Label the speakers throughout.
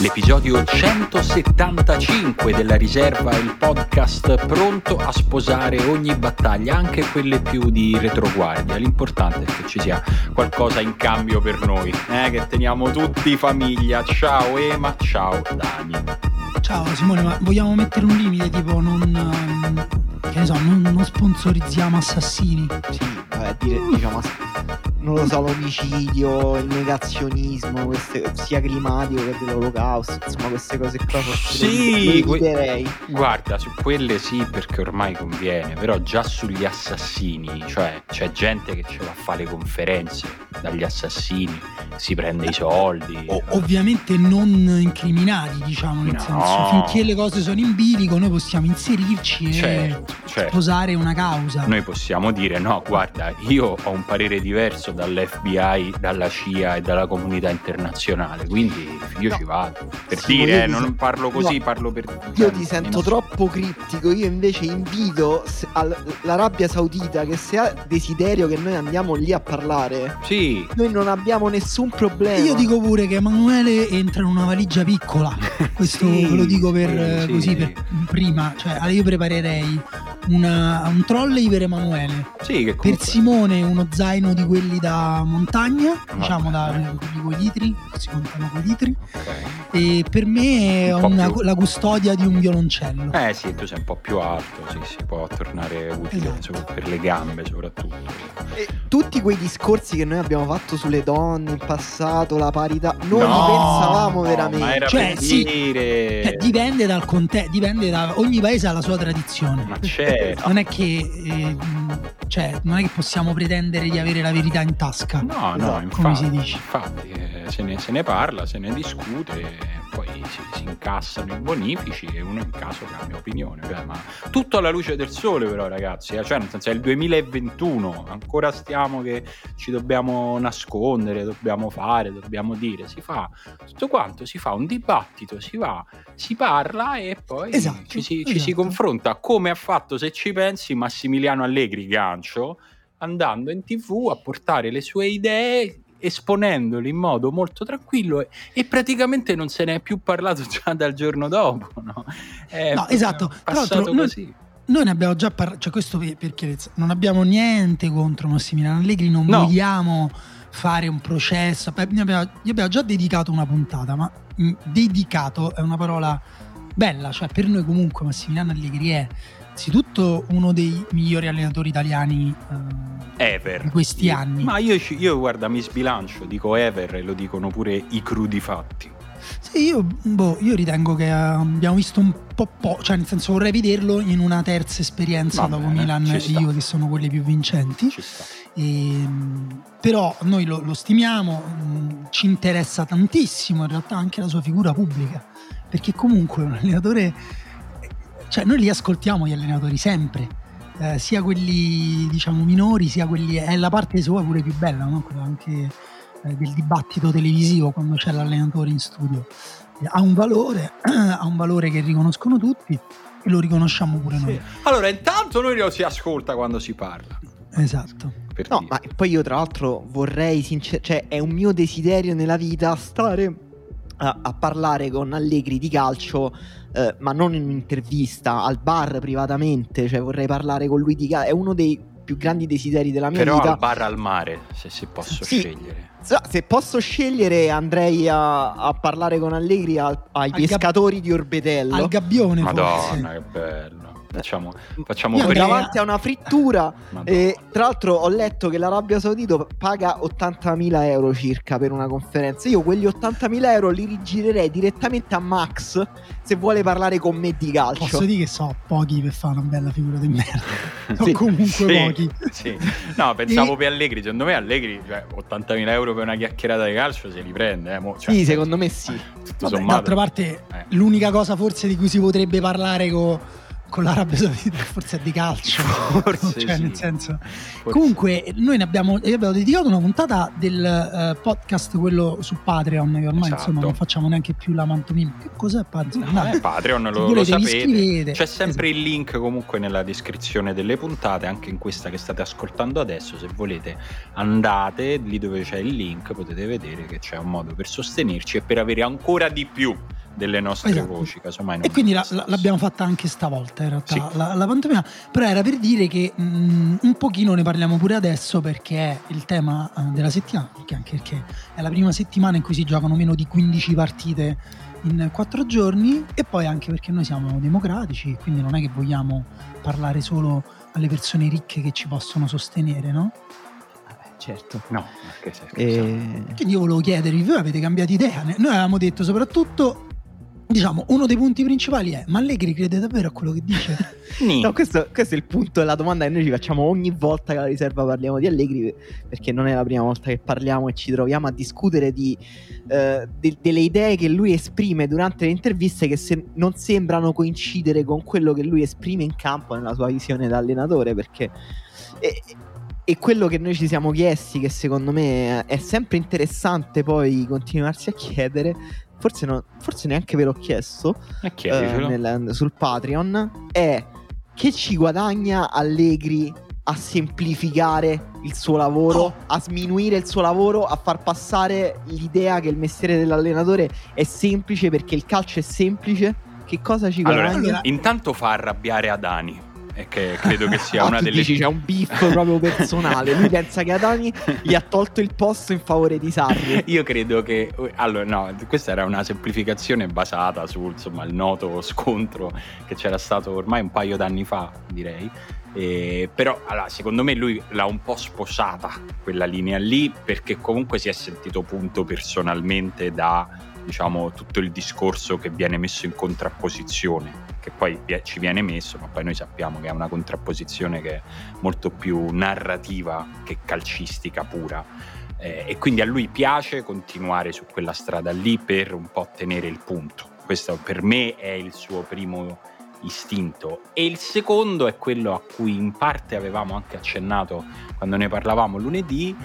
Speaker 1: L'episodio 175 della riserva, il podcast pronto a sposare ogni battaglia, anche quelle più di retroguardia. L'importante è che ci sia qualcosa in cambio per noi, eh? che teniamo tutti famiglia. Ciao Ema, ciao Dani.
Speaker 2: Ciao Simone, ma vogliamo mettere un limite tipo non, ehm, che ne so, non, non sponsorizziamo assassini?
Speaker 3: Sì, vabbè, dire, diciamo, non lo so, l'omicidio, il negazionismo, queste, sia climatico che dell'olocausto, insomma queste cose qua forse
Speaker 1: Sì,
Speaker 3: eviterei.
Speaker 1: Guarda, su quelle sì, perché ormai conviene, però già sugli assassini, cioè c'è gente che ce va a fare le conferenze dagli assassini, si prende i soldi.
Speaker 2: O- ovviamente non incriminati, diciamo, nel
Speaker 1: No.
Speaker 2: senso, finché le cose sono in bilico noi possiamo inserirci e
Speaker 1: Certo, certo.
Speaker 2: sposare una causa.
Speaker 1: Noi possiamo dire no, guarda, io ho un parere diverso dall'FBI, dalla CIA e dalla comunità internazionale, quindi io
Speaker 3: No.
Speaker 1: ci vado. Per
Speaker 3: Sì,
Speaker 1: dire, eh, non
Speaker 3: sen-
Speaker 1: parlo così,
Speaker 3: no.
Speaker 1: parlo per...
Speaker 3: Io
Speaker 1: cioè,
Speaker 3: ti sento troppo criptico, io invece invito l'Arabia Saudita che se ha desiderio che noi andiamo lì a parlare,
Speaker 1: Sì,
Speaker 3: noi non abbiamo nessun problema.
Speaker 2: Io dico pure che Emanuele entra in una valigia piccola. Questo
Speaker 1: Sì,
Speaker 2: ve lo dico per
Speaker 1: sì,
Speaker 2: eh,
Speaker 1: sì.
Speaker 2: così per prima. Cioè, io preparerei una- un trolley per Emanuele.
Speaker 1: sì, che
Speaker 2: Per
Speaker 1: comunque...
Speaker 2: Simone uno zaino di quelli da montagna, diciamo da quelli con i litri, si contano con i litri.
Speaker 1: Ok.
Speaker 2: E per me
Speaker 1: Un
Speaker 2: una- la custodia di un violoncello.
Speaker 1: Eh sì, tu sei un po' più alto, sì, si può tornare utile
Speaker 2: Esatto.
Speaker 1: per le gambe soprattutto.
Speaker 3: E tutti quei discorsi che noi abbiamo fatto sulle donne in passato, la parità, non li
Speaker 1: No,
Speaker 3: pensavamo
Speaker 1: no,
Speaker 3: veramente.
Speaker 1: Ma era
Speaker 2: Cioè,
Speaker 1: per
Speaker 2: sì.
Speaker 1: dire...
Speaker 2: Eh, dipende dal contesto, dipende da ogni paese ha la sua tradizione.
Speaker 1: Ma certo.
Speaker 2: Non è che eh, cioè, non è che possiamo pretendere di avere la verità in tasca.
Speaker 1: No, no,
Speaker 3: Esatto,
Speaker 2: come
Speaker 1: infatti,
Speaker 2: si dice.
Speaker 1: infatti eh, se, ne, se ne parla, se ne discute, poi si, si incassano i bonifici e uno in caso cambia opinione. Cioè, ma tutto alla luce del sole però ragazzi, eh, cioè nel senso è il 2021, ancora stiamo che ci dobbiamo nascondere, dobbiamo fare, dobbiamo dire, si fa tutto quanto, si fa un dibattito, si va, si parla e poi
Speaker 2: Esatto,
Speaker 1: ci, si, ci si
Speaker 2: esatto.
Speaker 1: confronta come ha fatto, se ci pensi, Massimiliano Allegri Gancio andando in tv a portare le sue idee esponendole in modo molto tranquillo e, e praticamente non se ne è più parlato già dal giorno dopo no, È
Speaker 2: No, esatto. Tra l'altro, noi- Noi ne abbiamo già parlato, cioè questo per, per chiarezza, non abbiamo niente contro Massimiliano Allegri, non
Speaker 1: No.
Speaker 2: vogliamo fare un processo. Gli abbiamo, gli abbiamo già dedicato una puntata, ma mh, dedicato è una parola bella, cioè per noi comunque Massimiliano Allegri è anzitutto uno dei migliori allenatori italiani eh,
Speaker 1: Ever
Speaker 2: di questi
Speaker 1: Io-
Speaker 2: anni.
Speaker 1: ma io, io guarda mi sbilancio dico Ever e lo dicono pure i crudi fatti
Speaker 2: Sì, io, boh, io ritengo che eh, abbiamo visto un po' po', cioè nel senso vorrei vederlo in una terza esperienza
Speaker 1: Va
Speaker 2: dopo
Speaker 1: bene,
Speaker 2: Milan e. Juve che sono quelle più vincenti.
Speaker 1: ci sta
Speaker 2: Ehm, però noi lo, lo stimiamo, mh, ci interessa tantissimo in realtà anche la sua figura pubblica, perché comunque è un allenatore, cioè noi li ascoltiamo gli allenatori sempre, eh, sia quelli diciamo minori, sia quelli, è la parte sua pure più bella, no? Quella anche eh, del dibattito televisivo quando c'è l'allenatore in studio. Eh, Ha un valore, ha un valore che riconoscono tutti e lo riconosciamo pure noi.
Speaker 1: allora intanto noi lo si ascolta quando si parla
Speaker 2: Esatto.
Speaker 3: No,
Speaker 1: dire.
Speaker 3: ma poi io tra l'altro vorrei sincer- cioè è un mio desiderio nella vita stare a, a parlare con Allegri di calcio, eh, ma non in un'intervista, al bar privatamente, cioè vorrei parlare con lui di calcio, è uno dei più grandi desideri della mia
Speaker 1: però
Speaker 3: vita.
Speaker 1: al bar al mare se, se posso
Speaker 3: Sì.
Speaker 1: scegliere
Speaker 3: Se posso scegliere andrei a, a parlare con Allegri al- ai
Speaker 2: Al gab-
Speaker 3: pescatori di Orbetello.
Speaker 2: Al gabbione forse.
Speaker 1: madonna che bello facciamo, facciamo
Speaker 2: Io
Speaker 1: prima-
Speaker 3: davanti a una frittura. E tra l'altro ho letto che l'Arabia Saudita paga 80.000 euro circa per una conferenza. Io quegli 80.000 euro li rigirerei direttamente a Max se vuole parlare con me di calcio.
Speaker 2: Posso dire che so pochi per fare una bella figura di merda. So
Speaker 3: Sì.
Speaker 2: comunque
Speaker 1: Sì,
Speaker 2: pochi.
Speaker 1: sì. No, pensavo
Speaker 2: E-
Speaker 1: per Allegri. Secondo me Allegri, cioè, 80.000 euro per una chiacchierata di calcio se li prende. Eh, mo- cioè,
Speaker 3: Sì, secondo me sì.
Speaker 1: Tutto
Speaker 2: Vabbè, d'altra parte,
Speaker 1: Eh.
Speaker 2: l'unica cosa forse di cui si potrebbe parlare co- con l'Arabia Saudita, forse è di calcio.
Speaker 1: Forse
Speaker 2: cioè,
Speaker 1: sì.
Speaker 2: nel senso.
Speaker 1: Forse-
Speaker 2: Comunque, noi ne abbiamo, abbiamo dedicato una puntata del eh, podcast, quello su Patreon, che ormai
Speaker 1: Esatto.
Speaker 2: insomma non facciamo neanche più la mantomima. Che cos'è Patreon?
Speaker 1: No, è Patreon, lo, lo sapete. C'è sempre il link comunque nella descrizione delle puntate, anche in questa che state ascoltando adesso. Se volete andate lì dove c'è il link, potete vedere che c'è un modo per sostenerci e per avere ancora di più delle nostre
Speaker 2: Esatto.
Speaker 1: voci. Casomai non
Speaker 2: E quindi la- l'abbiamo fatta anche stavolta in realtà,
Speaker 1: Sì.
Speaker 2: la, la pantomima, però era per dire che mh, un pochino ne parliamo pure adesso perché è il tema eh, della settimana, perché anche perché è la prima settimana in cui si giocano meno di 15 partite in 4 giorni e poi anche perché noi siamo democratici, quindi non è che vogliamo parlare solo alle persone ricche che ci possono sostenere, no?
Speaker 3: Certo.
Speaker 1: No, perché scherzato.
Speaker 3: E...
Speaker 2: Quindi io volevo chiedervi, voi avete cambiato idea? Noi avevamo detto soprattutto, diciamo, uno dei punti principali è, ma Allegri crede davvero a quello che dice?
Speaker 3: No, questo, questo è il punto della domanda che noi ci facciamo ogni volta che alla riserva parliamo di Allegri, perché non è la prima volta che parliamo e ci troviamo a discutere di, eh, de- delle idee che lui esprime durante le interviste che se- non sembrano coincidere con quello che lui esprime in campo nella sua visione da allenatore, perché... E, e quello che noi ci siamo chiesti, che secondo me è sempre interessante poi continuarsi a chiedere, forse, no- forse neanche ve l'ho chiesto, eh,
Speaker 1: chiedicelo.
Speaker 3: nel- sul Patreon è che ci guadagna Allegri a semplificare il suo lavoro,
Speaker 2: Oh.
Speaker 3: a sminuire il suo lavoro, a far passare l'idea che il mestiere dell'allenatore è semplice perché il calcio è semplice. Che cosa ci guadagna?
Speaker 2: Allora-
Speaker 1: intanto fa arrabbiare Adani. E che credo che sia
Speaker 3: Ah,
Speaker 1: una delle
Speaker 3: dici c'è un beef proprio personale. Lui pensa che Adani gli ha tolto il posto in favore di Sarri.
Speaker 1: Io credo che allora no, questa era una semplificazione basata sul insomma il noto scontro che c'era stato ormai un paio d'anni fa, direi. Eh, però allora, secondo me lui l'ha un po' sposata quella linea lì perché comunque si è sentito punto personalmente da diciamo tutto il discorso che viene messo in contrapposizione che poi ci viene messo ma poi noi sappiamo che è una contrapposizione che è molto più narrativa che calcistica pura eh, e quindi a lui piace continuare su quella strada lì per un po' tenere il punto. Questo per me è il suo primo istinto. E il secondo è quello a cui in parte avevamo anche accennato quando ne parlavamo lunedì,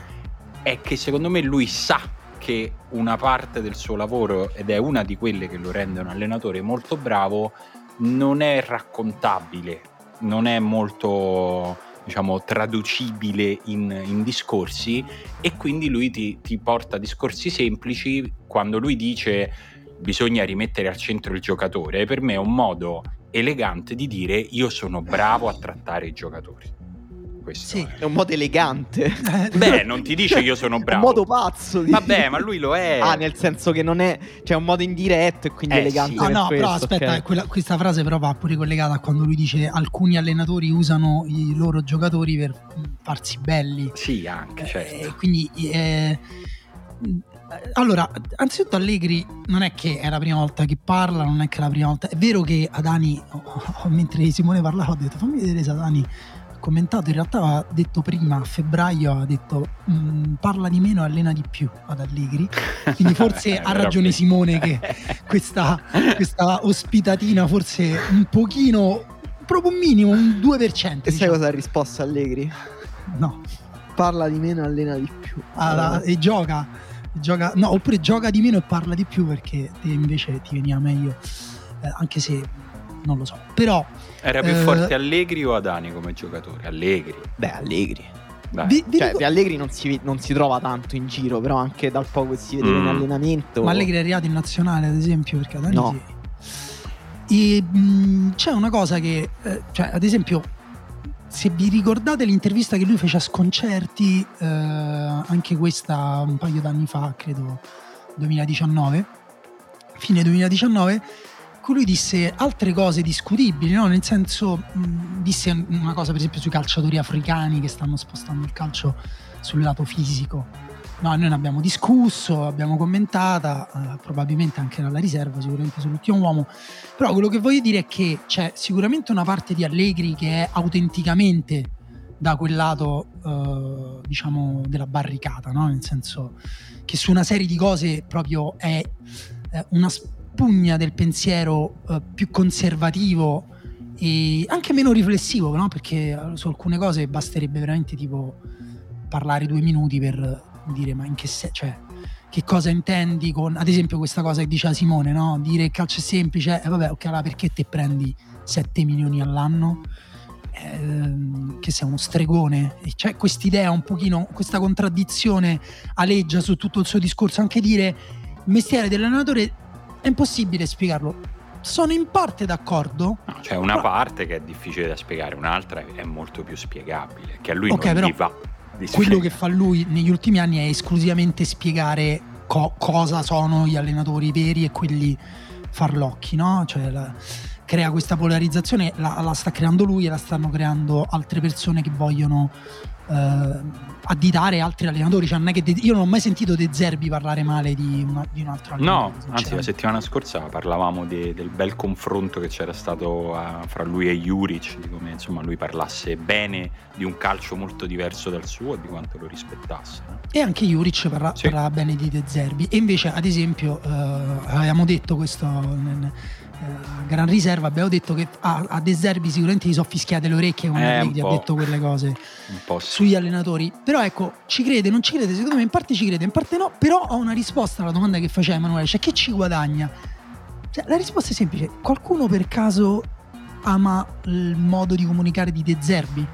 Speaker 1: è che secondo me lui sa che una parte del suo lavoro, ed è una di quelle che lo rende un allenatore molto bravo, non è raccontabile, non è molto diciamo traducibile in, in discorsi e quindi lui ti, ti porta discorsi semplici quando lui dice bisogna rimettere al centro il giocatore. Per me è un modo elegante di dire io sono bravo a trattare i giocatori questo
Speaker 2: Sì.
Speaker 1: è.
Speaker 3: È un modo elegante.
Speaker 2: Eh,
Speaker 1: beh non ti dice io sono
Speaker 3: È un
Speaker 1: bravo
Speaker 3: modo pazzo. di-
Speaker 1: vabbè ma lui lo è
Speaker 3: Ah, nel senso che non è. C'è un modo indiretto e quindi
Speaker 1: Eh,
Speaker 3: elegante.
Speaker 1: sì.
Speaker 2: No,
Speaker 3: per
Speaker 2: no, però
Speaker 3: questo,
Speaker 2: aspetta,
Speaker 3: ok.
Speaker 2: quella- questa frase però va pure collegata a quando lui dice alcuni allenatori usano i loro giocatori per farsi belli.
Speaker 1: sì anche certo
Speaker 2: Eh, quindi, eh, allora, anzitutto Allegri non è che è la prima volta che parla, non è che è la prima volta. È vero che Adani, mentre Simone parlava, ho detto fammi vedere se Adani commentato. In realtà aveva detto prima, a febbraio, ha detto "Mm, parla di meno e allena di più ad Allegri. Quindi forse ha ragione Simone che questa, questa ospitatina forse un pochino, proprio un minimo, un 2%.
Speaker 3: E sai
Speaker 2: diciamo.
Speaker 3: cosa ha risposto Allegri?
Speaker 2: No.
Speaker 3: Parla di meno, allena di più.
Speaker 2: Ah, e gioca, gioca no, oppure gioca di meno e parla di più perché te invece ti veniva meglio eh, anche se non lo so però
Speaker 1: era più
Speaker 2: Eh,
Speaker 1: forte Allegri o Adani come giocatore Allegri
Speaker 3: Beh, Allegri.
Speaker 2: vi, vi
Speaker 3: Cioè,
Speaker 2: dico-
Speaker 3: di Allegri non si, non si trova tanto in giro, però anche dal poco che si vedeva
Speaker 1: Mm.
Speaker 3: in allenamento.
Speaker 2: ma Allegri è arrivato in nazionale ad esempio perché Adani
Speaker 3: No.
Speaker 2: sì. e mh, c'è una cosa che eh, cioè ad esempio se vi ricordate l'intervista che lui fece a Sconcerti eh, anche questa un paio d'anni fa credo 2019 fine 2019 cui lui disse altre cose discutibili, no? nel senso mh, disse una cosa per esempio sui calciatori africani che stanno spostando il calcio sul lato fisico. No, noi ne abbiamo discusso, abbiamo commentata, eh, probabilmente anche dalla riserva, sicuramente sull'ultimo uomo. Però quello che voglio dire è che c'è sicuramente una parte di Allegri che è autenticamente da quel lato, eh, diciamo, della barricata, no? nel senso che su una serie di cose proprio è eh, una spugna del pensiero eh, più conservativo e anche meno riflessivo, no? Perché su alcune cose basterebbe veramente tipo parlare due minuti per dire ma in che senso, cioè che cosa intendi con, ad esempio questa cosa che diceva Simone, no? Dire calcio è semplice, e eh, vabbè ok, allora perché te prendi 7 milioni all'anno? Eh, che sei uno stregone, c'è quest'idea un pochino, questa contraddizione aleggia su tutto il suo discorso, anche dire il mestiere dell'allenatore è impossibile spiegarlo. Sono in parte d'accordo.
Speaker 1: No, c'è una però... parte che è difficile da spiegare, un'altra è molto più spiegabile, che a lui
Speaker 2: okay,
Speaker 1: non gli va
Speaker 2: quello che fa lui negli ultimi anni è esclusivamente spiegare co- cosa sono gli allenatori veri e quelli farlocchi, no? Cioè la, crea questa polarizzazione, la, la, sta creando lui e la stanno creando altre persone che vogliono eh, additare altri allenatori. Cioè, non è che De, io non ho mai sentito De Zerbi parlare male di, una, di un altro allenatore.
Speaker 1: No, anzi, la settimana scorsa parlavamo di, del bel confronto che c'era stato uh, fra lui e Juric, di come insomma lui parlasse bene di un calcio molto diverso dal suo e di quanto lo rispettasse.
Speaker 2: E anche Juric parla, sì. parlava bene di De Zerbi. E invece, ad esempio, uh, avevamo detto questo. Nel, eh, gran riserva abbiamo detto che a, a De Zerbi sicuramente gli sono fischiate le orecchie quando eh, Allegri ha detto quelle cose sugli allenatori. Però ecco ci crede non ci crede? Secondo me in parte ci crede in parte no però ho una risposta alla domanda che faceva Emanuele cioè che ci guadagna? Cioè, la risposta è semplice qualcuno per caso ama il modo di comunicare di De Zerbi?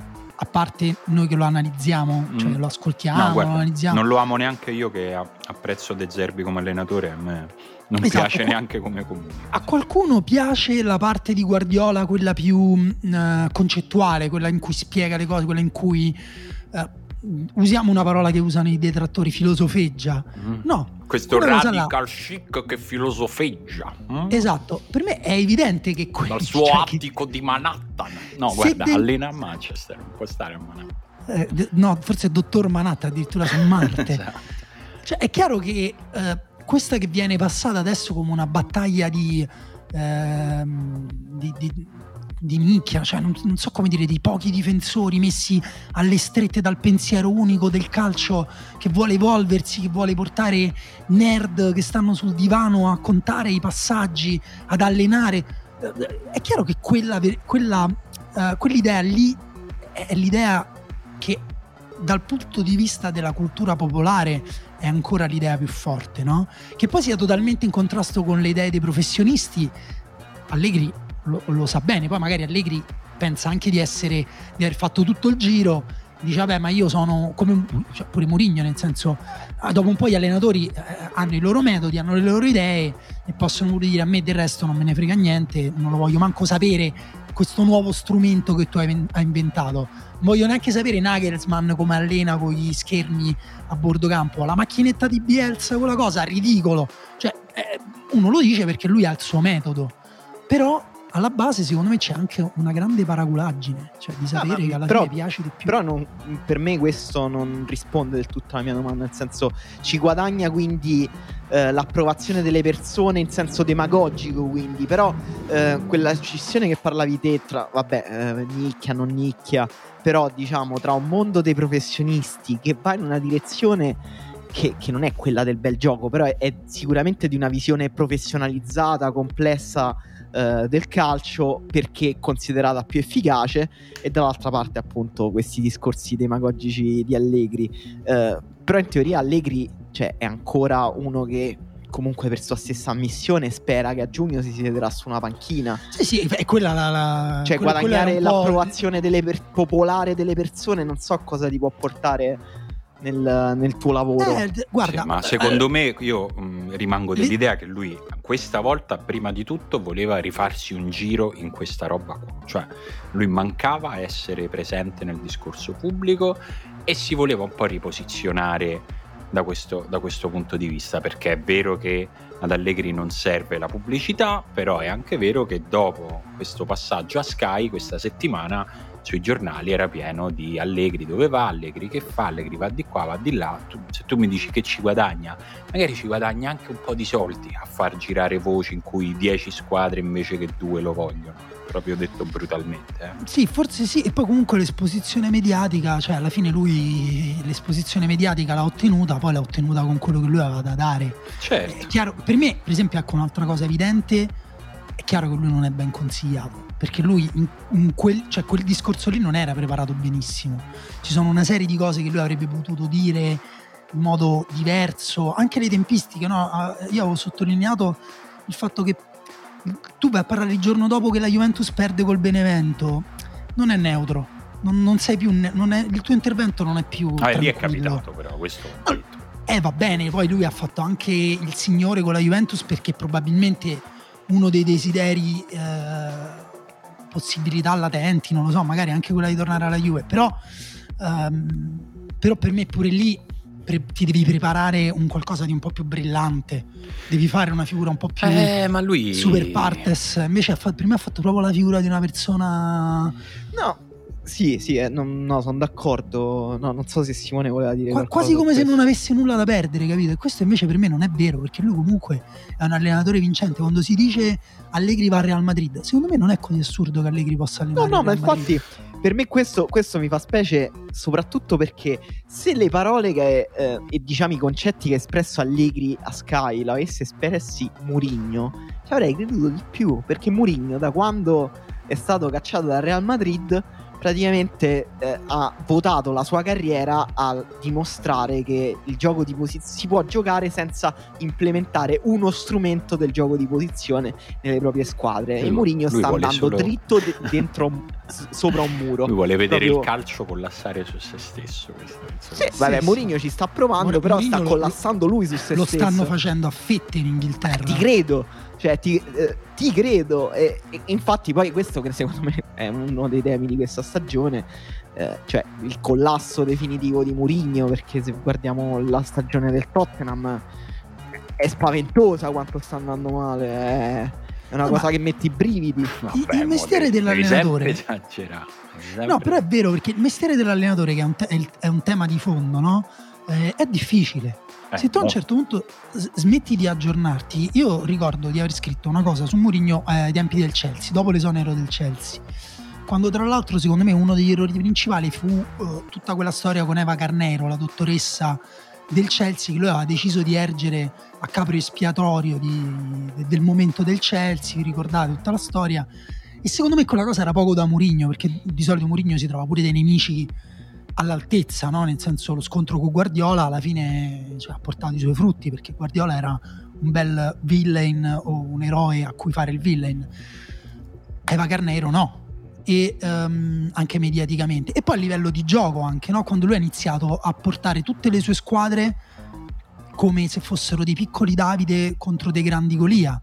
Speaker 2: A parte noi che lo analizziamo, cioè mm. lo ascoltiamo,
Speaker 1: no, guarda,
Speaker 2: lo analizziamo.
Speaker 1: Non lo amo neanche io che apprezzo De Zerbi come allenatore, a me non esatto. piace neanche come comunica.
Speaker 2: A qualcuno piace la parte di Guardiola, quella più uh, concettuale, quella in cui spiega le cose, quella in cui uh, usiamo una parola che usano i detrattori, filosofeggia. Mm. No.
Speaker 1: Questo radical chic che filosofeggia.
Speaker 2: Mm? Esatto, per me è evidente che
Speaker 1: quello... Dal suo cioè attico che... di Manhattan. No, guarda, de... allena a Manchester, non può stare a Manhattan.
Speaker 2: Eh, no, forse è dottor Manhattan addirittura su Marte. esatto. Cioè, è chiaro che... Uh, questa che viene passata adesso come una battaglia di, ehm, di, di, di nicchia, cioè non, non, so come dire, di pochi difensori messi alle strette dal pensiero unico del calcio che vuole evolversi, che vuole portare nerd che stanno sul divano a contare i passaggi, ad allenare. Eh, è chiaro che quella, quella, uh, quell'idea lì è l'idea che dal punto di vista della cultura popolare è ancora l'idea più forte, no? Che poi sia totalmente in contrasto con le idee dei professionisti, Allegri lo, lo sa bene, poi magari Allegri pensa anche di essere di aver fatto tutto il giro dice vabbè ma io sono come cioè, pure Mourinho nel senso ah, dopo un po' gli allenatori eh, hanno i loro metodi hanno le loro idee e possono pure dire a me del resto non me ne frega niente non lo voglio manco sapere questo nuovo strumento che tu hai, hai inventato non voglio neanche sapere Nagelsmann come allena con gli schermi a bordo campo la macchinetta di Bielsa quella cosa ridicolo. Cioè eh, uno lo dice perché lui ha il suo metodo. Però alla base secondo me c'è anche una grande paraculaggine, cioè di sapere ah, che alla però, fine piace di più.
Speaker 3: Però non, per me questo non risponde del tutto alla mia domanda, nel senso ci guadagna quindi eh, l'approvazione delle persone in senso demagogico, quindi? Però eh, quella scissione che parlavi te tra, vabbè, eh, nicchia, non nicchia, però diciamo tra un mondo dei professionisti che va in una direzione... Che, che, non è quella del bel gioco, però è, è, sicuramente di una visione professionalizzata, complessa eh, del calcio perché considerata più efficace e dall'altra parte appunto questi discorsi demagogici di Allegri. Eh, però in teoria Allegri cioè, è ancora uno che comunque per sua stessa ammissione spera che a giugno si siederà su una panchina.
Speaker 2: Sì, sì, è quella la, la
Speaker 3: cioè quella, guadagnare quella l'approvazione delle per- popolare delle persone, non so cosa ti può portare nel, nel tuo lavoro.
Speaker 2: Eh, guarda,
Speaker 1: sì, ma secondo eh, me io mh, rimango dell'idea che lui questa volta prima di tutto voleva rifarsi un giro in questa roba qua, cioè lui mancava essere presente nel discorso pubblico e si voleva un po' riposizionare da questo, da questo punto di vista, perché è vero che ad Allegri non serve la pubblicità, però è anche vero che dopo questo passaggio a Sky questa settimana sui giornali era pieno di Allegri dove va, Allegri che fa, Allegri va di qua, va di là. Tu, se tu mi dici che ci guadagna, magari ci guadagna anche un po' di soldi a far girare voci in cui 10 squadre invece che due lo vogliono. Proprio detto brutalmente. Eh.
Speaker 2: Sì, forse sì. E poi comunque l'esposizione mediatica, cioè alla fine lui l'esposizione mediatica l'ha ottenuta, poi l'ha ottenuta con quello che lui aveva da dare.
Speaker 1: Certo.
Speaker 2: Chiaro, per me, per esempio, ecco un'altra cosa evidente, è chiaro che lui non è ben consigliato perché lui in, in quel, cioè quel discorso lì non era preparato benissimo. Ci sono una serie di cose che lui avrebbe potuto dire in modo diverso, anche le tempistiche. No? Ah, io avevo sottolineato il fatto che tu vai a parlare il giorno dopo che la Juventus perde col Benevento, non è neutro. Non, non sei più. Non è, il tuo intervento non è più.
Speaker 1: Ah, lì è capitato, però questo.
Speaker 2: Ah, Eh, va bene, poi lui ha fatto anche il signore con la Juventus perché probabilmente uno dei desideri, eh, possibilità latenti, non lo so, magari anche quella di tornare alla Juve, però, ehm, però per me pure lì pre- ti devi preparare un qualcosa di un po' più brillante, devi fare una figura un po' più
Speaker 1: Eh, ma lui.
Speaker 2: super partes, invece ha fatto, per me ha fatto proprio la figura di una persona
Speaker 3: No, sì, sì, eh, non- no, sono d'accordo. No, non so se Simone voleva dire
Speaker 2: Qua-
Speaker 3: qualcosa
Speaker 2: quasi come se non avesse nulla da perdere, capito? E questo invece per me non è vero, perché lui comunque è un allenatore vincente. Quando si dice Allegri va al Real Madrid, secondo me non è così assurdo che Allegri possa
Speaker 3: No,
Speaker 2: allenare
Speaker 3: no,
Speaker 2: il
Speaker 3: ma
Speaker 2: Real Madrid.
Speaker 3: Per me questo, questo mi fa specie soprattutto perché se le parole che, eh, e diciamo i concetti che ha espresso Allegri a Sky l'avesse espressi Murigno, ci avrei creduto di più, perché Murigno da quando è stato cacciato dal Real Madrid praticamente eh, ha votato la sua carriera a dimostrare che il gioco di posizione si può giocare senza implementare uno strumento del gioco di posizione nelle proprie squadre. E
Speaker 1: Lui-
Speaker 3: Mourinho
Speaker 1: lui
Speaker 3: sta andando
Speaker 1: solo-
Speaker 3: dritto de- dentro un- s- sopra un muro.
Speaker 1: Lui vuole vedere
Speaker 3: Proprio-
Speaker 1: il calcio collassare su se stesso. questo,
Speaker 3: Sì, vabbè. Mourinho ci sta provando,
Speaker 2: Mourinho
Speaker 3: però sta
Speaker 2: lo-
Speaker 3: collassando lui su se
Speaker 2: Lo
Speaker 3: stesso.
Speaker 2: stanno facendo a fette in Inghilterra.
Speaker 3: Ti credo, cioè ti, eh, ti credo. E, e infatti poi questo che secondo me è uno dei temi di questa stagione, eh, cioè il collasso definitivo di Mourinho, perché se guardiamo la stagione del Tottenham è spaventosa quanto sta andando male, è, è una
Speaker 2: No,
Speaker 3: cosa
Speaker 2: ma-
Speaker 3: che mette i brividi.
Speaker 1: Vabbè,
Speaker 2: il mestiere dell'allenatore-
Speaker 1: sempre sempre-
Speaker 2: No, però è vero perché il mestiere dell'allenatore, che è un, te- è un tema di fondo, no? Eh, è difficile.
Speaker 1: Eh,
Speaker 2: Se tu a un
Speaker 1: mo-
Speaker 2: certo punto smetti di aggiornarti, io ricordo di aver scritto una cosa su Mourinho eh, ai tempi del Chelsea, dopo l'esonero del Chelsea. Quando tra l'altro secondo me uno degli errori principali fu eh, tutta quella storia con Eva Carnero, la dottoressa del Chelsea, che lui aveva deciso di ergere a capo espiatorio di- de- del momento del Chelsea, vi ricordate tutta la storia. E secondo me quella cosa era poco da Mourinho, perché di solito Mourinho si trova pure dei nemici all'altezza, no? nel senso lo scontro con Guardiola alla fine cioè, ha portato i suoi frutti perché Guardiola era un bel villain o un eroe a cui fare il villain. Eva Carnero no, e ehm, anche mediaticamente. E poi a livello di gioco anche, no? quando lui ha iniziato a portare tutte le sue squadre come se fossero dei piccoli Davide contro dei grandi Golia.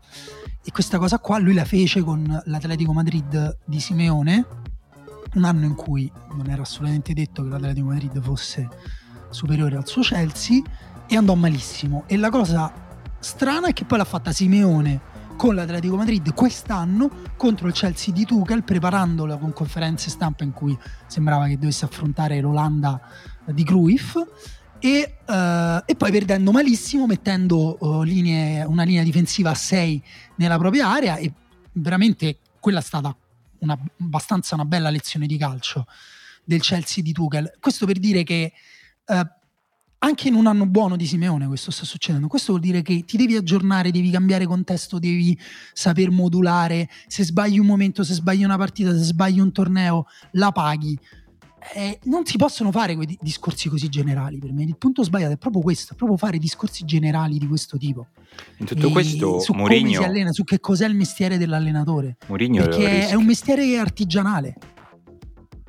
Speaker 2: E questa cosa qua lui la fece con l'Atletico Madrid di Simeone, un anno in cui non era assolutamente detto che l'Atletico Madrid fosse superiore al suo Chelsea e andò malissimo. E la cosa strana è che poi l'ha fatta Simeone con l'Atletico Madrid quest'anno contro il Chelsea di Tuchel preparandola con conferenze stampa in cui sembrava che dovesse affrontare l'Olanda di Cruyff e, eh, e poi perdendo malissimo mettendo eh, linee- una linea difensiva a 6 nella propria area e veramente quella è stata una, abbastanza una bella lezione di calcio del Chelsea di Tuchel. Questo per dire che eh, anche in un anno buono di Simeone questo sta succedendo. Questo vuol dire che ti devi aggiornare, devi cambiare contesto, devi saper modulare. Se sbagli un momento, se sbagli una partita, se sbagli un torneo, la paghi. Eh, non si possono fare quei di- discorsi così generali per me. Il punto sbagliato è proprio questo: è proprio fare discorsi generali di questo tipo.
Speaker 1: In tutto
Speaker 2: E
Speaker 1: questo,
Speaker 2: su come
Speaker 1: Mourinho,
Speaker 2: si allena, su che cos'è il mestiere dell'allenatore.
Speaker 1: Mourinho
Speaker 2: Perché è
Speaker 1: rischia,
Speaker 2: un mestiere artigianale.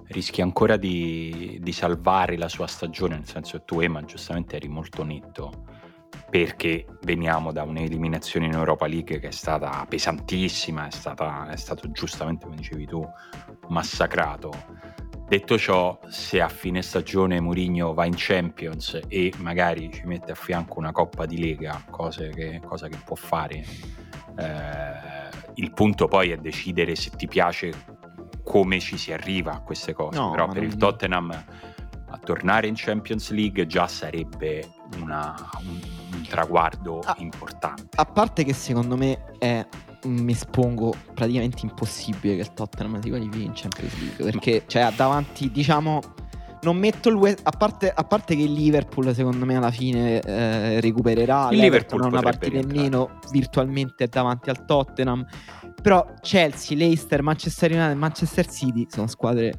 Speaker 1: rischia ancora di, di salvare la sua stagione, nel senso che tu, Emma, giustamente eri molto netto perché veniamo da un'eliminazione in Europa League che è stata pesantissima, è, stata, è stato giustamente, come dicevi tu, massacrato. Detto ciò, se a fine stagione Mourinho va in Champions e magari ci mette a fianco una Coppa di Lega, cose che, cosa che può fare, eh, il punto poi è decidere se ti piace come ci si arriva a queste cose.
Speaker 3: No,
Speaker 1: Però per
Speaker 3: non-
Speaker 1: il Tottenham a tornare in Champions League già sarebbe una- un, un traguardo
Speaker 3: Ah.
Speaker 1: importante.
Speaker 3: A parte che secondo me è mi espongo praticamente impossibile che il Tottenham si qualifichi in Champions League perché cioè ha davanti diciamo non metto il West a parte, a parte che il Liverpool secondo me alla fine eh, recupererà
Speaker 1: il Liverpool
Speaker 3: ha una partita in meno virtualmente davanti al Tottenham però Chelsea, Leicester, Manchester United Manchester City sono squadre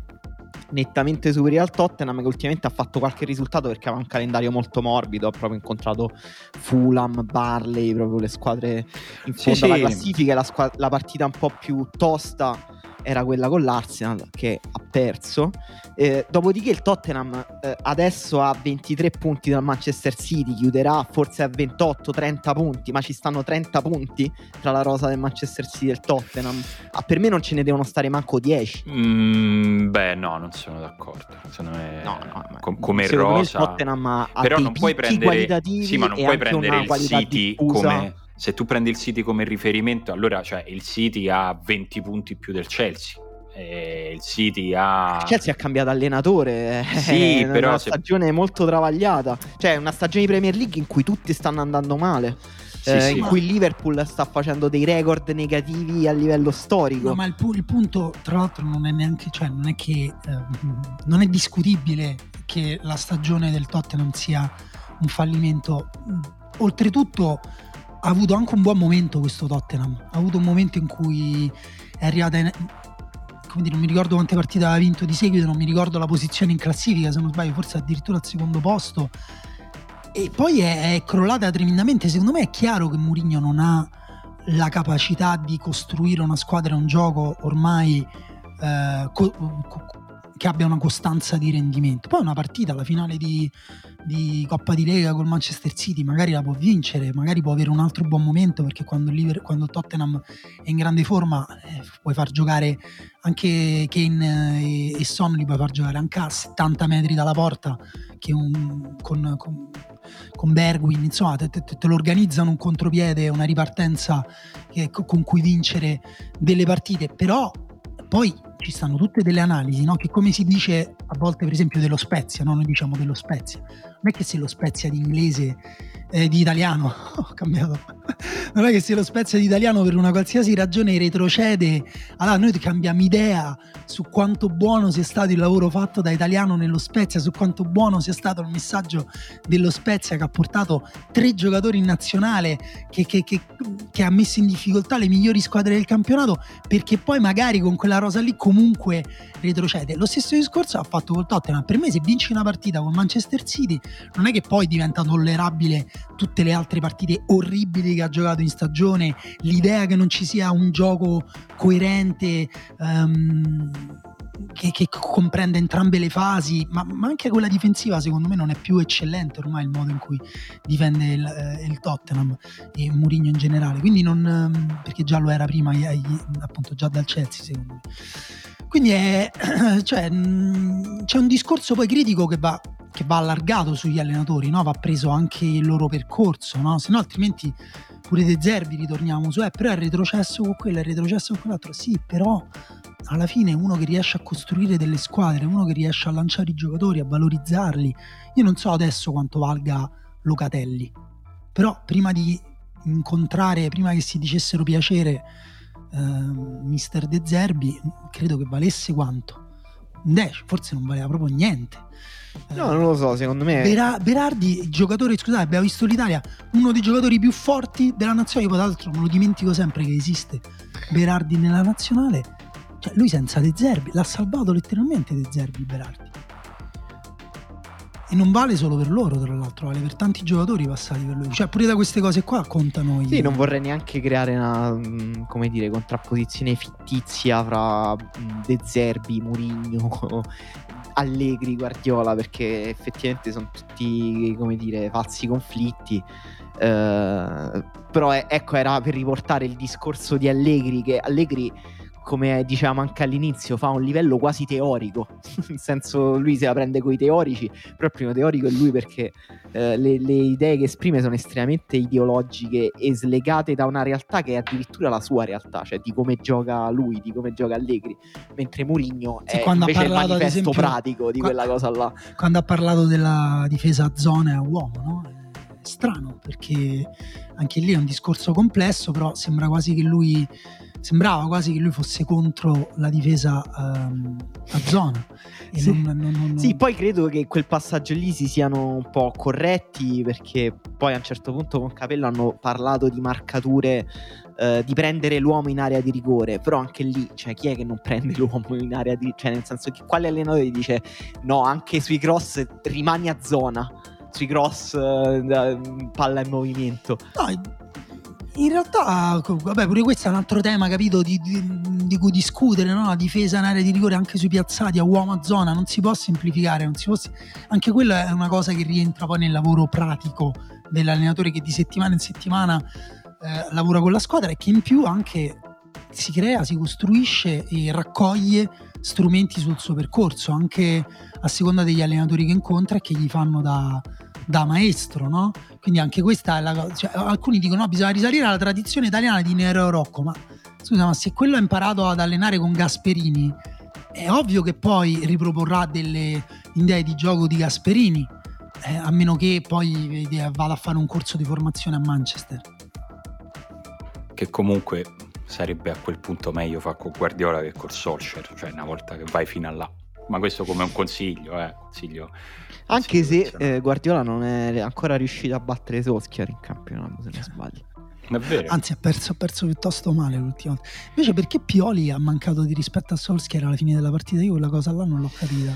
Speaker 3: nettamente superiori al Tottenham che ultimamente ha fatto qualche risultato perché aveva un calendario molto morbido ha proprio incontrato Fulham, Barley proprio le squadre in fondo alla sì. classifica la, squ- la partita un po' più tosta era quella con l'Arsenal che ha perso. Eh, dopodiché il Tottenham eh, adesso ha 23 punti dal Manchester City, chiuderà forse a 28-30 punti, ma ci stanno 30 punti tra la rosa del Manchester City e il Tottenham. Ah, per me non ce ne devono stare manco 10.
Speaker 1: Mm, beh, no, non sono d'accordo. Secondo me, no, no, com- come rosa.
Speaker 3: il Tottenham ha,
Speaker 1: Però
Speaker 3: ha
Speaker 1: non puoi prendere, sì, ma non puoi prendere il City diffusa. come se tu prendi il City come riferimento, allora cioè, il City ha 20 punti più del Chelsea. E il City ha.
Speaker 3: Il Chelsea ha cambiato allenatore.
Speaker 1: Sì, è però.
Speaker 3: una
Speaker 1: se...
Speaker 3: stagione molto travagliata. Cioè, una stagione di Premier League in cui tutti stanno andando male. Sì, eh, sì, in ma... cui Liverpool sta facendo dei record negativi a livello storico.
Speaker 2: No, ma il, pu- il, punto, tra l'altro, non è neanche, cioè, non è che eh, non è discutibile che la stagione del Tottenham sia un fallimento. Oltretutto, ha avuto anche un buon momento questo Tottenham. Ha avuto un momento in cui è arrivata. In, dire, non mi ricordo quante partite aveva vinto di seguito, non mi ricordo la posizione in classifica, se non sbaglio, forse addirittura al secondo posto. E poi è, è crollata tremendamente. Secondo me è chiaro che Mourinho non ha la capacità di costruire una squadra e un gioco ormai eh, co- co- che abbia una costanza di rendimento. Poi una partita, la finale di, di Coppa di Lega col Manchester City, magari la può vincere, magari può avere un altro buon momento perché quando, il quando Tottenham è in grande forma eh, puoi far giocare anche Kane e, e Son, li puoi far giocare anche a 70 metri dalla porta che un, con, con, con Bergwin, insomma te, te, te, lo organizzano un contropiede, una ripartenza che, con cui vincere delle partite, però poi ci stanno tutte delle analisi, no? che come si dice a volte per esempio dello Spezia, no? noi diciamo dello Spezia, non è che se lo Spezia di inglese eh, di italiano, ho cambiato, non è che se lo Spezia di italiano per una qualsiasi ragione retrocede, allora noi cambiamo idea su quanto buono sia stato il lavoro fatto da italiano nello Spezia, su quanto buono sia stato il messaggio dello Spezia che ha portato tre giocatori in nazionale, che, che, che, che ha messo in difficoltà le migliori squadre del campionato, perché poi magari con quella rosa lì comunque retrocede. Lo stesso discorso ha fatto col Tottenham, per me se vinci una partita con Manchester City non è che poi diventa tollerabile tutte le altre partite orribili che ha giocato in stagione, l'idea che non ci sia un gioco coerente um, che, che, comprende entrambe le fasi, ma, ma, anche quella difensiva secondo me non è più eccellente ormai il modo in cui difende il, eh, il Tottenham e Mourinho in generale, quindi non, um, perché già lo era prima, appunto già dal Chelsea secondo me. Quindi è, cioè, mh, c'è un discorso poi critico che va che va allargato sugli allenatori, no? va preso anche il loro percorso, no? se no altrimenti pure De Zerbi ritorniamo su, eh, però è retrocesso con quello, è retrocesso con quell'altro, sì, però alla fine uno che riesce a costruire delle squadre, uno che riesce a lanciare i giocatori, a valorizzarli, io non so adesso quanto valga Locatelli, però prima di incontrare, prima che si dicessero piacere eh, mister De Zerbi, credo che valesse quanto? 10, forse non valeva proprio niente
Speaker 3: No, non lo so, secondo me.
Speaker 2: Bera- Berardi, giocatore, scusate, abbiamo visto l'Italia, uno dei giocatori più forti della nazionale. Poi, tra l'altro, me lo dimentico sempre che esiste Berardi nella nazionale. Cioè, lui senza De Zerbi l'ha salvato letteralmente De Zerbi Berardi. E non vale solo per loro, tra l'altro, vale per tanti giocatori passati per lui. Cioè, pure da queste cose qua contano.
Speaker 3: Sì, non vorrei neanche creare una, mm, come dire, contrapposizione fittizia fra mm, De Zerbi, Murigno, Allegri, Guardiola, perché effettivamente sono tutti, come dire, falsi conflitti. Uh, però ecco, era per riportare il discorso di Allegri, che Allegri come dicevamo anche all'inizio, fa un livello quasi teorico, nel senso lui se la prende con i teorici, però il primo teorico è lui perché eh, le, le, idee che esprime sono estremamente ideologiche e slegate da una realtà che è addirittura la sua realtà, cioè di come gioca lui, di come gioca Allegri, mentre Mourinho sì, è invece il manifesto esempio, pratico di quella cosa là.
Speaker 2: Quando ha parlato della difesa a zone a uomo, no? strano perché anche lì è un discorso complesso, però sembra quasi che lui sembrava quasi che lui fosse contro la difesa um, a zona.
Speaker 3: Sì. Non, non, non, sì. poi credo che quel passaggio lì si siano un po' corretti perché poi a un certo punto con Capello hanno parlato di marcature Uh, di prendere l'uomo in area di rigore, però anche lì, cioè, chi è che non prende l'uomo in area di rigore? Cioè, nel senso che quale allenatore dice no, anche sui cross rimani a zona, sui cross uh, palla in movimento.
Speaker 2: No, in realtà, vabbè, pure questo è un altro tema, capito, di, di, di cui discutere, no? La difesa in area di rigore anche sui piazzati a uomo a zona, non si può semplificare, non si può... anche quella è una cosa che rientra poi nel lavoro pratico dell'allenatore che di settimana in settimana eh, lavora con la squadra e che in più anche si crea, si costruisce e raccoglie strumenti sul suo percorso, anche a seconda degli allenatori che incontra e che gli fanno da, da maestro, no? Quindi anche questa è la cosa. Cioè, alcuni dicono: no, bisogna risalire alla tradizione italiana di Nero Rocco. Ma scusa, ma se quello ha imparato ad allenare con Gasperini, è ovvio che poi riproporrà delle idee di gioco di Gasperini. Eh, a meno che poi vada a fare un corso di formazione a Manchester.
Speaker 1: Che comunque sarebbe a quel punto meglio fare con Guardiola che col Solskjaer, cioè una volta che vai fino a là. Ma questo come un consiglio, eh, consiglio
Speaker 3: anche se eh, Guardiola non è ancora riuscito a battere Solskjaer in campionato, se non sbaglio.
Speaker 2: Anzi, ha perso, ha perso, piuttosto male l'ultima volta. Invece, perché Pioli ha mancato di rispetto a Solskjaer alla fine della partita? Io quella cosa là non l'ho capita.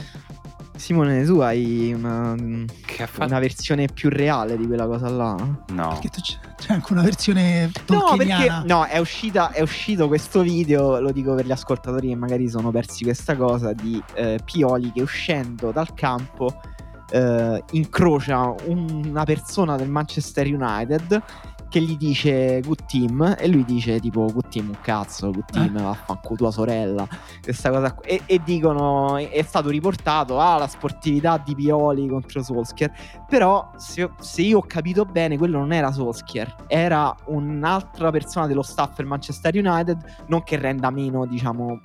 Speaker 3: Simone, tu hai una, una versione più reale di quella cosa là?
Speaker 1: No.
Speaker 2: Perché tu c'è, c'è anche una versione
Speaker 3: No, perché no, è, uscita, è uscito questo video, lo dico per gli ascoltatori che magari sono persi questa cosa, di eh, Pioli che uscendo dal campo eh, incrocia una persona del Manchester United che gli dice good team e lui dice tipo good team un cazzo good team eh. vaffanculo tua sorella questa cosa e, e, dicono è stato riportato ah la sportività di Pioli contro Solskjaer però se, se, io ho capito bene quello non era Solskjaer era un'altra persona dello staff del Manchester United non che renda meno diciamo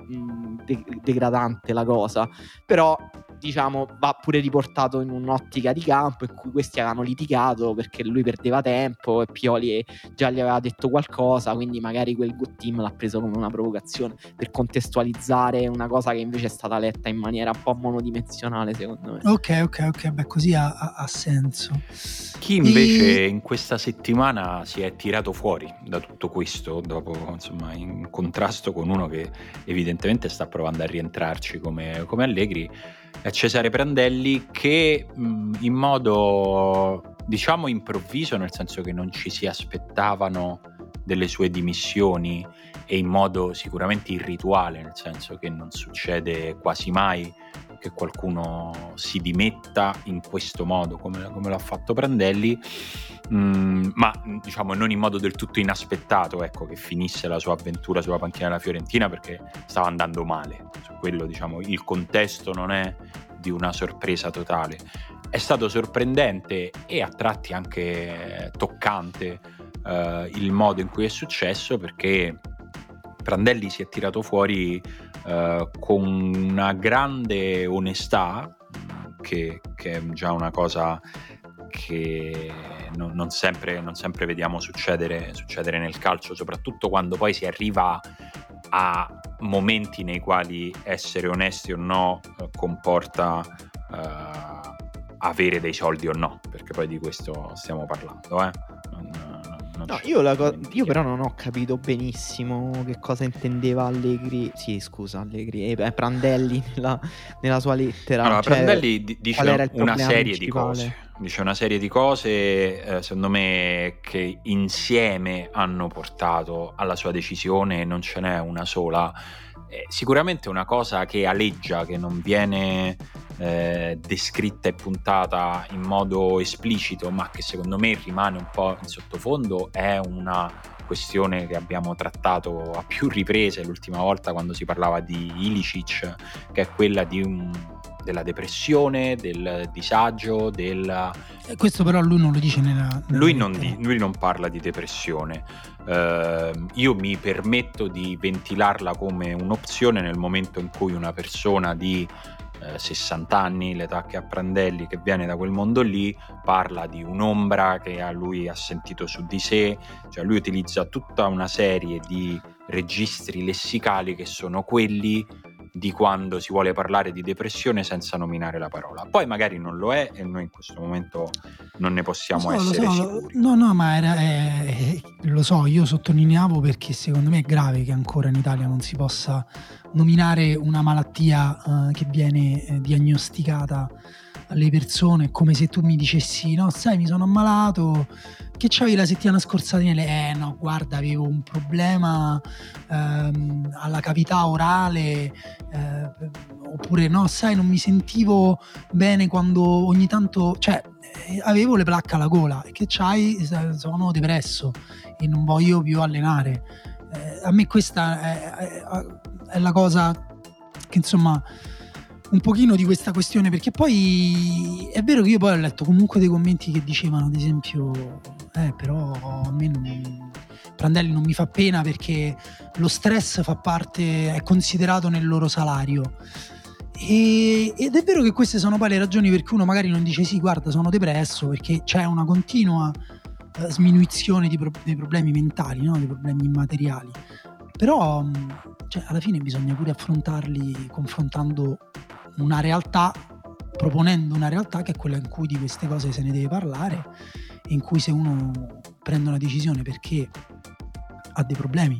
Speaker 3: de- degradante la cosa. Però diciamo, va pure riportato in un'ottica di campo in cui questi avevano litigato perché lui perdeva tempo e Pioli già gli aveva detto qualcosa, quindi magari quel good team l'ha preso come una provocazione per contestualizzare una cosa che invece è stata letta in maniera un po' monodimensionale, secondo me.
Speaker 2: Ok, ok, ok, beh, così ha, ha, ha senso.
Speaker 1: Chi invece e... in questa settimana si è tirato fuori da tutto questo, dopo insomma in contrasto con uno che evidentemente sta provando a rientrarci come, come Allegri, Cesare Prandelli che in modo diciamo improvviso, nel senso che non ci si aspettavano delle sue dimissioni e in modo sicuramente irrituale, nel senso che non succede quasi mai che qualcuno si dimetta in questo modo come, come l'ha fatto Prandelli, mm, ma diciamo non in modo del tutto inaspettato, ecco, che finisse la sua avventura sulla panchina della Fiorentina perché stava andando male. Su quello diciamo il contesto non è di una sorpresa totale. È stato sorprendente e a tratti anche toccante eh, il modo in cui è successo perché Prandelli si è tirato fuori eh, con una grande onestà, che, che, è già una cosa che non, non, sempre, non sempre, vediamo succedere, succedere nel calcio, soprattutto quando poi si arriva a momenti nei quali essere onesti o no eh, comporta uh, avere dei soldi o no, perché poi di questo stiamo parlando. Eh? Non,
Speaker 3: No, io, co- io, però non ho capito benissimo che cosa intendeva Allegri. Sì, scusa, Allegri, eh, Prandelli nella, nella, sua lettera.
Speaker 1: Allora, cioè, Prandelli d- dice una serie principale? di cose. Dice una serie di cose, eh, secondo me, che insieme hanno portato alla sua decisione, non ce n'è una sola. Eh, sicuramente una cosa che aleggia, che non viene eh, descritta e puntata in modo esplicito, ma che secondo me rimane un po' in sottofondo, è una questione che abbiamo trattato a più riprese l'ultima volta quando si parlava di Ilicic, che è quella di un, della depressione, del disagio, del...
Speaker 2: Questo però lui non lo dice nella... nella
Speaker 1: lui, non lui, non parla di depressione. Uh, io mi permetto di ventilarla come un'opzione nel momento in cui una persona di eh, 60 anni, l'età che ha Prandelli, che viene da quel mondo lì, parla di un'ombra che a lui ha sentito su di sé, cioè lui utilizza tutta una serie di registri lessicali che sono quelli di quando si vuole parlare di depressione senza nominare la parola. Poi magari non lo è e noi in questo momento non ne possiamo
Speaker 2: lo so,
Speaker 1: essere
Speaker 2: lo so,
Speaker 1: sicuri.
Speaker 2: No, no, ma era, eh, lo so, io sottolineavo perché secondo me è grave che ancora in Italia non si possa nominare una malattia eh, che viene eh, diagnosticata alle persone come se tu mi dicessi no sai mi sono ammalato. Che c'avevi la settimana scorsa Daniele? Eh no guarda avevo un problema ehm, alla cavità orale eh, oppure no sai non mi sentivo bene quando ogni tanto cioè eh, avevo le placche alla gola. E che c'hai? Sono depresso e non voglio più allenare. Eh, a me questa è, è, è la cosa che insomma un pochino di questa questione perché poi è vero che io poi ho letto comunque dei commenti che dicevano ad esempio eh però a me non, Prandelli non mi fa pena perché lo stress fa parte è considerato nel loro salario e, ed è vero che queste sono poi le ragioni per cui uno magari non dice sì guarda sono depresso perché c'è una continua uh, sminuizione pro- dei problemi mentali no? dei problemi immateriali però cioè, alla fine bisogna pure affrontarli confrontando una realtà, proponendo una realtà che è quella in cui di queste cose se ne deve parlare, in cui se uno prende una decisione perché ha dei problemi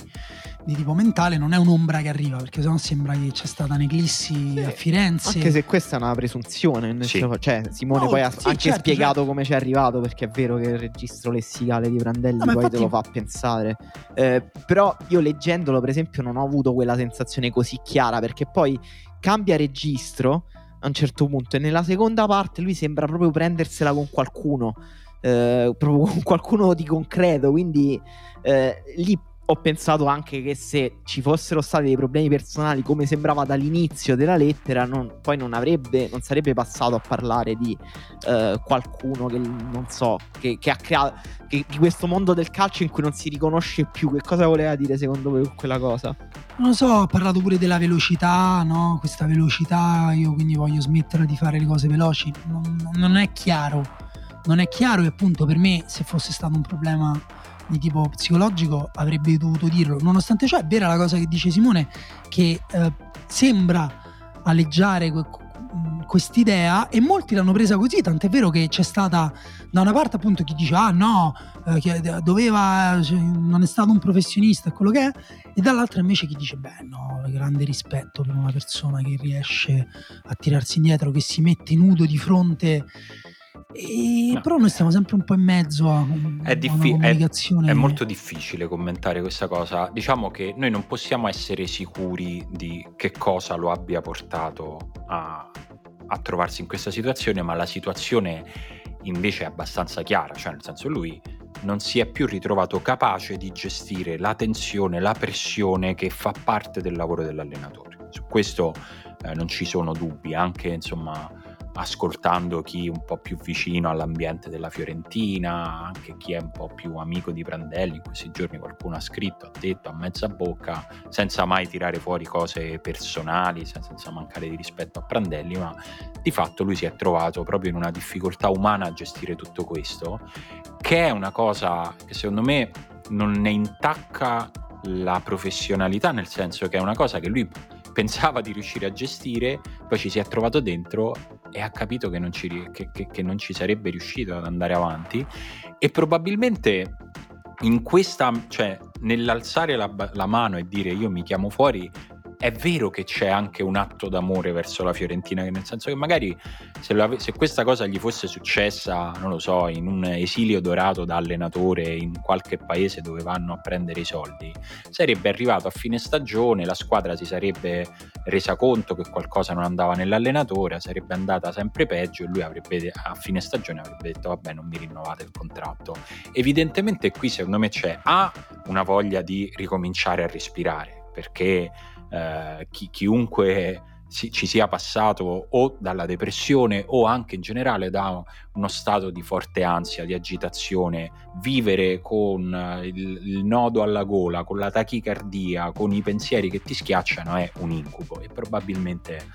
Speaker 2: di tipo mentale non è un'ombra che arriva perché sennò sembra che c'è stata un'eclissi sì, a Firenze
Speaker 3: anche se questa è una presunzione sì. cioè Simone no, poi ha sì, anche certo, spiegato certo. come ci è arrivato perché è vero che il registro lessicale di Brandelli no, poi infatti... te lo fa pensare eh, però io leggendolo per esempio non ho avuto quella sensazione così chiara perché poi cambia registro a un certo punto e nella seconda parte lui sembra proprio prendersela con qualcuno eh, proprio con qualcuno di concreto quindi eh, lì ho pensato anche che se ci fossero stati dei problemi personali come sembrava dall'inizio della lettera non, poi non avrebbe non sarebbe passato a parlare di uh, qualcuno che non so che, che ha creato che, di questo mondo del calcio in cui non si riconosce più. Che cosa voleva dire secondo voi quella cosa?
Speaker 2: Non lo so ha parlato pure della velocità no? questa velocità io quindi voglio smettere di fare le cose veloci. Non, non è chiaro. Non è chiaro e appunto per me se fosse stato un problema di tipo psicologico avrebbe dovuto dirlo. Nonostante ciò è vera la cosa che dice Simone, che eh, sembra aleggiare que- quest'idea e molti l'hanno presa così, tant'è vero che c'è stata da una parte appunto chi dice ah no, eh, doveva, cioè, non è stato un professionista, quello che è, e dall'altra invece chi dice beh no, grande rispetto per una persona che riesce a tirarsi indietro, che si mette nudo di fronte e no. Però noi stiamo sempre un po' in mezzo a,
Speaker 1: è diffi- comunicazione. È, è, molto difficile commentare questa cosa. Diciamo che noi non possiamo essere sicuri di che cosa lo abbia portato a, a trovarsi in questa situazione, ma la situazione invece è abbastanza chiara, cioè nel senso lui non si è più ritrovato capace di gestire la tensione, la pressione che fa parte del lavoro dell'allenatore. Su questo eh, non ci sono dubbi, anche insomma ascoltando chi un po' più vicino all'ambiente della Fiorentina, anche chi è un po' più amico di Prandelli, in questi giorni qualcuno ha scritto, ha detto a mezza bocca, senza mai tirare fuori cose personali, senza mancare di rispetto a Prandelli, ma di fatto lui si è trovato proprio in una difficoltà umana a gestire tutto questo, che è una cosa che secondo me non ne intacca la professionalità, nel senso che è una cosa che lui pensava di riuscire a gestire, poi ci si è trovato dentro e ha capito che non ci, che, che, che non ci sarebbe riuscito ad andare avanti e probabilmente in questa, cioè nell'alzare la, la, mano e dire io mi chiamo fuori, è vero che c'è anche un atto d'amore verso la Fiorentina, nel senso che magari se, la, se, questa cosa gli fosse successa, non lo so, in un esilio dorato da allenatore in qualche paese dove vanno a prendere i soldi, sarebbe arrivato a fine stagione, la squadra si sarebbe resa conto che qualcosa non andava nell'allenatore, sarebbe andata sempre peggio e lui avrebbe a fine stagione avrebbe detto vabbè non mi rinnovate il contratto. Evidentemente qui secondo me c'è A una voglia di ricominciare a respirare perché eh, chi, chiunque si, ci sia passato o dalla depressione o anche in generale da uno stato di forte ansia, di agitazione, vivere con eh, il, il, nodo alla gola, con la tachicardia, con i pensieri che ti schiacciano è un incubo e probabilmente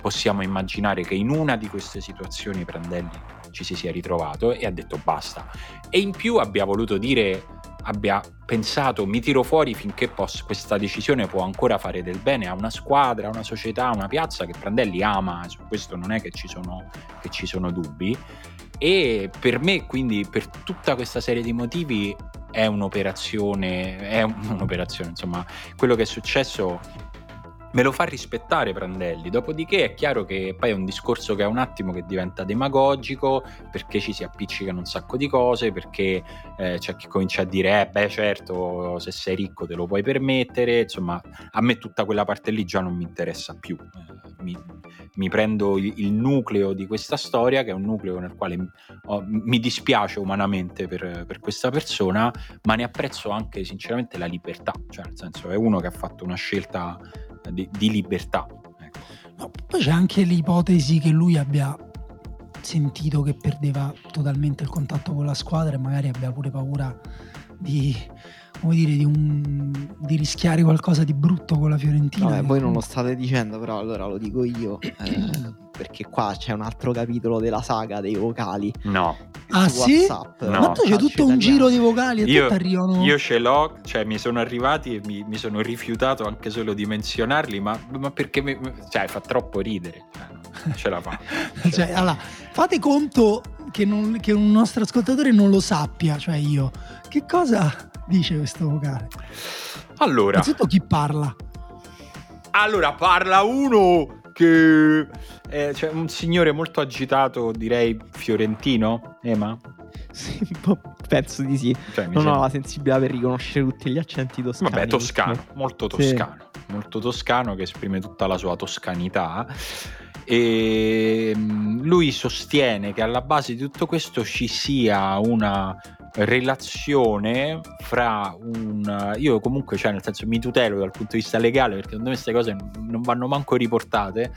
Speaker 1: possiamo immaginare che in una di queste situazioni Prandelli ci si sia ritrovato e ha detto basta. E in più abbia voluto dire, abbia pensato mi tiro fuori finché posso, questa decisione può ancora fare del bene a una squadra, a una società, a una piazza che Prandelli ama, su questo non è che ci sono, che ci sono dubbi. E per me, quindi, per tutta questa serie di motivi, è un'operazione, è un'operazione, insomma, quello che è successo me lo fa rispettare Prandelli. Dopodiché è chiaro che poi è un discorso che è un attimo che diventa demagogico perché ci si appiccicano un sacco di cose, perché eh, c'è chi comincia a dire, eh beh certo, se sei ricco te lo puoi permettere, insomma a me tutta quella parte lì già non mi interessa più. Eh, mi, mi, prendo il, nucleo di questa storia, che è un nucleo nel quale oh, mi dispiace umanamente per, per questa persona, ma ne apprezzo anche sinceramente la libertà, cioè nel senso è uno che ha fatto una scelta di, di libertà. Ecco.
Speaker 2: No, poi c'è anche l'ipotesi che lui abbia sentito che perdeva totalmente il contatto con la squadra e magari abbia pure paura di, come dire, di, un, di rischiare qualcosa di brutto con la Fiorentina.
Speaker 3: Vabbè, voi non lo state dicendo, però allora lo dico io. Eh, perché qua c'è un altro capitolo della saga dei vocali.
Speaker 1: No.
Speaker 2: Ah sì? WhatsApp, no. Ma tu c'è tutto un giro di vocali e io, arrivano...
Speaker 1: Io ce l'ho, cioè mi sono arrivati e mi, mi sono rifiutato anche solo di menzionarli, ma, ma perché mi, cioè, fa troppo ridere. Cioè, ce la fa.
Speaker 2: cioè, allora, fate conto che, non, che un nostro ascoltatore non lo sappia, cioè io. Che cosa dice questo vocale?
Speaker 1: Allora...
Speaker 2: Innanzitutto chi parla?
Speaker 1: Allora, parla uno che eh, cioè, un signore molto agitato, direi fiorentino, Ema?
Speaker 3: Sì, penso di sì. Cioè, non sembra... ho la sensibilità per riconoscere tutti gli accenti toscani.
Speaker 1: Vabbè, toscano, perché... molto toscano, sì. molto toscano che esprime tutta la sua toscanità. E mm, lui sostiene che alla base di tutto questo ci sia una relazione fra un io comunque cioè nel senso mi tutelo dal punto di vista legale perché secondo me queste cose non vanno manco riportate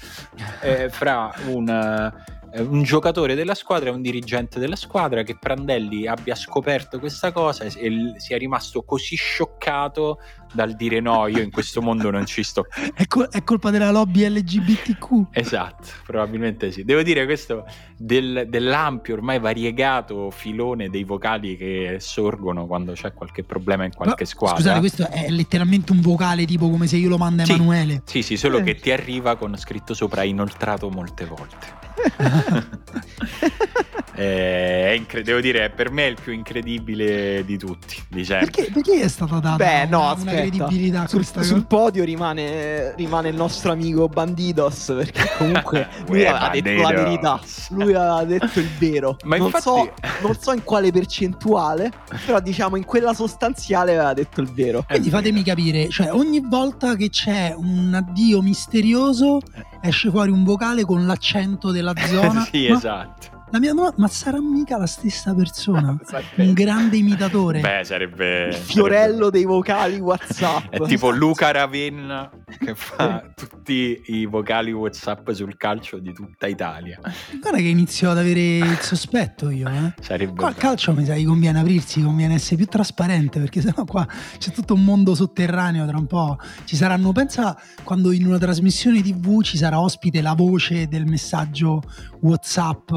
Speaker 1: eh, fra un eh, un giocatore della squadra e un dirigente della squadra che Prandelli abbia scoperto questa cosa e sia rimasto così scioccato dal dire no, io in questo mondo non ci sto.
Speaker 2: È, col- è colpa della lobby LGBTQ?
Speaker 1: Esatto, probabilmente sì. Devo dire questo del, dell'ampio, ormai variegato filone dei vocali che sorgono quando c'è qualche problema in qualche Ma, squadra.
Speaker 2: Scusate, questo è letteralmente un vocale tipo come se io lo mando a Emanuele.
Speaker 1: Sì, sì, solo eh. che ti arriva con scritto sopra inoltrato molte volte. è incre- devo dire, per me è il più incredibile di tutti. Di
Speaker 2: perché, perché, è stata data
Speaker 3: Beh, no,
Speaker 2: una,
Speaker 3: aspetta.
Speaker 2: una credibilità
Speaker 3: sul, sul podio rimane, rimane, il nostro amico Bandidos perché comunque lui ha detto la verità. Lui ha detto il vero. Ma non, infatti... so, non so in quale percentuale, però diciamo in quella sostanziale aveva detto il vero.
Speaker 2: Quindi fatemi capire, cioè ogni volta che c'è un addio misterioso eh. esce fuori un vocale con l'accento della zona.
Speaker 1: sì, ma... esatto.
Speaker 2: La mia domanda, ma sarà mica la stessa persona? un grande imitatore.
Speaker 1: Beh, sarebbe.
Speaker 3: Il fiorello sarebbe... dei vocali WhatsApp.
Speaker 1: È tipo Luca Ravenna che fa tutti i vocali WhatsApp sul calcio di tutta Italia.
Speaker 2: Guarda che inizio ad avere il sospetto io. Eh.
Speaker 1: Sarebbe.
Speaker 2: Qua al calcio mi sa che conviene aprirsi, conviene essere più trasparente perché sennò qua c'è tutto un mondo sotterraneo. Tra un po' ci saranno. Pensa quando in una trasmissione TV ci sarà ospite la voce del messaggio WhatsApp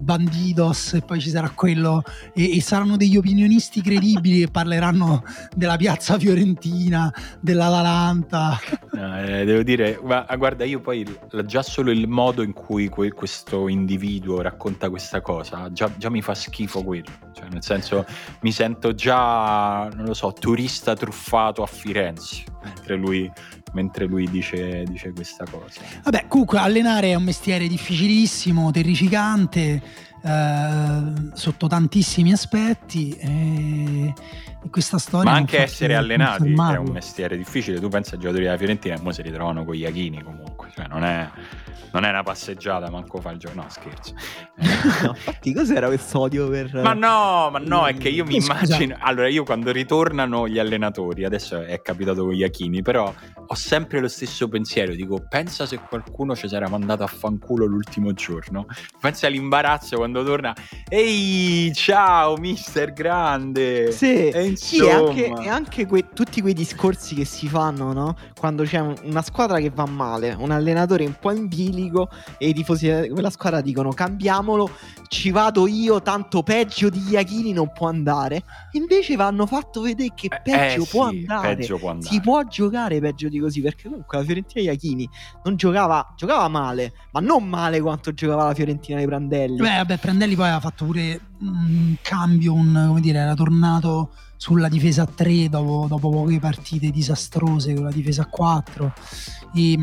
Speaker 2: Bandidos e poi ci sarà quello e, e saranno degli opinionisti credibili che parleranno della piazza fiorentina, dell'Atalanta.
Speaker 1: No, eh, devo dire, ma, ah, guarda, io poi già solo il modo in cui que- questo individuo racconta questa cosa, già, già mi fa schifo quello. Cioè, nel senso, mi sento già, non lo so, turista truffato a Firenze, mentre lui mentre lui dice, dice, questa cosa.
Speaker 2: Vabbè, comunque allenare è un mestiere difficilissimo, terrificante, eh, sotto tantissimi aspetti. E, e questa storia.
Speaker 1: Ma anche essere allenati è un mestiere difficile. Tu pensi ai giocatori della Fiorentina e ora si ritrovano con gli Iachini comunque, cioè non è non è una passeggiata, manco fa il gioco. No, scherzo.
Speaker 3: no, infatti, cos'era questo odio per.
Speaker 1: Ma no, ma no, è che io mi immagino. Allora, io quando ritornano gli allenatori, adesso è capitato con gli Iachini, però ho sempre lo stesso pensiero. Dico, pensa se qualcuno ci sarà mandato a fanculo l'ultimo giorno. Pensa all'imbarazzo quando torna. Ehi, ciao, mister grande.
Speaker 3: Sì, e, sì, e anche, e anche que- tutti quei discorsi che si fanno, no? Quando c'è un- una squadra che va male, un allenatore un po' in vita bilico e i tifosi di quella squadra dicono cambiamolo, ci vado io, tanto peggio di Iachini non può andare. Invece vanno fatto vedere che
Speaker 1: Eh,
Speaker 3: peggio,
Speaker 1: eh,
Speaker 3: può,
Speaker 1: sì,
Speaker 3: andare.
Speaker 1: peggio può andare.
Speaker 3: Si può giocare peggio di così perché comunque la Fiorentina Iachini non giocava, giocava male, ma non male quanto giocava la Fiorentina di Prandelli.
Speaker 2: Beh, vabbè, Prandelli poi aveva fatto pure un cambio, un, come dire, era tornato sulla difesa a 3 dopo, dopo poche partite disastrose con la difesa a 4. E,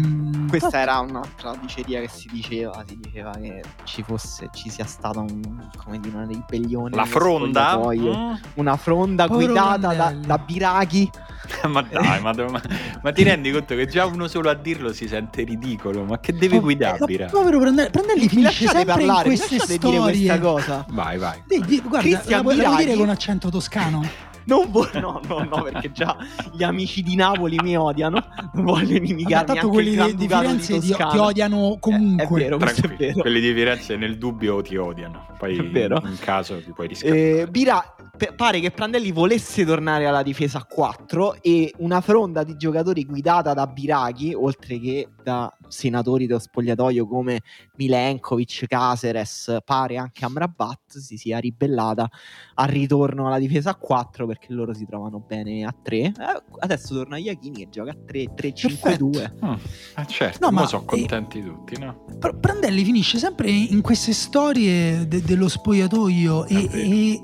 Speaker 3: Questa era un'altra diceria che si diceva, si diceva che ci fosse, ci sia stata un, come dire, una ribellione.
Speaker 1: La fronda? Mm?
Speaker 3: Una fronda
Speaker 2: Povero
Speaker 3: guidata da, da Biraghi.
Speaker 1: ma dai, ma, ma- ma ti rendi conto che già uno solo a dirlo si sente ridicolo? Ma che deve
Speaker 2: po-
Speaker 1: guidare?
Speaker 2: eh, povero Prandelli, Prandelli finisce sempre
Speaker 3: parlare,
Speaker 2: in queste
Speaker 3: lasciate dire questa
Speaker 2: storie.
Speaker 3: cosa.
Speaker 1: Vai, vai.
Speaker 2: Di- di- guarda,
Speaker 3: Christian
Speaker 2: la, vuoi- la vuoi dire con accento toscano?
Speaker 3: Non vo- no, no, no, perché già gli amici di Napoli mi odiano. Non voglio inimicarmi
Speaker 2: tanto quelli di, di Firenze ti,
Speaker 3: Toscana.
Speaker 2: ti odiano comunque.
Speaker 3: Eh, è vero, è
Speaker 1: Tranquillo,
Speaker 3: vero.
Speaker 1: quelli di Firenze nel dubbio ti odiano. Poi
Speaker 3: È vero.
Speaker 1: in caso ti puoi riscattare.
Speaker 3: Eh, Bira pe- pare che Prandelli volesse tornare alla difesa a 4 e una fronda di giocatori guidata da Biraghi, oltre che da senatori dello spogliatoio come Milenkovic, Caceres, pare anche Amrabat, si sia ribellata al ritorno alla difesa a 4 perché loro si trovano bene a 3. Eh, adesso torna Iachini che gioca a 3, 3 5 2
Speaker 1: Mm, eh, certo,
Speaker 2: No,
Speaker 1: ma sono contenti tutti, no?
Speaker 2: Pr- Prandelli finisce sempre in queste storie de- dello spogliatoio e, e-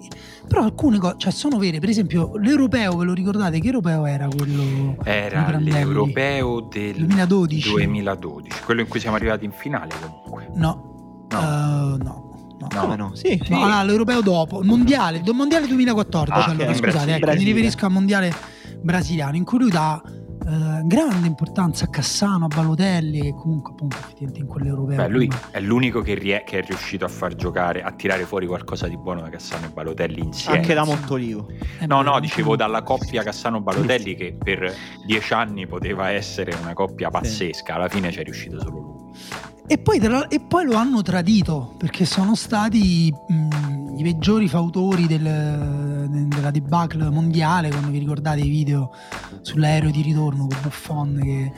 Speaker 2: però alcune cose cioè, sono vere per esempio l'europeo ve lo ricordate che europeo era quello
Speaker 1: Era l'europeo del
Speaker 2: 2012
Speaker 1: 2012, quello in cui siamo arrivati in finale comunque.
Speaker 2: no
Speaker 1: No.
Speaker 2: Eh, no no.
Speaker 3: Come no? Sì, sì.
Speaker 2: No, allora, l'europeo dopo, il mondiale, do- mondiale 2014,
Speaker 1: Ah,
Speaker 2: allora,
Speaker 1: in
Speaker 2: scusate,
Speaker 1: Brasile.
Speaker 2: ecco, mi riferisco al mondiale brasiliano, in cui lui dà eh, grande importanza a Cassano, a Balotelli, che comunque appunto effettivamente in quell'europeo.
Speaker 1: Beh, lui
Speaker 2: prima-
Speaker 1: è l'unico che, rie- che è riuscito a far giocare, a tirare fuori qualcosa di buono da Cassano e Balotelli insieme.
Speaker 3: Anche da Montolivo.
Speaker 2: è
Speaker 1: No, no, dicevo dalla coppia Cassano-Balotelli che per dieci anni poteva essere una coppia pazzesca, alla fine ci è riuscito solo lui.
Speaker 2: E poi, tra- e poi lo hanno tradito perché sono stati mh, i peggiori fautori del- della debacle mondiale. Quando vi ricordate i video sull'aereo di ritorno con Buffon che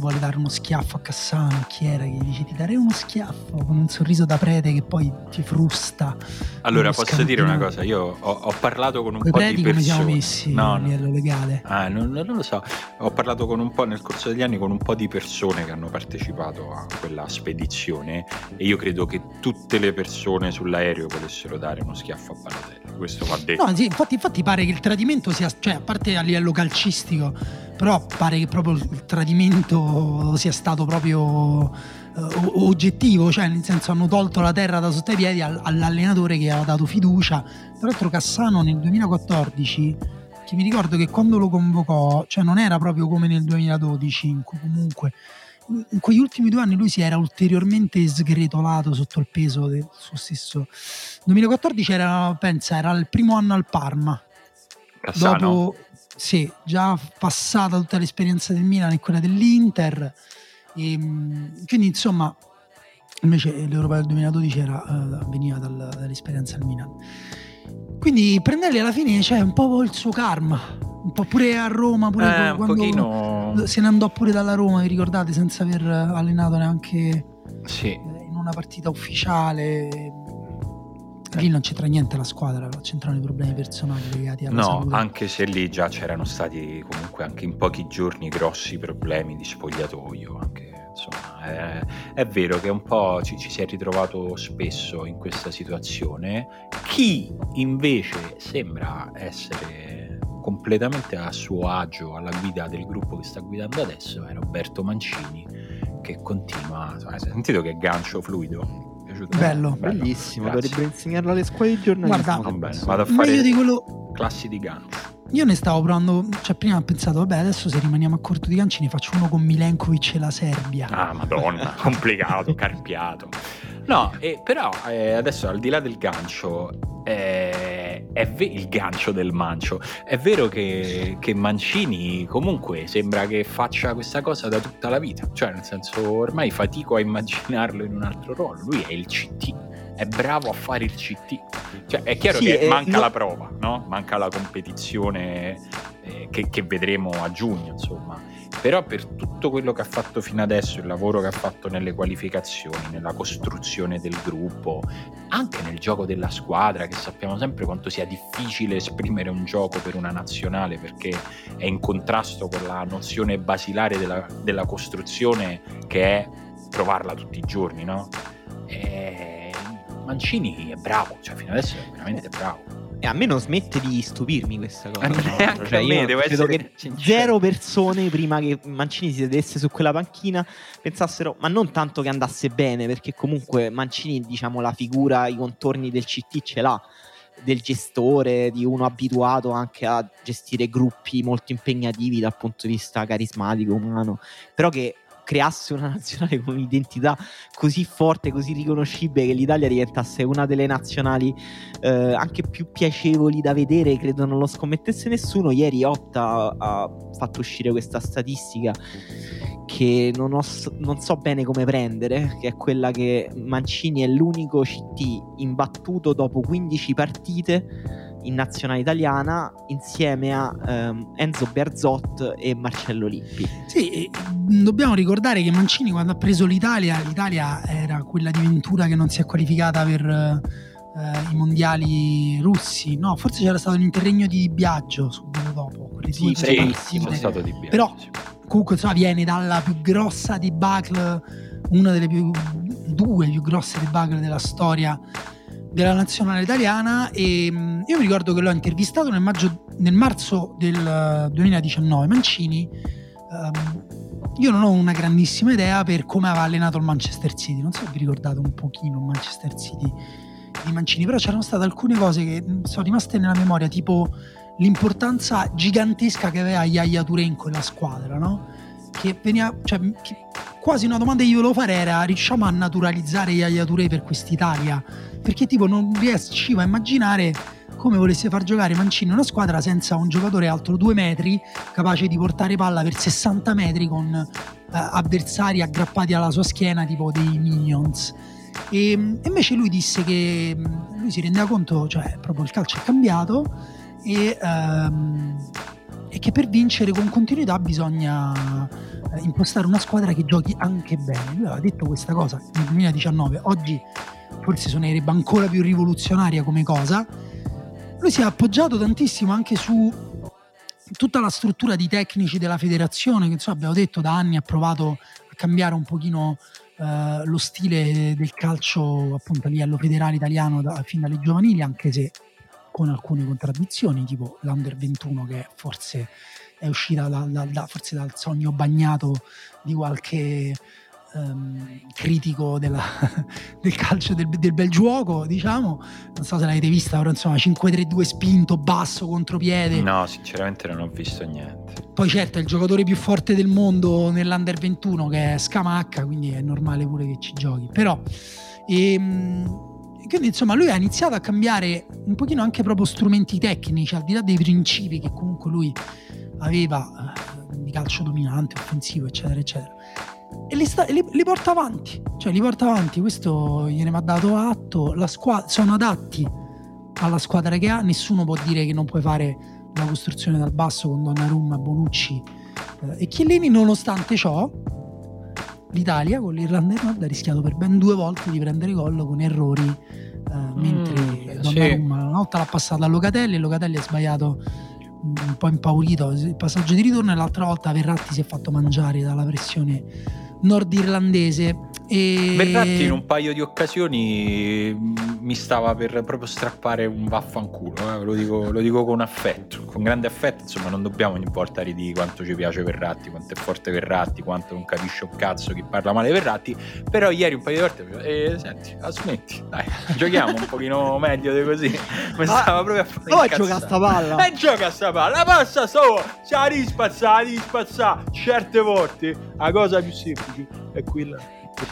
Speaker 2: vuole dare uno schiaffo a Cassano. Chi era che gli dice ti darei uno schiaffo con un sorriso da prete che poi ti frusta.
Speaker 1: Allora, posso dire una cosa? Io ho, ho parlato con un
Speaker 2: Quei
Speaker 1: po' di
Speaker 2: preti come siamo
Speaker 1: persone.
Speaker 2: messi
Speaker 1: No,
Speaker 2: a
Speaker 1: no.
Speaker 2: livello legale?
Speaker 1: Ah, non, non lo so, ho parlato con un po' nel corso degli anni con un po' di persone che hanno partecipato a quella spedizione e io credo che tutte le persone sull'aereo potessero dare uno schiaffo a Balotelli. Questo va detto.
Speaker 2: No, sì, infatti, infatti pare che il tradimento sia, cioè a parte a livello calcistico, però pare che proprio il tradimento sia stato proprio eh, oggettivo, cioè nel senso hanno tolto la terra da sotto ai piedi al- all'allenatore che aveva dato fiducia. Tra l'altro Cassano nel 2014, che mi ricordo che quando lo convocò, cioè non era proprio come nel 2012, in cui comunque in- in quegli ultimi due anni lui si era ulteriormente sgretolato sotto il peso del suo stesso 2014 era, pensa, era il primo anno al Parma.
Speaker 1: Cassano?
Speaker 2: Dopo, sì, già passata tutta l'esperienza del Milan e quella dell'Inter. E, mh, quindi, insomma, invece l'Europeo del 2012 era, eh, veniva dal- dall'esperienza del Milan. Quindi Prendelli alla fine c'è un po' il suo karma, un po' pure a Roma, pure
Speaker 1: Eh,
Speaker 2: quando
Speaker 1: pochino...
Speaker 2: se ne andò pure dalla Roma, vi ricordate, senza aver allenato neanche
Speaker 1: Sì,
Speaker 2: in una partita ufficiale. Lì non c'entra niente la squadra, c'entrano i problemi personali legati alla
Speaker 1: no,
Speaker 2: salute.
Speaker 1: anche se lì già c'erano stati comunque anche in pochi giorni grossi problemi di spogliatoio. Anche, insomma, è, è vero che un po' ci, ci si è ritrovato spesso in questa situazione. Chi invece sembra essere completamente a suo agio alla guida del gruppo che sta guidando adesso è Roberto Mancini che continua. Hai sentito che gancio fluido? Piaciuto?
Speaker 2: Bello.
Speaker 3: Bellissimo,
Speaker 1: Grazie.
Speaker 3: dovrebbe insegnarlo alle scuole di giornalismo.
Speaker 2: Guarda,
Speaker 1: Va bene,
Speaker 3: Sì.
Speaker 1: vado a fare
Speaker 2: Meglio di quello.
Speaker 1: Classi di gancio.
Speaker 2: Io ne stavo provando. Cioè, prima ho pensato, vabbè, adesso se rimaniamo a corto di ganci ne faccio uno con Milenkovic e la Serbia.
Speaker 1: Ah, madonna, complicato, carpiato. No, eh, però eh, adesso al di là del gancio, eh, è ve- il gancio del mancio, è vero che, che Mancini comunque sembra che faccia questa cosa da tutta la vita, cioè nel senso ormai fatico a immaginarlo in un altro ruolo, lui è il CT, è bravo a fare il CT, cioè è chiaro
Speaker 3: Sì,
Speaker 1: che
Speaker 3: eh,
Speaker 1: manca
Speaker 3: no-
Speaker 1: la prova, no? manca la competizione eh, che, che vedremo a giugno, insomma però per tutto quello che ha fatto fino adesso, il lavoro che ha fatto nelle qualificazioni, nella costruzione del gruppo, anche nel gioco della squadra, che sappiamo sempre quanto sia difficile esprimere un gioco per una nazionale perché è in contrasto con la nozione basilare della, della costruzione che è provarla tutti i giorni, no? E Mancini è bravo, cioè fino adesso è veramente bravo.
Speaker 3: E a me non smette di stupirmi questa cosa.
Speaker 1: Neanche cioè, a me, devo
Speaker 3: credo che zero persone prima che Mancini si sedesse su quella panchina pensassero, ma non tanto che andasse bene, perché comunque Mancini, diciamo, la figura, i contorni del CT ce l'ha del gestore, di uno abituato anche a gestire gruppi molto impegnativi dal punto di vista carismatico, umano, però che creasse una nazionale con un'identità così forte, così riconoscibile che l'Italia diventasse una delle nazionali eh, anche più piacevoli da vedere, credo non lo scommettesse nessuno. Ieri Opta ha fatto uscire questa statistica che non, ho, non so bene come prendere, che è quella che Mancini è l'unico CT imbattuto dopo 15 partite in nazionale italiana insieme a ehm, Enzo Berzot e Marcello Lippi.
Speaker 2: Sì, dobbiamo ricordare che Mancini quando ha preso l'Italia, l'Italia era quella di Ventura che non si è qualificata per eh, i mondiali russi, no, forse c'era stato l'interregno di Biagio subito dopo.
Speaker 3: Sì,
Speaker 2: partite.
Speaker 1: C'è stato di Biagio,
Speaker 2: Però
Speaker 1: sì.
Speaker 2: comunque insomma, viene dalla più grossa debacle, una delle più, due più grosse debacle della storia della nazionale italiana e mh, io mi ricordo che l'ho intervistato nel, maggio, nel marzo del eh, 2019 Mancini ehm, io non ho una grandissima idea per come aveva allenato il Manchester City non so se vi ricordate un pochino il Manchester City di Mancini però c'erano state alcune cose che mh, sono rimaste nella memoria tipo l'importanza gigantesca che aveva Yaya Touré in quella squadra no? che veniva cioè, che quasi una domanda che io volevo fare era riusciamo a naturalizzare Yaya Touré per quest'Italia? Perché tipo non riuscivo a immaginare come volesse far giocare Mancini in una squadra senza un giocatore alto due metri capace di portare palla per 60 metri con eh, avversari aggrappati alla sua schiena tipo dei minions. E invece lui disse che mh, lui si rendeva conto cioè proprio il calcio è cambiato e, ehm, e che per vincere con continuità bisogna eh, impostare una squadra che giochi anche bene. Lui aveva detto questa cosa nel 2019, oggi forse suonerebbe ancora più rivoluzionaria come cosa. Lui si è appoggiato tantissimo anche su tutta la struttura di tecnici della federazione, che insomma abbiamo detto da anni ha provato a cambiare un pochino eh, lo stile del calcio appunto a livello federale italiano da, fin dalle giovanili, anche se con alcune contraddizioni, tipo l'Under 21 che forse è uscita da- da- da- forse dal sogno bagnato di qualche ehm, critico della- del calcio del, del bel gioco, diciamo. Non so se l'avete vista, però insomma 5-3-2 spinto, basso, contropiede.
Speaker 1: No, sinceramente non ho visto niente.
Speaker 2: Poi certo è il giocatore più forte del mondo nell'Under 21 che è Scamacca, quindi è normale pure che ci giochi. Però ehm, quindi insomma lui ha iniziato a cambiare un pochino anche proprio strumenti tecnici, al di là dei principi che comunque lui aveva eh, di calcio dominante, offensivo, eccetera, eccetera. E li, sta- li- li porta avanti, cioè li porta avanti, questo gliene va dato atto, la squadra sono adatti alla squadra che ha, nessuno può dire che non puoi fare la costruzione dal basso con Donnarumma, Bonucci eh, e Chiellini, nonostante ciò l'Italia con l'Irlanda del Nord ha rischiato per ben due volte di prendere gol con errori eh, mentre
Speaker 1: Mm,
Speaker 2: Donnarumma una volta l'ha passata a Locatelli e Locatelli ha sbagliato un po' impaurito. Il passaggio di ritorno e l'altra volta Verratti si è fatto mangiare dalla pressione nordirlandese e
Speaker 1: Verratti in un paio di occasioni mm, mi stava per proprio strappare un vaffanculo, eh, lo, dico, lo dico con affetto, con grande affetto, insomma non dobbiamo ogni volta ridire quanto ci piace Verratti, quanto è forte Verratti, quanto non capisce un cazzo chi parla male Verratti, però ieri un paio di volte eh, senti, smetti, dai, giochiamo un pochino meglio di così, mi stava proprio a fare
Speaker 3: Poi
Speaker 1: incazzare.
Speaker 3: gioca sta palla.
Speaker 1: E gioca sta palla, la passa sto, si la rispazza, la rispazza, certe volte la cosa più semplice è quella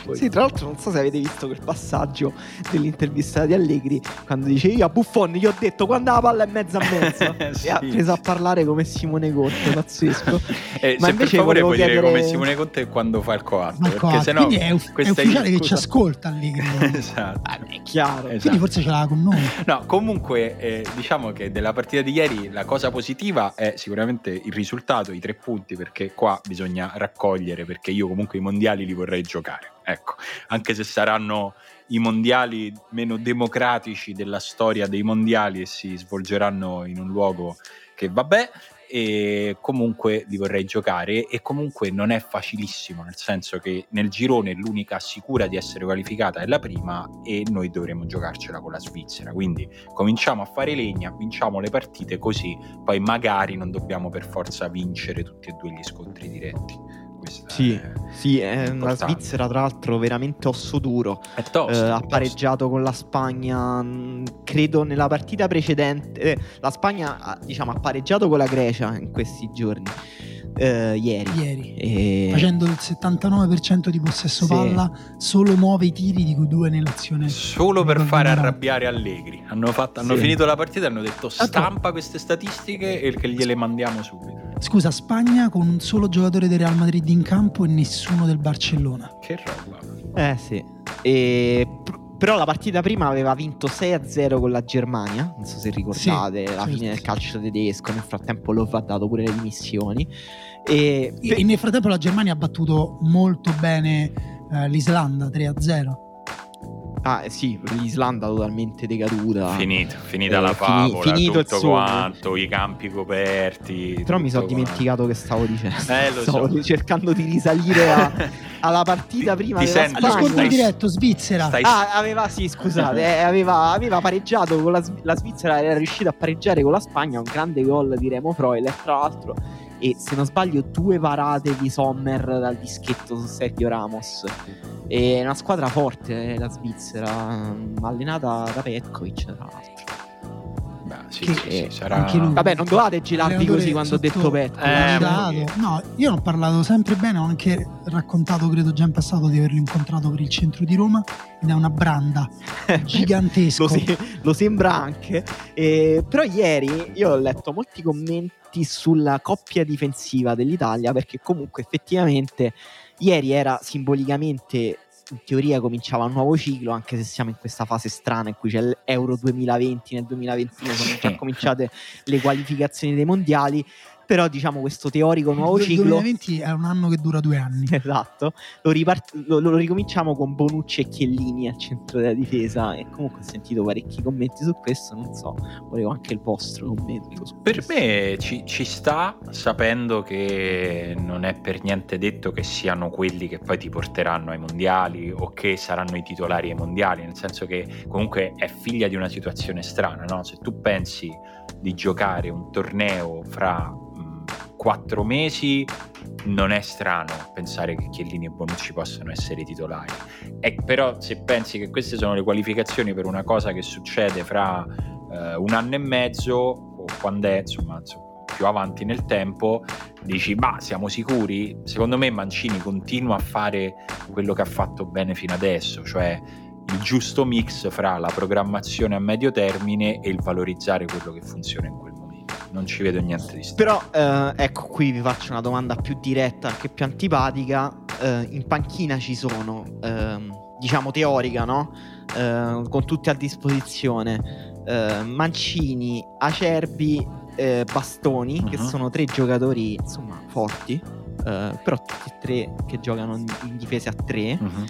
Speaker 1: Poi...
Speaker 3: Sì, tra l'altro non so se avete visto quel passaggio dell'intervista di Allegri quando dice io a Buffon gli ho detto quando la palla è mezza a mezza
Speaker 1: sì.
Speaker 3: e ha preso a parlare come Simone Conte, pazzesco.
Speaker 1: Eh,
Speaker 3: Ma
Speaker 1: se per
Speaker 3: invece
Speaker 1: favore puoi dire
Speaker 3: chiedere-
Speaker 1: come Simone Conte quando fa il coatto, perché
Speaker 2: qua,
Speaker 1: sennò
Speaker 2: quindi è, uff- è ufficiale che ci ascolta Allegri.
Speaker 1: esatto.
Speaker 3: Ah, è chiaro.
Speaker 1: Esatto.
Speaker 2: Quindi forse ce l'ha con noi.
Speaker 1: No, comunque eh, diciamo che della partita di ieri la cosa positiva è sicuramente il risultato, i tre punti, perché qua bisogna raccogliere, perché io comunque i mondiali li vorrei giocare. Ecco, anche se saranno i mondiali meno democratici della storia dei mondiali e si svolgeranno in un luogo che vabbè, e comunque li vorrei giocare e comunque non è facilissimo nel senso che nel girone l'unica sicura di essere qualificata è la prima e noi dovremo giocarcela con la Svizzera. Quindi cominciamo a fare legna vinciamo le partite così poi magari non dobbiamo per forza vincere tutti e due gli scontri diretti Questa
Speaker 3: Sì,
Speaker 1: è,
Speaker 3: sì, è la
Speaker 1: importante.
Speaker 3: Svizzera tra l'altro veramente osso duro.
Speaker 1: è
Speaker 3: Eh,
Speaker 1: tosta,
Speaker 3: ha pareggiato con la Spagna, mh, credo nella partita precedente. eh, la Spagna ha, diciamo, ha pareggiato con la Grecia in questi giorni, eh, ieri.
Speaker 2: Ieri.
Speaker 3: E-
Speaker 2: Facendo il 79% di possesso
Speaker 3: Sì.
Speaker 2: palla, solo 9 tiri di cui due nell'azione.
Speaker 1: solo per fare arrabbiare Allegri hanno, fatto- hanno
Speaker 3: Sì.
Speaker 1: finito la partita e hanno detto stampa queste statistiche e che gliele mandiamo subito
Speaker 2: Scusa, Spagna con un solo giocatore del Real Madrid in campo e nessuno del Barcellona.
Speaker 1: che roba
Speaker 3: Eh sì. E, però la partita prima aveva vinto 6-0 con la Germania, non so se ricordate, la
Speaker 2: certo.
Speaker 3: fine del calcio tedesco, nel frattempo Love ha dato pure le dimissioni. E,
Speaker 2: E e nel frattempo la Germania ha battuto molto bene eh, l'Islanda 3-0.
Speaker 3: Ah, sì, l'Islanda totalmente decaduta.
Speaker 1: Finito, finita
Speaker 3: Eh,
Speaker 1: la
Speaker 3: fini-
Speaker 1: favola,
Speaker 3: finito il
Speaker 1: tutto quanto, i campi coperti.
Speaker 3: Però mi sono dimenticato che stavo dicendo.
Speaker 1: Eh, lo
Speaker 3: stavo
Speaker 1: so.
Speaker 3: cercando di risalire a- alla partita
Speaker 1: Ti-
Speaker 3: prima
Speaker 1: ti sento.
Speaker 2: All'ascolto
Speaker 1: stai-
Speaker 2: diretto Svizzera.
Speaker 1: Stai
Speaker 3: Ah, aveva, sì, scusate, eh, aveva, aveva pareggiato con la, la Svizzera, era riuscita a pareggiare con la Spagna, un grande gol di Remo Freuler, tra l'altro, e se non sbaglio due parate di Sommer dal dischetto su Sergio Ramos. È una squadra forte, eh, la Svizzera, mm, allenata da Petkovic, tra l'altro.
Speaker 1: Beh, sì,
Speaker 2: Che-
Speaker 1: sì, sì,
Speaker 2: eh,
Speaker 1: sarà...
Speaker 2: anche lui.
Speaker 3: Vabbè, non dovete girarvi così quando ho detto Petkovic.
Speaker 1: Eh,
Speaker 2: No, io non ho parlato sempre bene, ho anche raccontato, credo già in passato, di averlo incontrato per il centro di Roma ed è una branda gigantesco.
Speaker 3: lo, se- lo sembra anche. Eh, però ieri io ho letto molti commenti sulla coppia difensiva dell'Italia perché comunque effettivamente ieri era simbolicamente in teoria cominciava un nuovo ciclo anche se siamo in questa fase strana in cui c'è l'Euro 2020 nel 2021 sono già cominciate le qualificazioni dei mondiali però diciamo questo teorico nuovo
Speaker 2: il
Speaker 3: ciclo
Speaker 2: 2020 è un anno che dura due anni.
Speaker 3: Esatto, lo, ripart- lo- lo ricominciamo con Bonucci e Chiellini al centro della difesa e comunque ho sentito parecchi commenti su questo, non so, volevo anche il vostro commento. su
Speaker 1: Per
Speaker 3: questo.
Speaker 1: me ci, ci sta sapendo che non è per niente detto che siano quelli che poi ti porteranno ai mondiali o che saranno i titolari ai mondiali, nel senso che comunque è figlia di una situazione strana, no? Se tu pensi di giocare un torneo fra quattro mesi, non è strano pensare che Chiellini e Bonucci possano essere titolari. E però se pensi che queste sono le qualificazioni per una cosa che succede fra eh, un anno e mezzo o quando è insomma, più avanti nel tempo dici ma siamo sicuri secondo me Mancini continua a fare quello che ha fatto bene fino adesso cioè il giusto mix fra la programmazione a medio termine e il valorizzare quello che funziona in quel momento non ci vedo niente di strano
Speaker 3: Però eh, ecco qui vi faccio una domanda più diretta, anche più antipatica. Eh, in panchina ci sono, ehm, diciamo teorica, no? Eh, con tutti a disposizione. eh, Mancini, Acerbi, eh, Bastoni, che
Speaker 1: Mhm.
Speaker 3: sono tre giocatori insomma forti, eh, però tutti e tre che giocano in, difesa a tre.
Speaker 1: Mhm.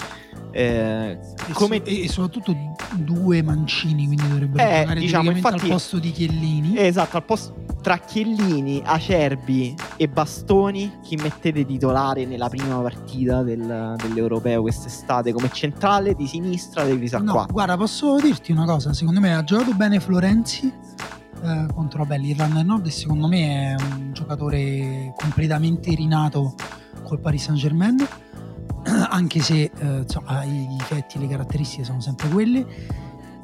Speaker 3: Eh,
Speaker 2: E,
Speaker 3: come
Speaker 2: so- e soprattutto due mancini, quindi dovrebbero
Speaker 3: Eh,
Speaker 2: giocare
Speaker 3: diciamo, infatti-
Speaker 2: al posto di Chiellini.
Speaker 3: Esatto, al posto tra Chiellini, Acerbi e Bastoni, chi mettete titolare nella prima partita del- dell'Europeo quest'estate come centrale di sinistra del Visa
Speaker 2: No,
Speaker 3: 4?
Speaker 2: guarda, posso dirti una cosa? Secondo me ha giocato bene Florenzi eh, contro vabbè, l'Irlanda del Nord e secondo me è un giocatore completamente rinato col Paris Saint Germain. Anche se eh, insomma, i difetti e le caratteristiche sono sempre quelle.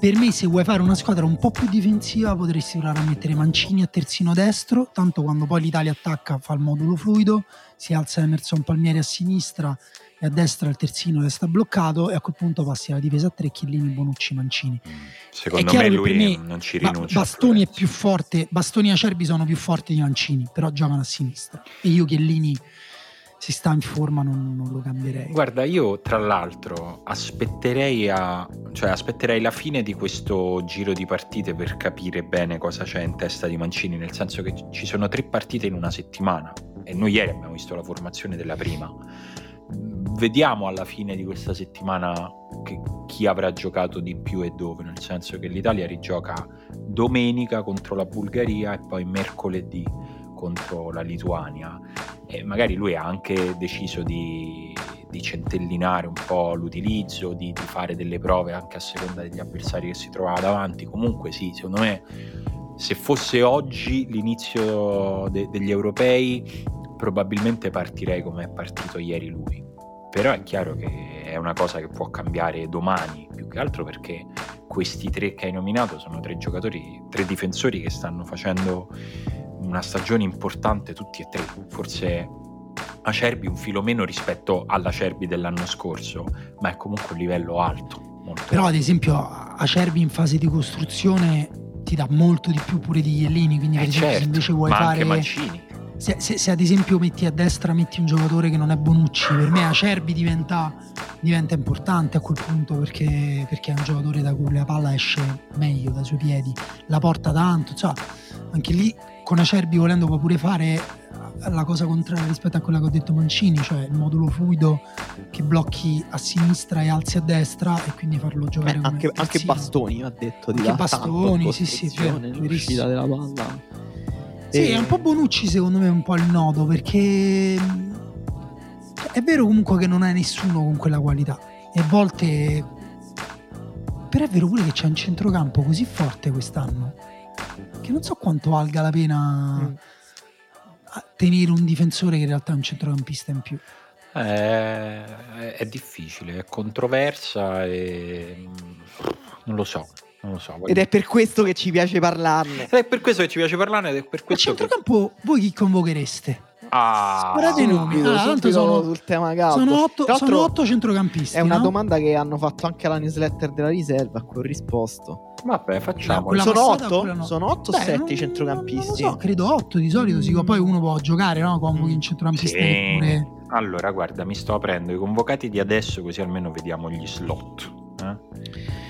Speaker 2: Per me, se vuoi fare una squadra un po' più difensiva, potresti provare a mettere Mancini a terzino destro. Tanto quando poi l'Italia attacca fa il modulo fluido, si alza Emerson Palmieri a sinistra e a destra il terzino resta bloccato e a quel punto passi alla difesa a tre Chiellini, Bonucci, Mancini.
Speaker 1: Mm. Secondo me lui
Speaker 2: me
Speaker 1: non ci rinuncia.
Speaker 2: Bastoni è più forte, Bastoni e Acerbi sono più forti di Mancini, però giocano a sinistra. E io Chiellini, se sta in forma, non, non lo cambierei.
Speaker 1: Guarda, io tra l'altro aspetterei, a, cioè, aspetterei la fine di questo giro di partite per capire bene cosa c'è in testa di Mancini, nel senso che ci sono tre partite in una settimana e noi ieri abbiamo visto la formazione della prima. Vediamo alla fine di questa settimana che- chi avrà giocato di più e dove, nel senso che l'Italia rigioca domenica contro la Bulgaria e poi mercoledì contro la Lituania e magari lui ha anche deciso di, di centellinare un po' l'utilizzo, di, di fare delle prove anche a seconda degli avversari che si trovava davanti. Comunque sì, secondo me se fosse oggi l'inizio de- degli europei probabilmente partirei come è partito ieri lui. Però è chiaro che è una cosa che può cambiare domani, più che altro perché questi tre che hai nominato sono tre giocatori, tre difensori che stanno facendo una stagione importante tutti e tre. Forse Acerbi un filo meno rispetto all'Acerbi dell'anno scorso, ma è comunque un livello alto. Molto
Speaker 2: Però, ad esempio, Acerbi in fase di costruzione ti dà molto di più pure di Chiellini. Quindi,
Speaker 1: Eh,
Speaker 2: esempio, se
Speaker 1: certo,
Speaker 2: invece vuoi
Speaker 1: ma
Speaker 2: fare.
Speaker 1: anche Mancini.
Speaker 2: Se, se- se ad esempio metti a destra metti un giocatore che non è Bonucci, per me Acerbi diventa, diventa importante a quel punto perché, perché è un giocatore da cui la palla esce meglio dai suoi piedi, la porta tanto, insomma, anche lì con Acerbi volendo può pure fare la cosa contraria rispetto a quella che ho detto Mancini, cioè il modulo fluido che blocchi a sinistra e alzi a destra e quindi farlo giocare
Speaker 3: Beh, anche, anche. Bastoni ha detto di
Speaker 2: Anche
Speaker 3: dà
Speaker 2: Bastoni,
Speaker 3: tanto
Speaker 2: sì, sì, vero,
Speaker 3: l'uscita della palla.
Speaker 2: Sì,
Speaker 3: E-
Speaker 2: è un po' Bonucci secondo me un po' il nodo perché è vero comunque che non hai nessuno con quella qualità e a volte però è vero pure che c'è un centrocampo così forte quest'anno che non so quanto valga la pena
Speaker 3: Mm.
Speaker 2: a- tenere un difensore che in realtà è un centrocampista in più.
Speaker 1: Eh, è, è difficile, è controversa e mm, non lo so, non lo so.
Speaker 3: Ed è per questo che ci piace parlarne.
Speaker 1: Ed è per questo che ci piace parlarne ed è per
Speaker 2: A
Speaker 1: questo che...
Speaker 2: centrocampo voi chi convochereste?
Speaker 1: Ah,
Speaker 2: Sparate i nomi.
Speaker 3: Subito
Speaker 2: sono-
Speaker 3: sul tema caldo.
Speaker 2: Sono otto, sono otto centrocampisti.
Speaker 3: È una
Speaker 2: no?
Speaker 3: domanda che hanno fatto anche alla newsletter della riserva a cui ho risposto.
Speaker 1: Vabbè, facciamo.
Speaker 3: sono otto?
Speaker 2: no?
Speaker 3: Sono otto o sette
Speaker 2: non-
Speaker 3: i centrocampisti?
Speaker 2: Non lo so, credo 8 di solito. Sì,
Speaker 3: Mm.
Speaker 2: poi uno può giocare, no?
Speaker 3: Mm.
Speaker 2: un centrocampista
Speaker 1: Sì.
Speaker 2: pure.
Speaker 1: Allora, guarda, mi sto aprendo i convocati di adesso così almeno vediamo gli slot. eh?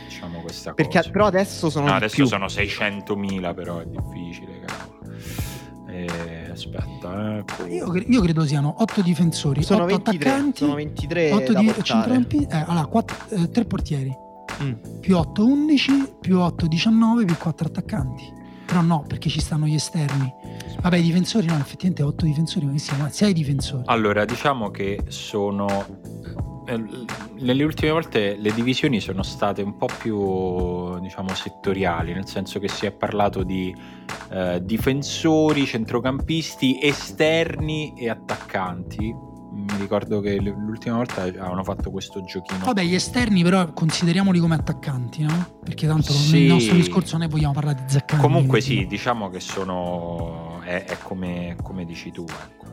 Speaker 1: Diciamo questa
Speaker 3: Perché
Speaker 1: cosa.
Speaker 3: però adesso sono
Speaker 1: No, adesso
Speaker 3: più.
Speaker 1: sono 600.000, però è difficile, cavolo. Eh, aspetta, eh. poi-
Speaker 2: Io, cre- io credo siano 8 difensori,
Speaker 3: Sono
Speaker 2: 8
Speaker 3: 23,
Speaker 2: attaccanti,
Speaker 3: sono 23
Speaker 2: 8
Speaker 3: da
Speaker 2: di centrocampisti. Eh, allora, 3 portieri
Speaker 3: Mm.
Speaker 2: più 8 11 più 8 19 più 4 attaccanti. Però no, perché ci stanno gli esterni. Vabbè, i difensori no, effettivamente 8 difensori, ma che siamo? 6 difensori.
Speaker 1: Allora, diciamo che sono. Eh, Nelle ultime volte le divisioni sono state un po' più, diciamo, settoriali, nel senso che si è parlato di eh, difensori, centrocampisti, esterni e attaccanti. Mi ricordo che l'ultima volta avevano fatto questo giochino.
Speaker 2: Vabbè, gli esterni però consideriamoli come attaccanti, no? Perché tanto
Speaker 1: Sì.
Speaker 2: nel nostro discorso noi vogliamo parlare di Zaccagni.
Speaker 1: Comunque sì, diciamo che sono... è, è come, come dici tu. Ecco.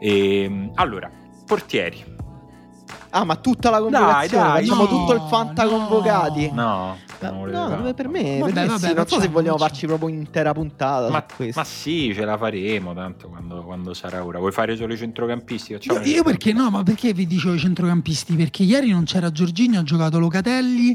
Speaker 1: E, allora, portieri.
Speaker 3: Ah, ma tutta la convocazione,
Speaker 1: dai,
Speaker 3: facciamo
Speaker 2: no,
Speaker 3: tutto il fanta
Speaker 2: no.
Speaker 3: convocati.
Speaker 1: No,
Speaker 3: no, per me,
Speaker 2: Vabbè,
Speaker 3: per me
Speaker 2: vabbè,
Speaker 3: sì, non so se vogliamo farci proprio un'intera puntata
Speaker 1: Ma, ma sì, ce la faremo tanto quando, quando sarà ora. Vuoi fare solo i centrocampisti? Facciamo
Speaker 2: Io, io perché no, ma perché vi dicevo i centrocampisti? Perché ieri non c'era Giorginio, ha giocato Locatelli,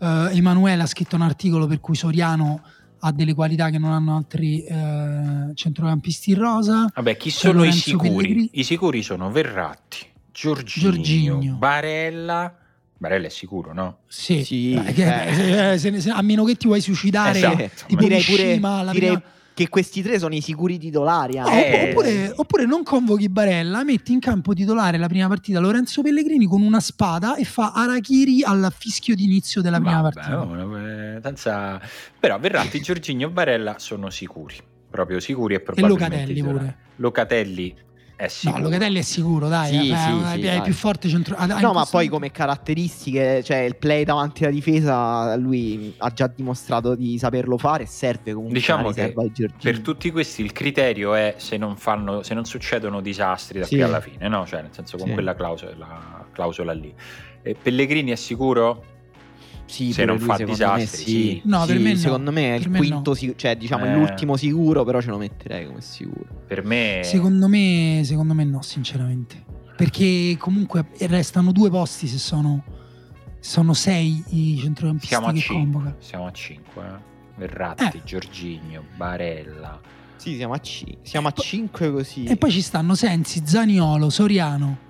Speaker 2: eh, Emanuele ha scritto un articolo per cui Soriano ha delle qualità che non hanno altri eh, centrocampisti in rosa.
Speaker 1: Vabbè, chi sono i sicuri?
Speaker 2: Pellegrini.
Speaker 1: I sicuri sono Verratti, Giorginio,
Speaker 2: Giorginio.
Speaker 1: Barella. Barella è sicuro, no?
Speaker 2: Sì,
Speaker 3: Sì,
Speaker 2: eh,
Speaker 3: eh.
Speaker 2: eh, se ne- se- a meno che ti vuoi suicidare
Speaker 1: Esatto.
Speaker 2: tipo
Speaker 3: direi pure,
Speaker 2: Mishima, la
Speaker 3: direi
Speaker 2: prima-
Speaker 3: che questi tre sono i sicuri titolari.
Speaker 2: No.
Speaker 1: Eh.
Speaker 2: oppure, oppure non convochi Barella, metti in campo titolare la prima partita Lorenzo Pellegrini con una spada e fa Arachiri al fischio d'inizio della prima
Speaker 1: Vabbè,
Speaker 2: partita.
Speaker 1: oh, eh, senza- Però Verratti, Giorginio e Barella sono sicuri. Proprio sicuri e
Speaker 2: E
Speaker 1: probabilmente
Speaker 2: Locatelli
Speaker 1: titolari.
Speaker 2: pure.
Speaker 1: Locatelli è sicuro.
Speaker 2: No, Locatelli è sicuro, dai,
Speaker 3: Sì, sì,
Speaker 2: è,
Speaker 3: sì,
Speaker 2: è
Speaker 3: dai.
Speaker 2: più forte centro. ah, dai,
Speaker 3: No, ma poi come caratteristiche, cioè il play davanti alla difesa, lui ha già dimostrato di saperlo fare e serve comunque
Speaker 1: Diciamo che. Per tutti questi il criterio è se non, fanno, se non succedono disastri da
Speaker 3: Sì.
Speaker 1: qui alla fine, no? Cioè, nel senso con
Speaker 3: Sì.
Speaker 1: quella clausola clausola lì. E Pellegrini è sicuro?
Speaker 3: Sì,
Speaker 1: Se non
Speaker 3: lui,
Speaker 1: fa disastri,
Speaker 3: me,
Speaker 1: sì.
Speaker 2: No, per
Speaker 3: Sì,
Speaker 2: me no.
Speaker 3: secondo me è il
Speaker 2: me
Speaker 3: quinto,
Speaker 2: no.
Speaker 3: cioè diciamo
Speaker 1: Eh.
Speaker 3: l'ultimo sicuro, però ce lo metterei come sicuro.
Speaker 1: Per me...
Speaker 2: Secondo me, secondo me no, sinceramente. Perché comunque restano due posti se sono, sono sei i centrocampisti
Speaker 1: Siamo a
Speaker 2: che
Speaker 1: 5.
Speaker 2: convoca.
Speaker 1: Siamo a 5. Eh? Verratti,
Speaker 2: Eh.
Speaker 1: Giorginio, Barella.
Speaker 3: Sì, siamo a, ci- siamo a
Speaker 2: E poi-
Speaker 3: 5 così.
Speaker 2: E poi ci stanno Sensi, Zaniolo, Soriano.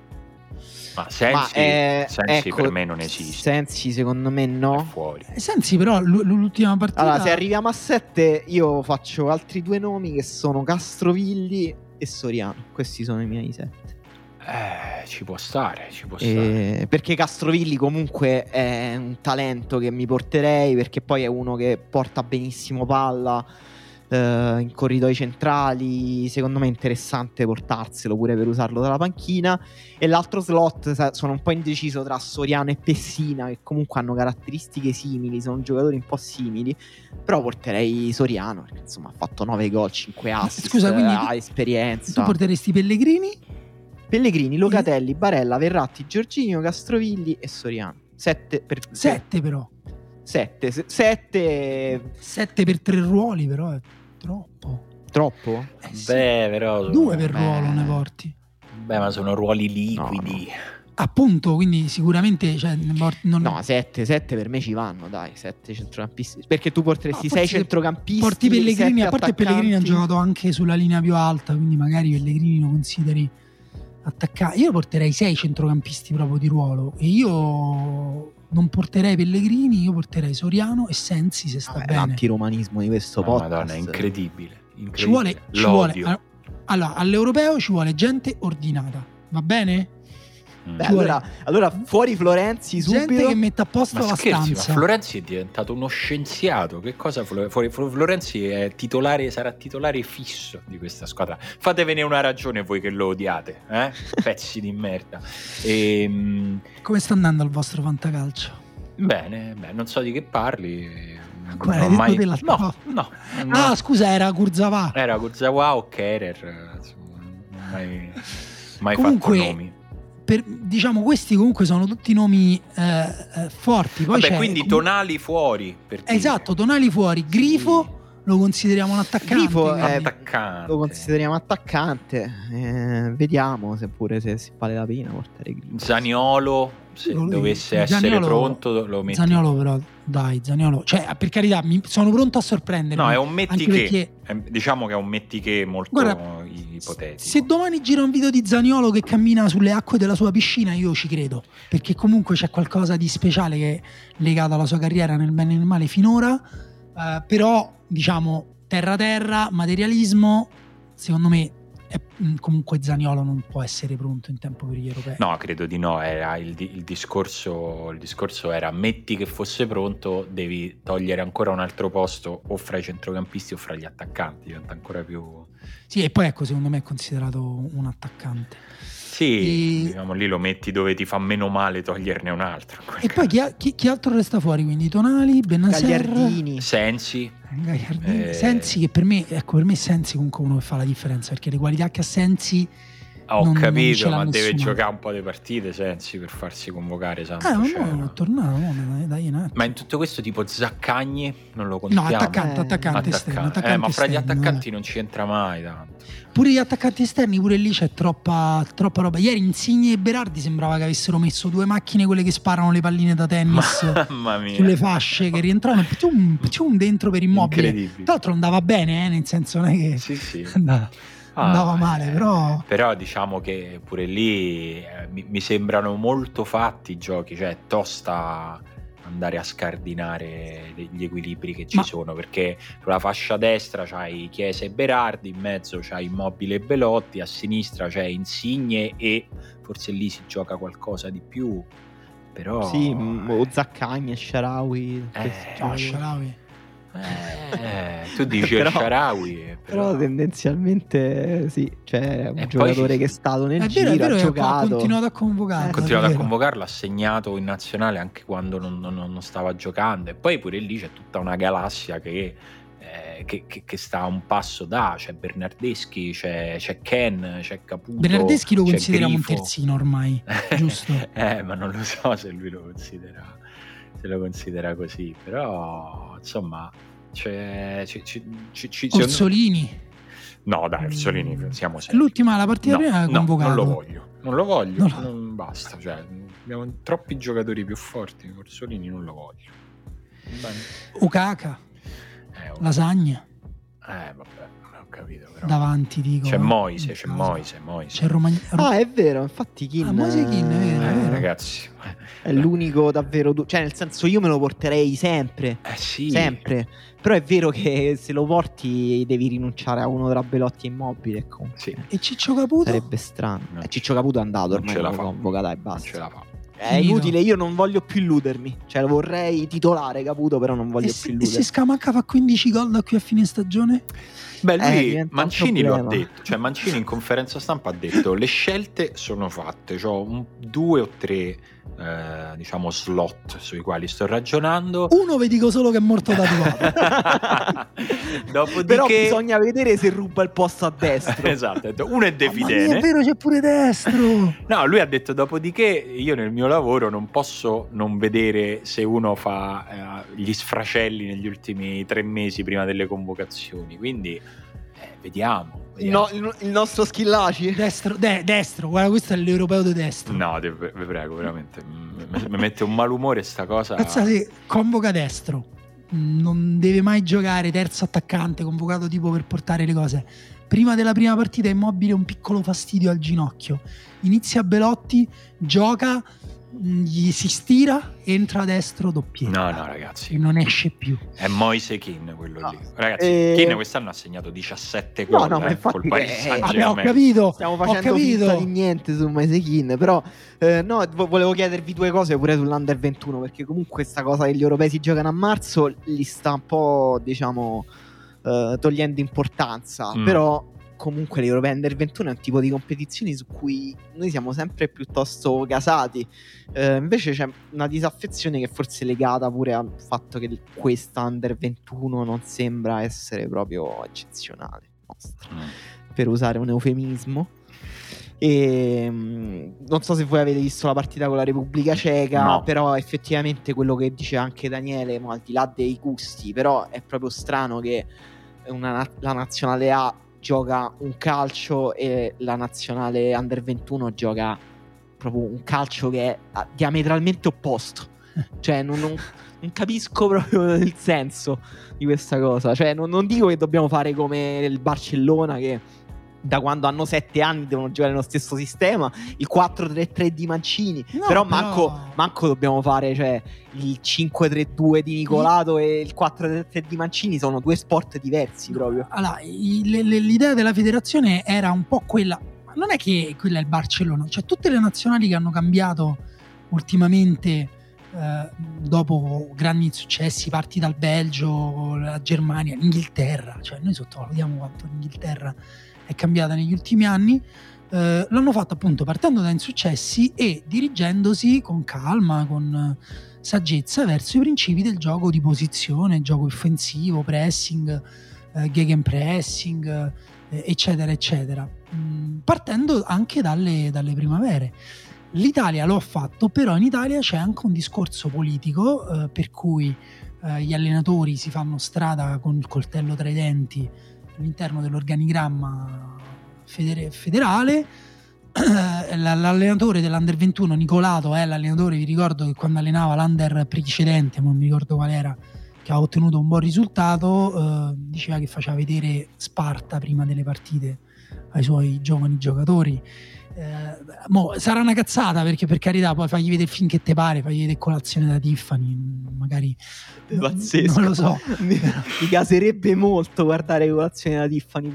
Speaker 1: Ma Sensi,
Speaker 3: Ma, eh,
Speaker 1: Sensi
Speaker 3: ecco,
Speaker 1: per me non esiste.
Speaker 3: Sensi secondo me
Speaker 1: È
Speaker 3: no.
Speaker 1: fuori.
Speaker 2: Eh, Sensi però l- l'ultima partita...
Speaker 3: Allora, se arriviamo a 7, io faccio altri due nomi che sono Castrovilli e Soriano. Questi sono i miei 7.
Speaker 1: Eh, ci può stare, ci può stare.
Speaker 3: Eh, perché Castrovilli comunque è un talento che mi porterei perché poi è uno che porta benissimo palla eh, in corridoi centrali secondo me è interessante portarselo pure per usarlo dalla panchina e l'altro slot sono un po' indeciso tra Soriano e Pessina che comunque hanno caratteristiche simili sono giocatori un po' simili però porterei Soriano perché insomma ha fatto 9 gol 5 assist
Speaker 2: Scusa, quindi
Speaker 3: ha esperienza
Speaker 2: Tu porteresti Pellegrini?
Speaker 3: Pellegrini, Locatelli, Barella, Verratti, Giorginio, Castrovilli e Soriano. 7 per
Speaker 2: 7 però.
Speaker 3: 7. 7
Speaker 2: 7 per tre ruoli però è troppo.
Speaker 3: troppo?
Speaker 2: Eh sì.
Speaker 1: Beh, però...
Speaker 2: Due per
Speaker 3: beh.
Speaker 2: ruolo ne porti.
Speaker 1: Beh, ma sono ruoli liquidi.
Speaker 2: Appunto, quindi sicuramente cioè, non-
Speaker 3: No, 7, 7 per me ci vanno, dai, 7 centrocampisti. Perché tu porteresti
Speaker 2: No,
Speaker 3: 6
Speaker 2: forse
Speaker 3: centrocampisti,
Speaker 2: porti Pellegrini, a parte Pellegrini ha giocato anche sulla linea più alta, quindi magari Pellegrini lo consideri attaccato. Io porterei 6 centrocampisti proprio di ruolo e io non porterei Pellegrini, io porterei Soriano e Sensi se sta
Speaker 3: Vabbè,
Speaker 2: bene.
Speaker 3: l'antiromanismo di questo
Speaker 1: No,
Speaker 3: podcast.
Speaker 1: Madonna, è incredibile. incredibile.
Speaker 2: Ci vuole, ci vuole allora, all'europeo ci vuole gente ordinata, va bene?
Speaker 1: Mm.
Speaker 3: Beh, allora, allora fuori Florenzi
Speaker 2: Gente
Speaker 3: subito.
Speaker 2: che metta a posto
Speaker 1: Ma
Speaker 2: la
Speaker 1: scherzi, ma
Speaker 2: stanza.
Speaker 1: Florenzi è diventato uno scienziato. Che cosa? Flo- Florenzi è titolare, sarà titolare fisso di questa squadra. Fatevene una ragione voi che lo odiate, eh? pezzi di merda. Ehm,
Speaker 2: Come sta andando il vostro fantacalcio?
Speaker 1: bene, beh, non so di che parli. Ho
Speaker 2: detto
Speaker 1: mai-
Speaker 2: te l'altra
Speaker 1: No, no, no.
Speaker 2: Ah, scusa, era Kurzawa.
Speaker 1: Era Kurzawa o Kerer. insomma, mai, mai
Speaker 2: Comunque,
Speaker 1: fatto nomi.
Speaker 2: Per- diciamo, questi comunque sono tutti nomi eh, eh, forti. Poi
Speaker 1: Vabbè,
Speaker 2: c'è
Speaker 1: quindi
Speaker 2: comunque-
Speaker 1: tonali fuori.
Speaker 2: Esatto, Tonali fuori. Grifo lo consideriamo un attaccante.
Speaker 3: Grifo è
Speaker 1: attaccante.
Speaker 3: Lo consideriamo attaccante. Eh, vediamo se pure se si vale la pena portare Grifo.
Speaker 1: Zaniolo, se
Speaker 2: Lui-
Speaker 1: dovesse essere
Speaker 2: Zaniolo-
Speaker 1: pronto, lo metti.
Speaker 2: Zaniolo però, dai, Zaniolo. Cioè, per carità, mi- sono pronto a sorprendermi.
Speaker 1: No, è un metti
Speaker 2: anche
Speaker 1: che.
Speaker 2: perché
Speaker 1: È- diciamo che è un metti che molto
Speaker 2: Guarda,
Speaker 1: ipotetico.
Speaker 2: se domani gira un video di Zaniolo che cammina sulle acque della sua piscina, io ci credo. Perché comunque c'è qualcosa di speciale che è legato alla sua carriera nel bene e nel male finora. Eh, però, diciamo, terra-terra, materialismo, secondo me, è- mh, comunque Zaniolo non può essere pronto in tempo per gli europei.
Speaker 1: No, credo di no. Era il, il discorso, il discorso era metti che fosse pronto, devi togliere ancora un altro posto o fra i centrocampisti o fra gli attaccanti. Diventa ancora più.
Speaker 2: Sì, e poi ecco, secondo me è considerato un attaccante.
Speaker 1: Sì,
Speaker 2: E-
Speaker 1: diciamo lì lo metti dove ti fa meno male toglierne un altro.
Speaker 2: E poi chi, chi- chi altro resta fuori? Quindi Tonali, Benasser,
Speaker 3: Gagliardini.
Speaker 1: Sensi,
Speaker 2: Gagliardini,
Speaker 1: Eh.
Speaker 2: Sensi che per me, ecco, per me Sensi comunque uno che fa la differenza perché le qualità che ha Sensi
Speaker 1: ho
Speaker 2: Non- non
Speaker 1: capito,
Speaker 2: l'ha
Speaker 1: ma deve
Speaker 2: nessuno.
Speaker 1: giocare un po' di partite Sensi per farsi convocare. Santo
Speaker 2: Ah,
Speaker 1: cielo.
Speaker 2: no, è tornato, no, dai, dai, un attimo.
Speaker 1: Ma in tutto questo tipo Zaccagni non lo
Speaker 2: No,
Speaker 1: contiamo.
Speaker 2: attaccante,
Speaker 3: Eh,
Speaker 2: attaccante, esterno,
Speaker 1: Attaccante. Eh, ma fra gli
Speaker 2: esterno,
Speaker 1: attaccanti non ci entra mai tanto.
Speaker 2: eh. Pure gli attaccanti esterni, pure lì c'è troppa, troppa roba. Ieri Insigne e Berardi sembrava che avessero messo due macchine, quelle che sparano le palline da tennis
Speaker 1: Mamma mia.
Speaker 2: sulle fasce, che rientravano pcium, pcium, dentro per immobile. Tra l'altro andava bene, eh, nel senso non è che
Speaker 1: Sì, sì.
Speaker 2: andava,
Speaker 1: Ah,
Speaker 2: andava male,
Speaker 1: eh,
Speaker 2: però...
Speaker 1: Però diciamo che pure lì eh, mi, mi sembrano molto fatti i giochi, cioè è tosta andare a scardinare gli equilibri che ci
Speaker 2: Ma-
Speaker 1: sono, perché sulla fascia destra c'hai Chiesa e Berardi, in mezzo c'hai Immobile e Belotti, a sinistra c'è Insigne e forse lì si gioca qualcosa di più, però...
Speaker 3: Sì, m- o Zaccagni e Sharawi.
Speaker 1: Eh,
Speaker 2: No. Sharawi.
Speaker 1: Eh, tu dici
Speaker 3: Però-
Speaker 1: il Sharawi,
Speaker 3: Però tendenzialmente sì, cioè è un
Speaker 1: E
Speaker 3: giocatore
Speaker 1: ci-
Speaker 3: che è stato nel
Speaker 2: È
Speaker 3: giro,
Speaker 2: vero, è vero,
Speaker 3: ha
Speaker 2: ha
Speaker 3: giocato.
Speaker 2: continuato a convocare.
Speaker 3: Eh,
Speaker 1: ha continuato a convocarlo, ha segnato in nazionale anche quando non, non- non stava giocando. E poi pure lì c'è tutta una galassia che eh, eh, che, che, che sta a un passo da, c'è Bernardeschi, c'è, c'è Ken, c'è Caputo.
Speaker 2: Bernardeschi lo consideriamo un terzino ormai, giusto?
Speaker 1: eh, ma non lo so se lui lo considera, se lo considera così, però insomma, c'è, c'è, c'è, c'è-
Speaker 2: Orsolini.
Speaker 1: No, dai, Orsolini,
Speaker 2: Mm.
Speaker 1: siamo seri.
Speaker 2: L'ultima, la partita
Speaker 1: No,
Speaker 2: prima è
Speaker 1: no,
Speaker 2: convocato.
Speaker 1: non lo voglio, non lo voglio,
Speaker 2: Non lo-
Speaker 1: non basta, cioè, abbiamo troppi giocatori più forti, Orsolini non lo voglio. Bene.
Speaker 2: Okaka,
Speaker 1: Eh,
Speaker 2: Lasagna,
Speaker 1: eh, vabbè, capito però.
Speaker 2: davanti dico.
Speaker 1: C'è
Speaker 2: eh,
Speaker 1: Moise, c'è. Moise, Moise.
Speaker 2: C'è Romagn- Ro-
Speaker 3: Ah, è vero, infatti Kin
Speaker 2: Ah, Moise Kean, è vero, è
Speaker 1: Eh,
Speaker 2: vero.
Speaker 1: ragazzi,
Speaker 3: è l'unico davvero... du- cioè, nel senso, io me lo porterei sempre.
Speaker 1: eh sì,
Speaker 3: Sempre. Però è vero che se lo porti devi rinunciare a uno tra Belotti e Immobile. Comunque.
Speaker 1: Sì.
Speaker 2: E Ciccio Caputo?
Speaker 3: Sarebbe strano.
Speaker 1: No.
Speaker 3: Eh, Ciccio Caputo è andato
Speaker 1: Non
Speaker 3: ormai,
Speaker 1: ce la
Speaker 3: lo
Speaker 1: fa.
Speaker 3: convoca, dai,
Speaker 1: non
Speaker 3: basta.
Speaker 1: ce la fa.
Speaker 3: È inutile, io non voglio più illudermi. Cioè, vorrei titolare Caputo, però non voglio
Speaker 2: E
Speaker 3: più
Speaker 2: se, e
Speaker 3: illudermi.
Speaker 2: se Scamacca fa 15 gol da qui a fine stagione?
Speaker 1: Beh,
Speaker 3: Eh,
Speaker 1: lui
Speaker 3: un
Speaker 1: Mancini lo ha detto, cioè Mancini in conferenza stampa ha detto le scelte sono fatte, ho un- due o tre eh, diciamo slot sui quali sto ragionando.
Speaker 2: Uno vi dico solo che è morto tatuato.
Speaker 1: Dopodiché
Speaker 3: Però bisogna vedere se ruba il posto a destra.
Speaker 1: esatto, uno è De
Speaker 2: Mamma mia, è
Speaker 1: Fidene.
Speaker 2: vero, c'è pure destro.
Speaker 1: No, lui ha detto dopodiché io nel mio lavoro non posso non vedere se uno fa eh, gli sfracelli negli ultimi tre mesi prima delle convocazioni, quindi eh, vediamo. vediamo.
Speaker 3: No, il, nostro Schillaci.
Speaker 2: Destro, de- destro, guarda, questo è l'europeo di destro.
Speaker 1: No, vi prego, veramente. Mi, mette un malumore sta cosa.
Speaker 2: Pensa se convoca destro, non deve mai giocare terzo attaccante, convocato tipo per portare le cose. Prima della prima partita immobile un piccolo fastidio al ginocchio. Inizia Belotti, gioca, gli si stira, entra a destro, doppietta.
Speaker 1: No, no, ragazzi.
Speaker 2: E non esce più.
Speaker 1: È Moise Keane quello lì.
Speaker 3: No.
Speaker 1: Ragazzi,
Speaker 3: Eh,
Speaker 1: Keane quest'anno ha segnato 17
Speaker 3: No,
Speaker 1: gol
Speaker 3: no, ma
Speaker 1: eh,
Speaker 3: infatti.
Speaker 2: Vabbè, ho capito.
Speaker 3: Stiamo facendo finta
Speaker 2: capito.
Speaker 3: di niente su Maisekin, però eh, no, vo- volevo chiedervi due cose pure sull'Under 21, perché comunque questa cosa che gli europei si giocano a marzo li sta un po', diciamo, eh, togliendo importanza,
Speaker 1: Mm.
Speaker 3: però comunque l'Europei Under 21 è un tipo di competizioni su cui noi siamo sempre piuttosto gasati. Eh, invece c'è una disaffezione che forse è legata pure al fatto che questa Under 21 non sembra essere proprio eccezionale. nostra
Speaker 1: Mm.
Speaker 3: per usare un eufemismo. E mm, non so se voi avete visto la partita con la Repubblica Ceca,
Speaker 1: No.
Speaker 3: però effettivamente quello che dice anche Daniele, ma al di là dei gusti, però è proprio strano che una na- la nazionale A gioca un calcio e la nazionale under 21 gioca proprio un calcio che è diametralmente opposto. Cioè, non, non- non capisco proprio il senso di questa cosa. Cioè, non, non dico che dobbiamo fare come il Barcellona che da quando hanno sette anni devono giocare nello stesso sistema, il 4-3-3 di Mancini.
Speaker 2: No,
Speaker 3: però,
Speaker 2: però-
Speaker 3: manco, manco dobbiamo fare cioè, il 5-3-2 di Nicolato e il 4-3-3 di Mancini. Sono due sport diversi proprio.
Speaker 2: Allora, l'idea della federazione era un po' quella. Non è che quella è il Barcellona, cioè tutte le nazionali che hanno cambiato ultimamente eh, dopo grandi successi, parti dal Belgio, la Germania, l'Inghilterra, cioè noi sottovalutiamo quanto l'Inghilterra è cambiata negli ultimi anni. eh, l'hanno fatto appunto partendo da insuccessi e dirigendosi con calma, con eh, saggezza verso i principi del gioco di posizione, gioco offensivo, pressing, eh, gegenpressing, eh, eccetera, eccetera, Mm, partendo anche dalle, dalle primavere. L'Italia lo ha fatto, però in Italia c'è anche un discorso politico eh, per cui eh, gli allenatori si fanno strada con il coltello tra i denti all'interno dell'organigramma federe- federale. Eh, L'allenatore dell'Under 21, Nicolato, è l'allenatore, vi ricordo che quando allenava l'Under precedente, non mi ricordo qual era, che ha ottenuto un buon risultato, eh, diceva che faceva vedere Sparta prima delle partite ai suoi giovani giocatori. Eh, mo, sarà una cazzata perché per carità poi fagli vedere il film che te pare, fagli vedere colazione da Tiffany, magari
Speaker 3: Pazzesco.
Speaker 2: non lo so.
Speaker 3: mi, mi caserebbe molto guardare colazione da Tiffany.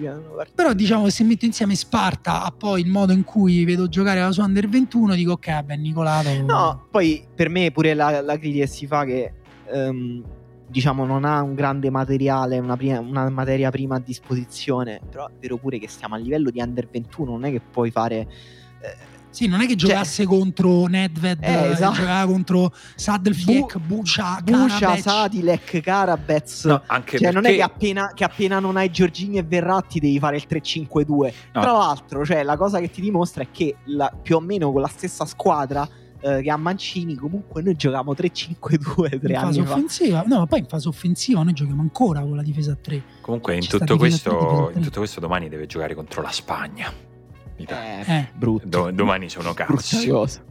Speaker 2: Però diciamo che se metto insieme Sparta a poi il modo in cui vedo giocare la sua Under 21 dico ok, vabbè Nicolato
Speaker 3: No, poi per me pure la, la critica si fa che ehm, diciamo non ha un grande materiale, una, prima- una materia prima a disposizione, però è vero pure che stiamo a livello di under 21, non è che puoi fare eh,
Speaker 2: Sì, non è che giocasse contro Nedved,
Speaker 3: Cioè Eh,
Speaker 2: eh,
Speaker 3: esatto.
Speaker 2: giocava contro Sadelfiek,
Speaker 3: Bu-
Speaker 2: Bucia,
Speaker 3: Bucia,
Speaker 2: Karabec.
Speaker 3: Sadilek, Karabez.
Speaker 1: No, anche
Speaker 3: Cioè, non è
Speaker 1: perché-
Speaker 3: che appena, che appena non hai Giorgini e Verratti devi fare il 3-5-2.
Speaker 1: No.
Speaker 3: Tra l'altro, cioè, la cosa che ti dimostra è che la- più o meno con la stessa squadra eh, che ha Mancini, comunque noi giocavamo 3-5-2 tre
Speaker 2: in fase
Speaker 3: anni fa.
Speaker 2: offensiva, no, ma poi in fase offensiva noi giochiamo ancora con la difesa a 3.
Speaker 1: Comunque in tutto,
Speaker 2: difesa
Speaker 1: questo, in tutto questo domani deve giocare contro la Spagna.
Speaker 3: Eh,
Speaker 2: Eh.
Speaker 3: brutto.
Speaker 1: Do- domani sono
Speaker 3: Brutta cosa.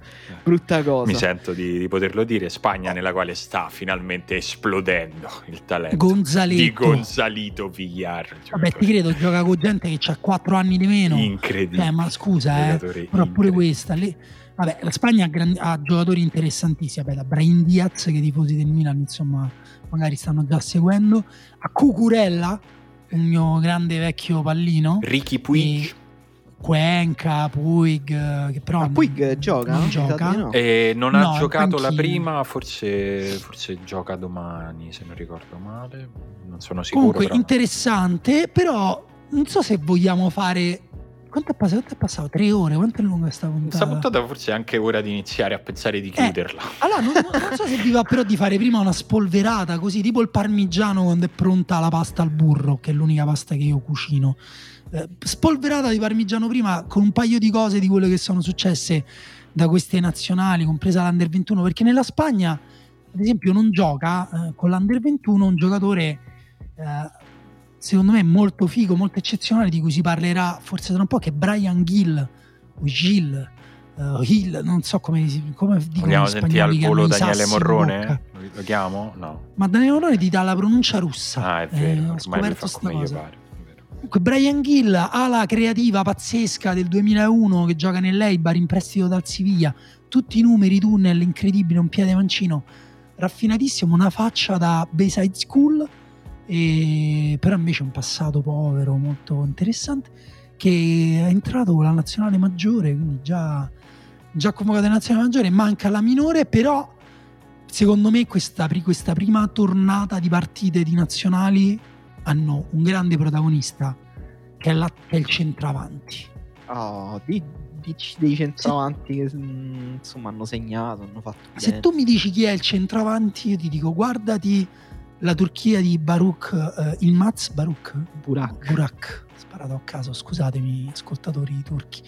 Speaker 3: Brutta cosa.
Speaker 1: Mi sento di, di poterlo dire. Spagna nella quale sta finalmente esplodendo il talento
Speaker 2: Gonzaletto.
Speaker 1: di Gonzalito Villar.
Speaker 2: Vabbè, ti credo, gioca con gente che ha 4 anni di meno.
Speaker 1: Incredibile.
Speaker 2: Eh, ma scusa, eh, però pure questa lì. Vabbè, la Spagna ha, gran- ha giocatori interessantissimi. Vabbè, da Brian Diaz, che i tifosi del Milan, insomma, magari stanno già seguendo. A Cucurella, un mio grande vecchio pallino.
Speaker 1: Ricky Puig.
Speaker 2: E Cuenca, Puig, eh, che però
Speaker 3: Ma
Speaker 2: non-
Speaker 3: Puig gioca?
Speaker 2: non gioca.
Speaker 3: no.
Speaker 1: E non
Speaker 2: No,
Speaker 1: ha
Speaker 2: è
Speaker 1: giocato la prima, forse, forse gioca domani, se non ricordo male. Non sono sicuro.
Speaker 2: Comunque
Speaker 1: però.
Speaker 2: interessante, però non so se vogliamo fare. Quanto è passato? Quanto è passato? Tre ore? Quanto è lunga sta puntata?
Speaker 1: Questa puntata forse è anche ora di iniziare a pensare di chiuderla.
Speaker 2: Allora, non, non- non so se vi va però di fare prima una spolverata, così tipo il parmigiano quando è pronta la pasta al burro, che è l'unica pasta che io cucino. Eh, spolverata di parmigiano prima con un paio di cose di quelle che sono successe da queste nazionali, compresa l'Under 21, perché nella Spagna, ad esempio, non gioca eh, con l'Under 21 un giocatore eh, secondo me molto figo, molto eccezionale, di cui si parlerà forse tra un po', che è Brian Gill o Gill. eh, Hill, non so come, come dicono
Speaker 1: Vogliamo
Speaker 2: gli
Speaker 1: sentire al volo Daniele. Morrone? Lo, chiamo? No.
Speaker 2: Ma Daniele Morrone ti dà la pronuncia russa.
Speaker 1: Ah, è
Speaker 2: Eh,
Speaker 1: vero.
Speaker 2: ho
Speaker 1: ormai
Speaker 2: scoperto
Speaker 1: fa come
Speaker 2: cosa.
Speaker 1: pare.
Speaker 2: Comunque, Brian Gill, ala creativa pazzesca del 2001 che gioca nell'Eibar in prestito dal Siviglia. Tutti i numeri, tunnel, incredibile, un piede mancino, raffinatissimo, una faccia da Bayside School, e... però invece un passato povero, molto interessante, che è entrato con la nazionale maggiore, quindi già, già convocato in nazionale maggiore, manca la minore, però secondo me questa, questa prima tornata di partite di nazionali hanno un grande protagonista che è, la- che è il centravanti.
Speaker 3: Oh, di- dici dei centravanti che mm, insomma hanno segnato, hanno fatto
Speaker 2: Se tu mi dici chi è il centravanti, io ti dico guardati la Turchia di Baruch, eh, il Maz Baruch,
Speaker 3: Burak.
Speaker 2: Burak, sparato a caso, scusatemi ascoltatori turchi.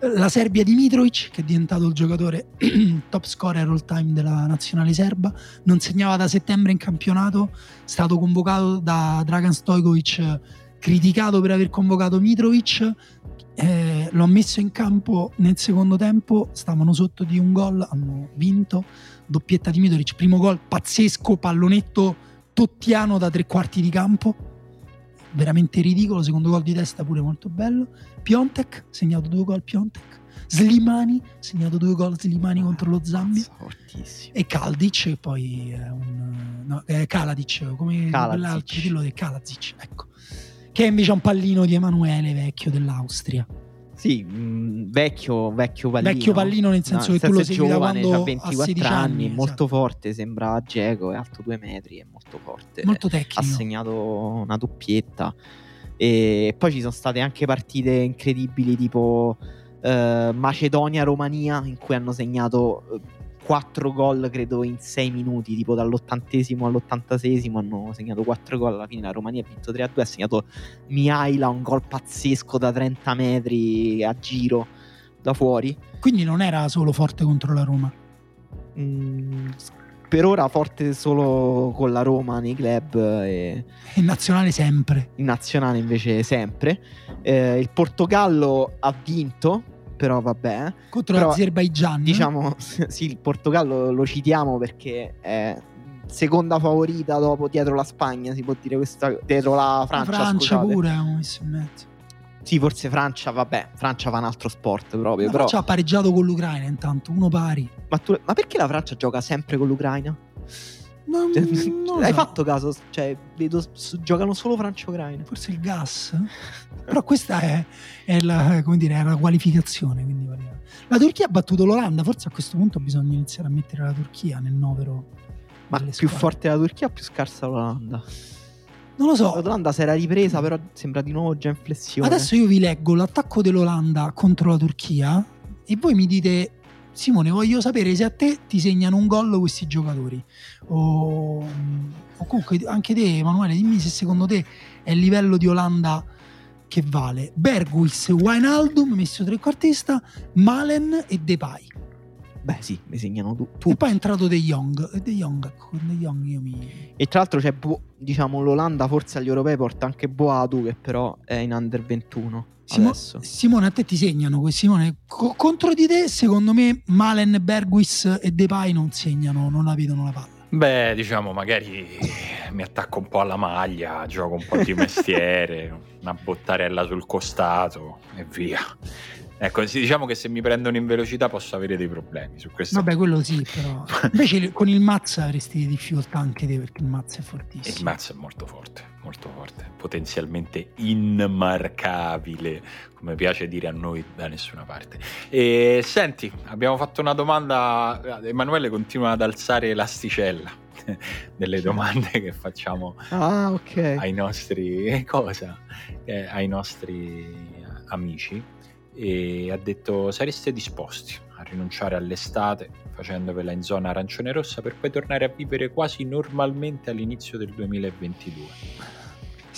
Speaker 2: La Serbia di Mitrovic, che è diventato il giocatore top scorer all time della nazionale serba, non segnava da settembre in campionato, è stato convocato da Dragan Stojkovic, criticato per aver convocato Mitrovic, eh, lo ha messo in campo nel secondo tempo, stavano sotto di un gol, hanno vinto, doppietta di Mitrovic, primo gol pazzesco, pallonetto tottiano da tre quarti di campo, veramente ridicolo, secondo gol di testa pure molto bello, Piontek, segnato due gol Piontek, Slimani, segnato due gol Slimani contro lo Zambia,
Speaker 3: Mazza, Fortissimo.
Speaker 2: e Kaldic, che poi è un... no, è Kaladic, come quell'altro, dillo di Kalazic, ecco. Che invece è un pallino di Emanuele Vecchio dell'Austria.
Speaker 3: Sì, mm, vecchio, vecchio pallino.
Speaker 2: Vecchio pallino nel senso che tu lo
Speaker 3: è
Speaker 2: segui
Speaker 3: giovane,
Speaker 2: ha
Speaker 3: 24
Speaker 2: 16
Speaker 3: anni,
Speaker 2: anni,
Speaker 3: molto
Speaker 2: esatto.
Speaker 3: forte, sembra Geco, è alto due metri, è molto forte.
Speaker 2: Molto
Speaker 3: ha
Speaker 2: tecnico.
Speaker 3: segnato una doppietta. E poi ci sono state anche partite incredibili tipo eh, Macedonia-Romania in cui hanno segnato eh, 4 gol credo in 6 minuti, tipo dall'ottantesimo all'ottantasesimo hanno segnato 4 gol, alla fine la Romania ha vinto 3-2, ha segnato Mihaila un gol pazzesco da 30 metri a giro da fuori.
Speaker 2: Quindi non era solo forte contro la Roma.
Speaker 3: Mm, per ora forte solo con la Roma nei club e
Speaker 2: In nazionale sempre.
Speaker 3: in nazionale invece sempre. Eh, il Portogallo ha vinto, però vabbè.
Speaker 2: Contro
Speaker 3: Però,
Speaker 2: l'Azerbaijan.
Speaker 3: Diciamo, sì, il Portogallo lo citiamo perché è seconda favorita dopo dietro la Spagna, si può dire questa dietro la
Speaker 2: La
Speaker 3: Francia,
Speaker 2: Francia
Speaker 3: scusate.
Speaker 2: pure ha messo in mezzo.
Speaker 3: Sì, forse Francia, vabbè, Francia fa un altro sport proprio,
Speaker 2: La
Speaker 3: però
Speaker 2: Francia ha pareggiato con l'Ucraina intanto, uno pari.
Speaker 3: ma, tu- ma perché la Francia gioca sempre con l'Ucraina?
Speaker 2: Non,
Speaker 3: Cioè,
Speaker 2: non
Speaker 3: Hai
Speaker 2: so.
Speaker 3: fatto caso? Cioè, vedo giocano solo Francia e Ucraina.
Speaker 2: Forse il gas? Però questa è, è la, come dire, è la qualificazione. La Turchia ha battuto l'Olanda. Forse a questo punto bisogna iniziare a mettere la Turchia nel novero.
Speaker 3: Ma più
Speaker 2: squadre.
Speaker 3: forte la Turchia più scarsa l'Olanda?
Speaker 2: Non lo so.
Speaker 3: L'Olanda si era ripresa, però sembra di nuovo già in flessione.
Speaker 2: Adesso io vi leggo l'attacco dell'Olanda contro la Turchia e voi mi dite Simone voglio sapere se a te ti segnano un gol questi giocatori. O, o comunque anche te Emanuele dimmi se secondo te è il livello di Olanda che vale. Berguis, Wijnaldum messo trequartista Malen e Depay.
Speaker 3: Beh, sì, mi segnano tu-
Speaker 2: e
Speaker 3: tutti.
Speaker 2: poi è entrato De Jong. E De Jong ecco, con De Jong io mi
Speaker 3: E tra l'altro c'è, Bo- diciamo, l'Olanda forse agli europei porta anche Boadu, che però è in under 21
Speaker 2: Simo-
Speaker 3: adesso.
Speaker 2: Simone, a te ti segnano. Simone, co- contro di te, secondo me, Malen, Berguis e Depay non segnano, non la vedono la palla.
Speaker 1: Beh, diciamo, magari mi attacco un po' alla maglia, gioco un po' di mestiere, una bottarella sul costato e via. Ecco, diciamo che se mi prendono in velocità posso avere dei problemi su questo.
Speaker 2: Vabbè, quello sì, però. Invece con il Mazza avresti difficoltà anche te perché il Mazza è
Speaker 1: Il
Speaker 2: fortissimo.
Speaker 1: mazzo è molto forte, molto forte, potenzialmente immarcabile, come piace dire a noi da nessuna parte. E senti, abbiamo fatto una domanda, Emanuele continua ad alzare l'asticella delle domande che facciamo
Speaker 3: Ah, ok.
Speaker 1: ai nostri cosa? Eh, ai nostri amici e ha detto sareste disposti a rinunciare all'estate facendovela in zona arancione rossa per poi tornare a vivere quasi normalmente all'inizio del 2022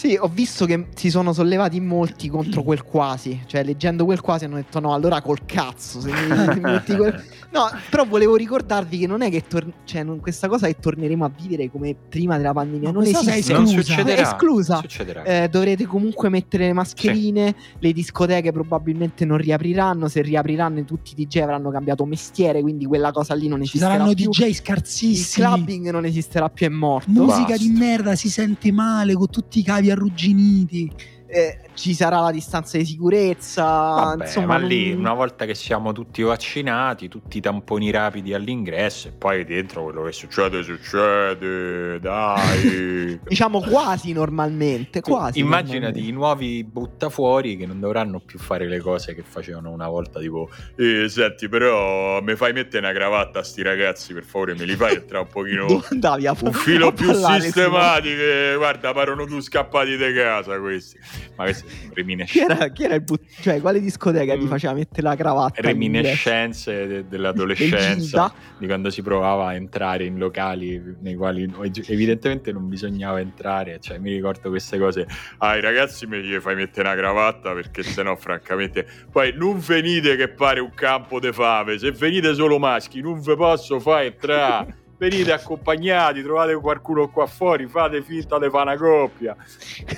Speaker 3: Sì, ho visto che si sono sollevati molti contro quel quasi. Cioè, leggendo quel quasi hanno detto no, allora col cazzo. Se mi, se mi metti quel... No, però volevo ricordarvi che non è che tor- cioè, non- questa cosa che torneremo a vivere come prima della pandemia.
Speaker 2: No,
Speaker 3: non esiste.
Speaker 1: non
Speaker 2: esclusa.
Speaker 1: succederà
Speaker 3: È esclusa.
Speaker 1: succederà
Speaker 3: Eh, dovrete comunque mettere le mascherine. Le discoteche probabilmente non riapriranno. Se riapriranno, tutti i DJ avranno cambiato mestiere. Quindi quella cosa lì non
Speaker 2: Ci
Speaker 3: esisterà
Speaker 2: saranno
Speaker 3: più.
Speaker 2: DJ
Speaker 3: Il
Speaker 2: scarsissimi.
Speaker 3: clubbing non esisterà più, è morto.
Speaker 2: Musica
Speaker 1: Basta.
Speaker 2: di merda, si sente male con tutti i cavi arrugginiti.
Speaker 3: Eh, ci sarà la distanza di sicurezza.
Speaker 1: Vabbè,
Speaker 3: insomma,
Speaker 1: ma
Speaker 3: non-
Speaker 1: lì una volta che siamo tutti vaccinati, tutti i tamponi rapidi all'ingresso e poi dentro quello che succede succede, dai.
Speaker 3: diciamo quasi normalmente.
Speaker 1: Tu
Speaker 3: Quasi
Speaker 1: immaginati
Speaker 3: normalmente.
Speaker 1: i nuovi buttafuori che non dovranno più fare le cose che facevano una volta, tipo, eh, senti, però mi fai mettere una cravatta a sti ragazzi, per favore, me li fai entrare un pochino
Speaker 3: andavi a
Speaker 1: un filo più
Speaker 3: parlare,
Speaker 1: sistematico. che, Guarda, parono tu scappati di casa questi. Ma questi sono
Speaker 3: Chi
Speaker 1: reminiscenze,
Speaker 3: era, chi era il but- cioè, quale discoteca ti
Speaker 1: Mm.
Speaker 3: faceva mettere la cravatta?
Speaker 1: reminiscenze de-
Speaker 3: Del
Speaker 1: dell'adolescenza. Di quando si provava a entrare in locali nei quali evidentemente non bisognava entrare, cioè mi ricordo queste cose. Ah, i ragazzi mi gli fai mettere una cravatta perché sennò francamente poi non venite che pare un campo de fave, se venite solo maschi non ve posso fare entrare. Venite accompagnati, trovate qualcuno qua fuori, fate finta di fare una coppia.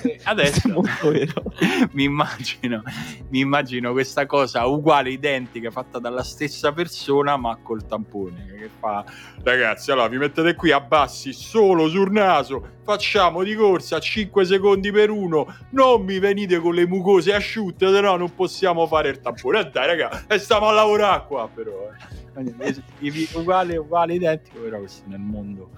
Speaker 1: E adesso mi immagino, mi immagino questa cosa uguale, identica, fatta dalla stessa persona, ma col tampone. Che fa, ragazzi, allora vi mettete qui, abbassi solo sul naso, facciamo di corsa 5 secondi per uno, non mi venite con le mucose asciutte, se no non possiamo fare il tampone. E dai, raga, e stiamo a lavorare qua, però. eh. Uguale, uguale, identico, però questo nel mondo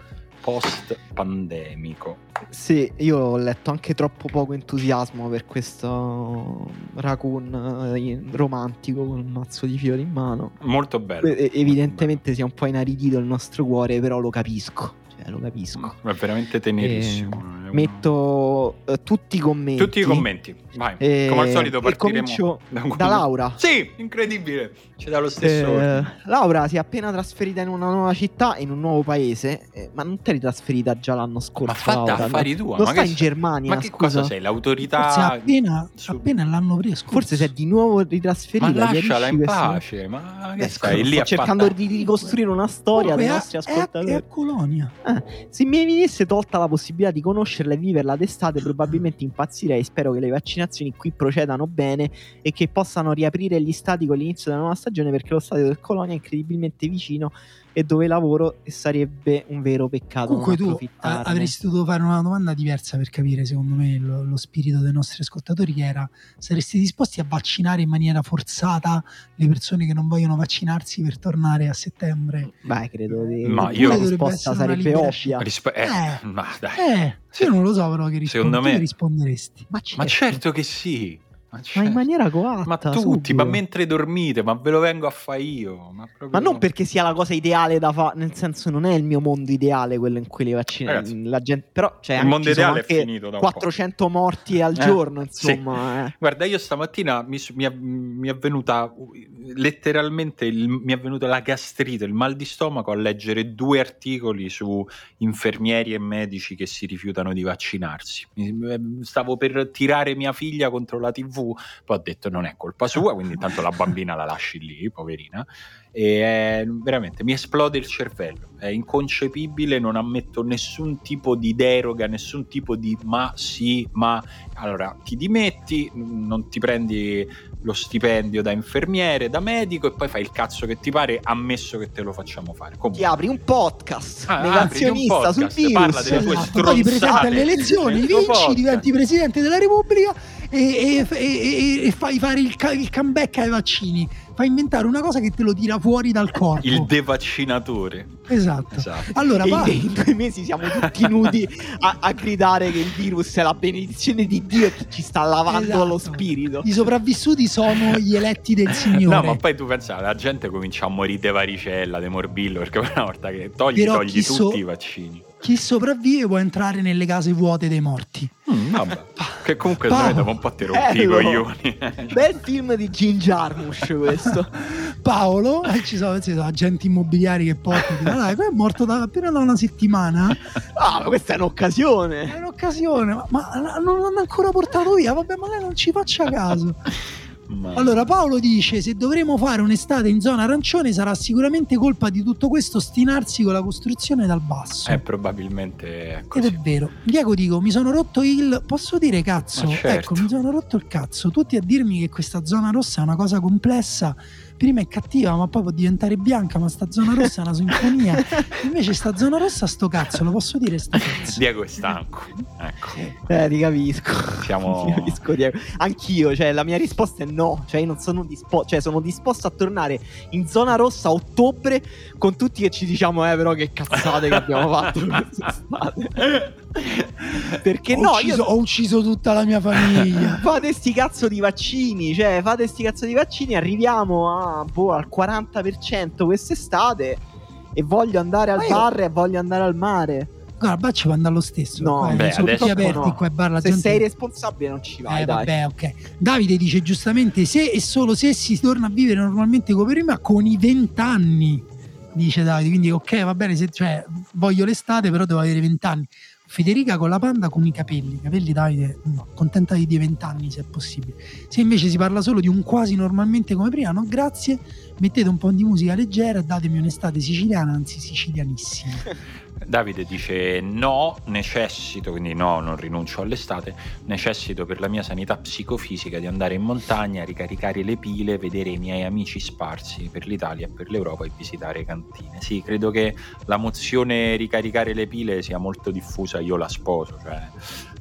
Speaker 1: post pandemico.
Speaker 3: Sì, io ho letto anche troppo poco entusiasmo per questo raccoon eh, romantico con un mazzo di fiori in mano.
Speaker 1: Molto bello.
Speaker 3: E- evidentemente si è un po' inaridito il nostro cuore, però lo capisco. Lo capisco.
Speaker 1: È veramente tenerissimo. È uno-
Speaker 3: Metto eh, tutti i commenti.
Speaker 1: Tutti i commenti. Vai.
Speaker 3: Eh,
Speaker 1: Come al solito
Speaker 3: e
Speaker 1: partiremo
Speaker 3: comincio
Speaker 1: un-
Speaker 3: da Laura.
Speaker 1: Sì, incredibile. C'è dallo stesso
Speaker 3: Eh. Laura si è appena trasferita in una nuova città, in un nuovo paese, eh, ma non ti eri trasferita già l'anno scorso?
Speaker 1: Ma fatti
Speaker 3: Laura?
Speaker 1: affari tua.
Speaker 3: Non
Speaker 1: ma
Speaker 3: sta
Speaker 1: che
Speaker 3: in
Speaker 1: sei-
Speaker 3: Germania,
Speaker 1: Ma che
Speaker 3: scusa.
Speaker 1: cosa sei?
Speaker 2: Forse
Speaker 1: L'autorità
Speaker 2: appena,
Speaker 1: su-
Speaker 2: appena l'anno prima scorso.
Speaker 3: Forse si è di nuovo
Speaker 1: Ma
Speaker 3: ritrasferita.
Speaker 1: lasciala in pace. Ma che
Speaker 3: Eh,
Speaker 1: stai lì a
Speaker 3: cercando
Speaker 1: fatta-
Speaker 3: di ricostruire una storia dei
Speaker 2: È a-
Speaker 3: nostri
Speaker 2: è a-
Speaker 3: ascoltatori.
Speaker 2: È a Colonia.
Speaker 3: Se mi venisse tolta la possibilità di conoscerla e viverla d'estate, probabilmente impazzirei. Spero che le vaccinazioni qui procedano bene e che possano riaprire gli stati con l'inizio della nuova stagione perché lo stadio del Colonia è incredibilmente vicino e dove lavoro e sarebbe un vero peccato
Speaker 2: Comunque
Speaker 3: non
Speaker 2: tu a- avresti dovuto fare una domanda diversa per capire, secondo me, lo, lo spirito dei nostri ascoltatori, che era saresti disposti a vaccinare in maniera forzata le persone che non vogliono vaccinarsi per tornare a settembre?
Speaker 3: Beh, credo che
Speaker 1: Ma
Speaker 3: la
Speaker 1: io-
Speaker 3: risposta
Speaker 2: essere una
Speaker 3: sarebbe ovvia.
Speaker 1: Rispe- eh,
Speaker 2: Eh.
Speaker 1: ma dai.
Speaker 2: Eh, io non lo so però che rispondi.
Speaker 1: Secondo
Speaker 2: Tu
Speaker 1: me-
Speaker 2: risponderesti.
Speaker 3: Ma certo.
Speaker 1: Ma certo che sì.
Speaker 3: Ma,
Speaker 1: cioè,
Speaker 3: in maniera coatta.
Speaker 1: ma tutti,
Speaker 3: subito.
Speaker 1: ma mentre dormite, ma ve lo vengo a fare io. Ma, proprio-
Speaker 3: Ma non perché sia la cosa ideale da fare, nel senso non è il mio mondo ideale quello in cui le vaccine
Speaker 1: Ragazzi,
Speaker 3: la gente, però cioè,
Speaker 1: il mondo ideale è finito da un po'.
Speaker 3: 400 morti al
Speaker 1: Eh,
Speaker 3: giorno,
Speaker 1: sì.
Speaker 3: insomma, eh.
Speaker 1: Guarda, io stamattina mi, mi è, mi è venuta letteralmente il- mi è venuta la gastrite, il mal di stomaco a leggere due articoli su infermieri e medici che si rifiutano di vaccinarsi. Stavo per tirare mia figlia contro la TV, poi ho detto non è colpa sua, quindi intanto la bambina la lasci lì, poverina. E è- veramente mi esplode il cervello, è inconcepibile, non ammetto nessun tipo di deroga, nessun tipo di ma sì, ma allora ti dimetti, non ti prendi lo stipendio da infermiere, da medico e poi fai il cazzo che ti pare, ammesso che te lo facciamo fare. Comunque,
Speaker 3: Ti apri un podcast
Speaker 1: Ah,
Speaker 3: negazionista
Speaker 1: un
Speaker 3: sul
Speaker 1: podcast, parla
Speaker 3: virus.
Speaker 1: delle tue
Speaker 2: Esatto, poi ti
Speaker 1: stronzate
Speaker 2: alle elezioni, vinci,
Speaker 1: podcast.
Speaker 2: diventi presidente della Repubblica e, e- e- e- fai fare il, il comeback ai vaccini. Fai inventare una cosa che te lo tira fuori dal corpo.
Speaker 1: il devaccinatore.
Speaker 2: esatto.
Speaker 1: Esatto.
Speaker 2: Allora,
Speaker 3: E
Speaker 2: va-
Speaker 3: in, in due mesi siamo tutti nudi a, a gridare che il virus è la benedizione di Dio e che ci sta lavando
Speaker 2: Esatto.
Speaker 3: lo spirito.
Speaker 2: i sopravvissuti sono gli eletti del Signore.
Speaker 1: No, ma poi tu pensa, la gente comincia a morire di varicella, di morbillo, perché una volta che togli,
Speaker 2: Però
Speaker 1: togli tutti
Speaker 2: so-
Speaker 1: i vaccini.
Speaker 2: Chi sopravvive può entrare nelle case vuote dei morti.
Speaker 1: Mm, vabbè. Che comunque
Speaker 2: Paolo.
Speaker 1: sai, dopo un po' ti rompi i
Speaker 3: Bello.
Speaker 1: coglioni.
Speaker 3: Bel film di Jim Jarmusch questo.
Speaker 2: Paolo, e ci sono, ci sono agenti immobiliari che portano, quello è morto da appena da una settimana.
Speaker 3: Ah, ma questa è
Speaker 2: È
Speaker 3: un'occasione.
Speaker 2: un'occasione, ma, ma non l'hanno ancora portato via. Vabbè, ma lei non ci faccia caso.
Speaker 1: Ma-
Speaker 2: Allora, Paolo dice: Se dovremo fare un'estate in zona arancione, sarà sicuramente colpa di tutto questo stinarsi con la costruzione dal basso.
Speaker 1: Eh, probabilmente è
Speaker 2: Ed
Speaker 1: così.
Speaker 2: è vero. Diego dico, mi sono rotto il... Posso dire cazzo?
Speaker 1: Certo.
Speaker 2: Ecco, mi sono rotto il cazzo. Tutti a dirmi che questa zona rossa è una cosa complessa. Prima è cattiva, ma poi può diventare bianca, ma sta zona rossa è una sinfonia. Invece sta zona rossa sto cazzo, lo posso dire sto cazzo.
Speaker 1: Diego è stanco. Ecco.
Speaker 3: Eh, ti capisco.
Speaker 1: Siamo-
Speaker 3: Ti capisco, Diego. Anch'io, cioè, la mia risposta è no. Cioè, io non sono disposto. Cioè, sono disposto a tornare in zona rossa a ottobre con tutti che ci diciamo, eh, però che cazzate che abbiamo fatto quest'estate. Perché
Speaker 2: ho,
Speaker 3: no,
Speaker 2: ucciso,
Speaker 3: io.
Speaker 2: ho ucciso tutta la mia famiglia.
Speaker 3: Fate sti cazzo di vaccini, cioè fate sti cazzo di vaccini, arriviamo a, boh, al 40% quest'estate e voglio andare al
Speaker 2: Ma io-
Speaker 3: bar e voglio andare al mare.
Speaker 2: Guarda, ci può andare lo stesso.
Speaker 3: No,
Speaker 2: qua
Speaker 1: beh,
Speaker 2: sono tutti
Speaker 1: adesso
Speaker 2: aperti
Speaker 3: no.
Speaker 2: qua e bar la
Speaker 3: Se
Speaker 2: gente...
Speaker 3: sei responsabile non ci vai,
Speaker 2: Eh,
Speaker 3: dai.
Speaker 2: vabbè, ok. Davide dice giustamente: se e solo se si torna a vivere normalmente come prima con i 20 anni. Dice Davide, quindi ok, va bene, se, cioè, voglio l'estate, però devo avere 20 anni. Federica con la panda con i capelli. Capelli, Davide, no, contentati di 20 anni se è possibile. Se invece si parla solo di un quasi normalmente come prima, no, grazie. Mettete un po' di musica leggera e datemi un'estate siciliana, anzi sicilianissima.
Speaker 1: Davide dice no, necessito, quindi no, non rinuncio all'estate, necessito per la mia sanità psicofisica di andare in montagna, ricaricare le pile, vedere i miei amici sparsi per l'Italia e per l'Europa e visitare cantine. Sì, credo che la mozione ricaricare le pile sia molto diffusa, io la sposo, cioè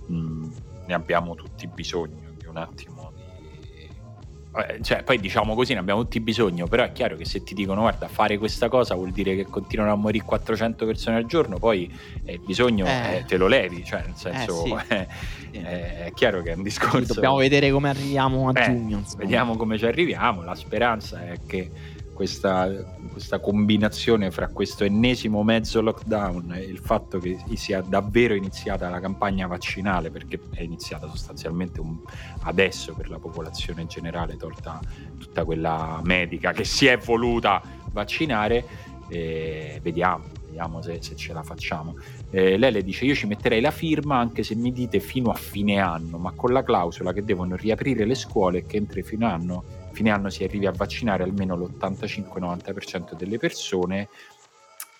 Speaker 1: mh, ne abbiamo tutti bisogno di un attimo Cioè, poi diciamo così, ne abbiamo tutti bisogno, però è chiaro che se ti dicono guarda, fare questa cosa vuol dire che continuano a morire 400 persone al giorno, poi eh, il bisogno
Speaker 3: Eh.
Speaker 1: eh, te lo levi, cioè nel senso
Speaker 3: sì.
Speaker 1: eh, è chiaro che è un discorso...
Speaker 3: Sì, dobbiamo vedere come arriviamo a
Speaker 1: Eh,
Speaker 3: giugno. insomma.
Speaker 1: Vediamo come ci arriviamo. La speranza è che questa, questa combinazione fra questo ennesimo mezzo lockdown e il fatto che sia davvero iniziata la campagna vaccinale, perché è iniziata sostanzialmente un- adesso per la popolazione generale, tolta tutta quella medica che si è voluta vaccinare, e vediamo. Vediamo se, se ce la facciamo. Eh, lei le dice: Io ci metterei la firma anche se mi dite fino a fine anno, ma con la clausola che devono riaprire le scuole e che entro fine anno, fine anno si arrivi a vaccinare almeno l'85-90% delle persone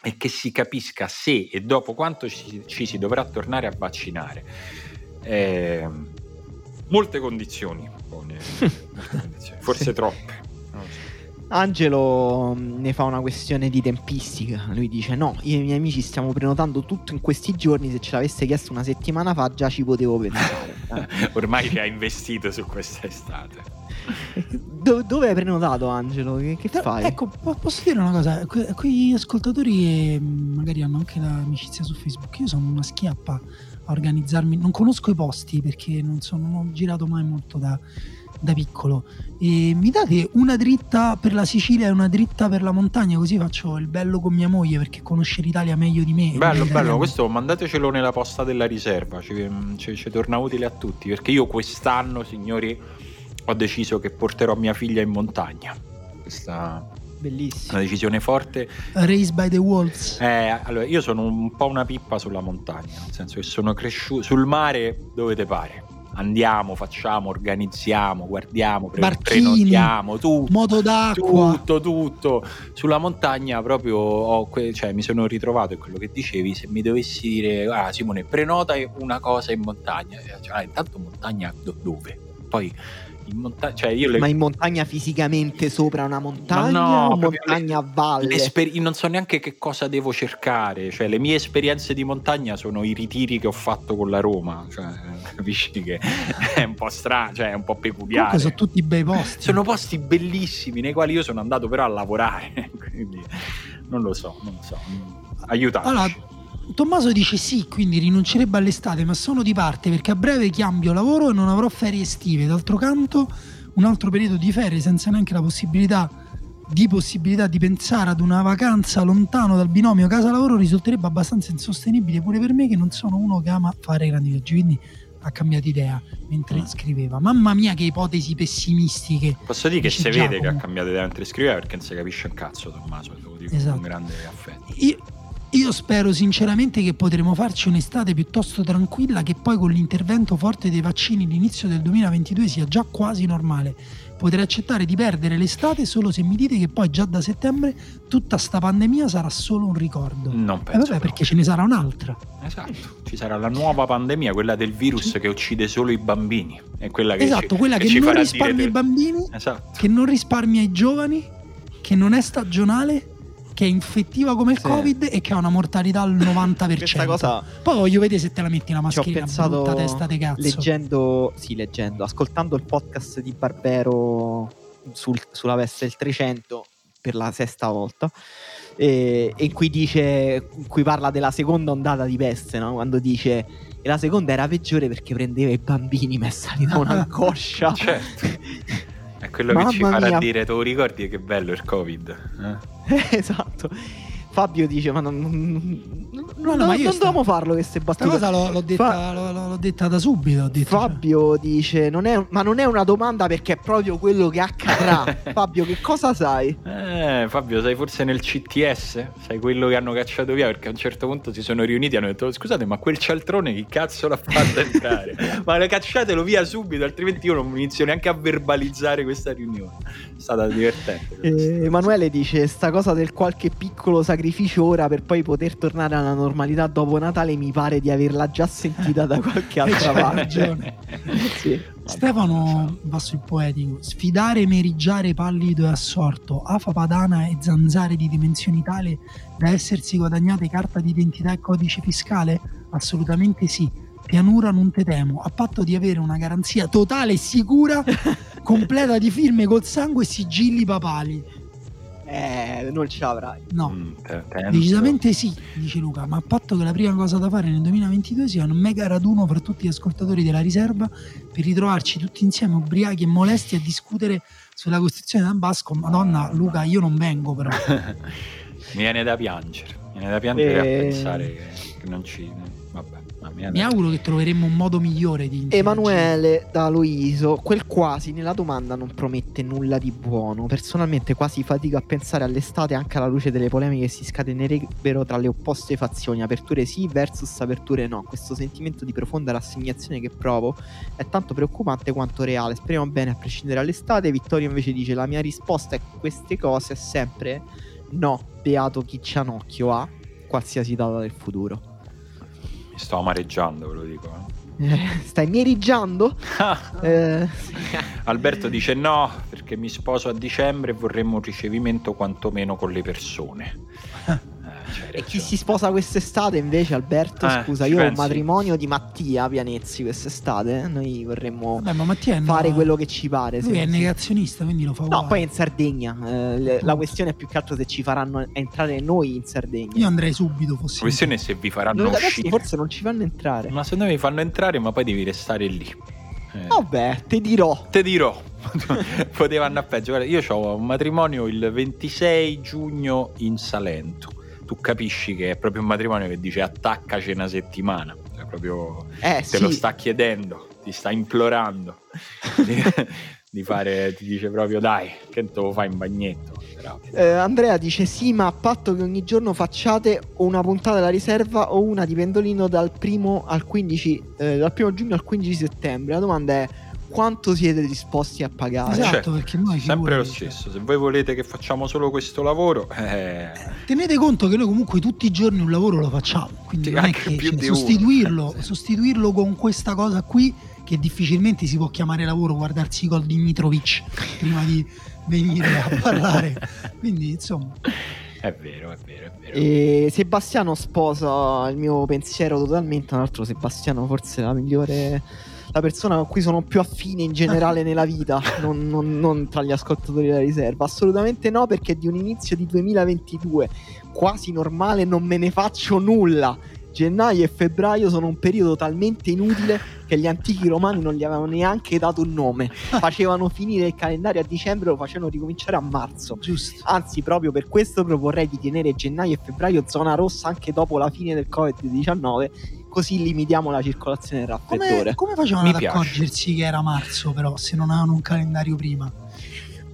Speaker 1: e che si capisca se e dopo quanto ci, ci si dovrà tornare a vaccinare. Eh, molte condizioni, molte condizioni, forse
Speaker 3: Sì.
Speaker 1: troppe. so.
Speaker 3: Angelo mh, ne fa una questione di tempistica. Lui dice: No, io e i miei amici stiamo prenotando tutto in questi giorni. Se ce l'avesse chiesto una settimana fa, già ci potevo pensare.
Speaker 1: Ormai ci ha investito su questa estate.
Speaker 3: Do- dove hai prenotato, Angelo? Che, che fai?
Speaker 2: Ecco, po- posso dire una cosa? Que- quegli ascoltatori mh, magari hanno anche l'amicizia su Facebook, io sono una schiappa a organizzarmi. Non conosco i posti perché non, sono, non ho girato mai molto da, da piccolo. E mi date una dritta per la Sicilia e una dritta per la montagna, così faccio il bello con mia moglie perché conosce l'Italia meglio di me.
Speaker 1: Bello, bello, questo mandatecelo nella posta della riserva, ci, ci, ci torna utile a tutti, perché io quest'anno, signori, ho deciso che porterò mia figlia in montagna. Questa
Speaker 3: Bellissimo.
Speaker 1: Una decisione forte.
Speaker 2: Race by the Wolves.
Speaker 1: Eh, allora, io sono un po' una pippa sulla montagna, nel senso che sono cresciuto sul mare dove te pare andiamo, facciamo, organizziamo, guardiamo, pre-
Speaker 2: Barchini,
Speaker 1: prenotiamo, tutto,
Speaker 2: moto d'acqua.
Speaker 1: tutto, tutto. Sulla montagna proprio ho que- cioè, mi sono ritrovato in quello che dicevi, se mi dovessi dire, ah Simone, prenota una cosa in montagna, cioè, ah, intanto montagna do- dove? Poi in montagna, cioè io le...
Speaker 3: Ma in montagna fisicamente sopra una montagna
Speaker 1: no,
Speaker 3: o montagna
Speaker 1: le,
Speaker 3: a valle?
Speaker 1: Esper- non so neanche che cosa devo cercare, cioè le mie esperienze di montagna sono i ritiri che ho fatto con la Roma, cioè, capisci che è un po' strano, cioè è un po' peculiare.
Speaker 2: Comunque sono tutti bei posti.
Speaker 1: Sono posti bellissimi nei quali io sono andato però a lavorare, quindi non lo so, non lo so. Aiutateci.
Speaker 2: Allora, Tommaso dice sì, quindi rinuncerebbe all'estate, ma sono di parte perché a breve cambio lavoro e non avrò ferie estive. D'altro canto, un altro periodo di ferie senza neanche la possibilità di possibilità di pensare ad una vacanza lontano dal binomio casa-lavoro risulterebbe abbastanza insostenibile pure per me che non sono uno che ama fare grandi viaggi. Quindi ha cambiato idea mentre mm. scriveva. Mamma mia, che ipotesi pessimistiche.
Speaker 1: Posso dire che si vede che ha cambiato idea mentre scriveva perché non si capisce un cazzo, Tommaso. Devo dire esatto. con grande affetto.
Speaker 2: Io, io spero sinceramente che potremo farci un'estate piuttosto tranquilla, che poi con l'intervento forte dei vaccini l'inizio del 2022 sia già quasi normale. Potrei accettare di perdere l'estate solo se mi dite che poi già da settembre tutta sta pandemia sarà solo un ricordo.
Speaker 1: Non penso.
Speaker 2: Eh vabbè, perché ce ne sarà un'altra.
Speaker 1: Esatto, ci sarà la nuova pandemia, quella del virus sì. che uccide solo i bambini. È quella che
Speaker 2: esatto,
Speaker 1: ci,
Speaker 2: quella che,
Speaker 1: che
Speaker 2: non risparmia i bambini,
Speaker 1: esatto.
Speaker 2: che non risparmia i giovani, che non è stagionale che è infettiva come il sì. covid e che ha una mortalità al 90%.
Speaker 3: Questa cosa
Speaker 2: Poi voglio vedere se te la metti la mascherina,
Speaker 3: ci ho pensato
Speaker 2: brutta testa di cazzo.
Speaker 3: Leggendo, sì, leggendo, ascoltando il podcast di Barbero sul, sulla veste del 300 per la sesta volta. E, in cui dice in cui parla della seconda ondata di peste, no? Quando dice e la seconda era peggiore perché prendeva i bambini messali da un'angoscia.
Speaker 1: certo. Quello Mamma che ci farà mia. dire, tu ricordi che bello il Covid?
Speaker 3: Eh? esatto. Fabio dice: Ma non, non, no, no, ma non sta... dobbiamo farlo queste battute.
Speaker 2: Questa cosa l'ho, l'ho, detta, Fa... l'ho, l'ho, detta, da subito. Detto,
Speaker 3: Fabio cioè. dice: non è, Ma non è una domanda perché è proprio quello che accadrà. Fabio, che cosa sai?
Speaker 1: Eh, Fabio, sei forse nel CTS? Sei quello che hanno cacciato via perché a un certo punto si sono riuniti e hanno detto: Scusate, ma quel cialtrone chi cazzo l'ha fatto entrare? ma cacciatelo via subito, altrimenti io non inizio neanche a verbalizzare questa riunione. È stata divertente.
Speaker 3: Eh, Emanuele dice: Sta cosa del qualche piccolo sacrificio sacrificio ora per poi poter tornare alla normalità dopo Natale mi pare di averla già sentita da qualche altra parte.
Speaker 2: sì. Stefano va sul poetico. Sfidare meriggiare pallido e assorto, afa padana e zanzare di dimensioni tale da essersi guadagnate carta d'identità e codice fiscale? Assolutamente sì. Pianura non te temo, a patto di avere una garanzia totale e sicura, completa di firme col sangue e sigilli papali.
Speaker 3: Eh, non ce l'avrai.
Speaker 2: No, mm, decisamente sì, dice Luca, ma a patto che la prima cosa da fare nel 2022 sia un mega raduno fra tutti gli ascoltatori della riserva per ritrovarci tutti insieme ubriachi e molesti a discutere sulla costruzione del Basco. Madonna, Luca, io non vengo però.
Speaker 1: mi viene da piangere, mi viene da piangere e... a eh. pensare che non ci... Vabbè.
Speaker 2: Mi auguro che troveremo un modo migliore di
Speaker 3: Emanuele da Luiso, quel quasi nella domanda non promette nulla di buono. Personalmente quasi fatico a pensare all'estate anche alla luce delle polemiche che si scatenerebbero tra le opposte fazioni, aperture sì versus aperture no. Questo sentimento di profonda rassegnazione che provo è tanto preoccupante quanto reale. Speriamo bene a prescindere dall'estate. Vittorio invece dice la mia risposta a queste cose è sempre no, beato chi cianocchio ha qualsiasi data del futuro.
Speaker 1: Mi sto amareggiando, ve lo dico. Eh.
Speaker 3: eh stai mieriggiando?
Speaker 1: eh. Alberto dice no, perché mi sposo a dicembre e vorremmo un ricevimento quantomeno con le persone.
Speaker 3: E chi si sposa quest'estate invece, Alberto?
Speaker 1: Eh,
Speaker 3: scusa, io ho un
Speaker 1: pensi?
Speaker 3: matrimonio di Mattia Pianezzi quest'estate. Noi vorremmo
Speaker 2: Vabbè, ma Mattia
Speaker 3: fare
Speaker 2: no-
Speaker 3: quello che ci pare.
Speaker 2: Lui è negazionista, quindi lo fa
Speaker 3: No, poi è in Sardegna. eh, la questione è più che altro se ci faranno entrare noi in Sardegna.
Speaker 2: Io andrei subito, fossi
Speaker 1: La questione è se vi faranno
Speaker 3: Noi
Speaker 1: uscire.
Speaker 3: forse non ci fanno entrare.
Speaker 1: Ma secondo me vi fanno entrare, ma poi devi restare lì. Eh,
Speaker 3: Vabbè, te dirò.
Speaker 1: Te dirò, poteva andare peggio. Guarda, io ho un matrimonio il 26 giugno in Salento. Tu capisci che è proprio un matrimonio che dice attaccaci una settimana. Cioè, proprio
Speaker 3: Eh
Speaker 1: te
Speaker 3: sì.
Speaker 1: lo sta chiedendo, ti sta implorando di, di fare, ti dice proprio dai, che te lo fai in bagnetto.
Speaker 3: Eh, Andrea dice sì, ma a patto che ogni giorno facciate o una puntata della riserva o una di Pendolino dal primo al 15, eh, dal primo giugno al 15 settembre. La domanda è quanto siete disposti a pagare?
Speaker 2: Esatto,
Speaker 1: Certo,
Speaker 2: perché noi
Speaker 1: sempre lo
Speaker 2: figurati, cioè.
Speaker 1: stesso. Se voi volete che facciamo solo questo lavoro, eh,
Speaker 2: Tenete conto che noi comunque tutti i giorni un lavoro lo facciamo, quindi
Speaker 1: Sì,
Speaker 2: non è che cioè,
Speaker 1: di
Speaker 2: sostituirlo, sostituirlo con questa cosa qui che difficilmente si può chiamare lavoro, guardarsi col Dimitrovic prima di venire a parlare. Quindi insomma,
Speaker 1: è vero, è vero, è vero.
Speaker 3: E Sebastiano sposa il mio pensiero totalmente. Tra l'altro, Sebastiano forse è la migliore. La persona con cui sono più affine in generale nella vita, non, non- non tra gli ascoltatori della riserva. Assolutamente no, perché di un inizio di 2022 quasi normale non me ne faccio nulla. Gennaio e febbraio sono un periodo talmente inutile che gli antichi romani non gli avevano neanche dato un nome. Facevano finire il calendario a dicembre lo facevano ricominciare a marzo.
Speaker 2: giusto.
Speaker 3: Anzi, proprio per questo proporrei di tenere gennaio e febbraio zona rossa anche dopo la fine del Covid-19, così limitiamo la circolazione del
Speaker 2: Come,
Speaker 3: raffreddore.
Speaker 2: come facevano
Speaker 1: Mi
Speaker 2: ad
Speaker 1: piace.
Speaker 2: accorgersi che era marzo però se non avevano un calendario prima?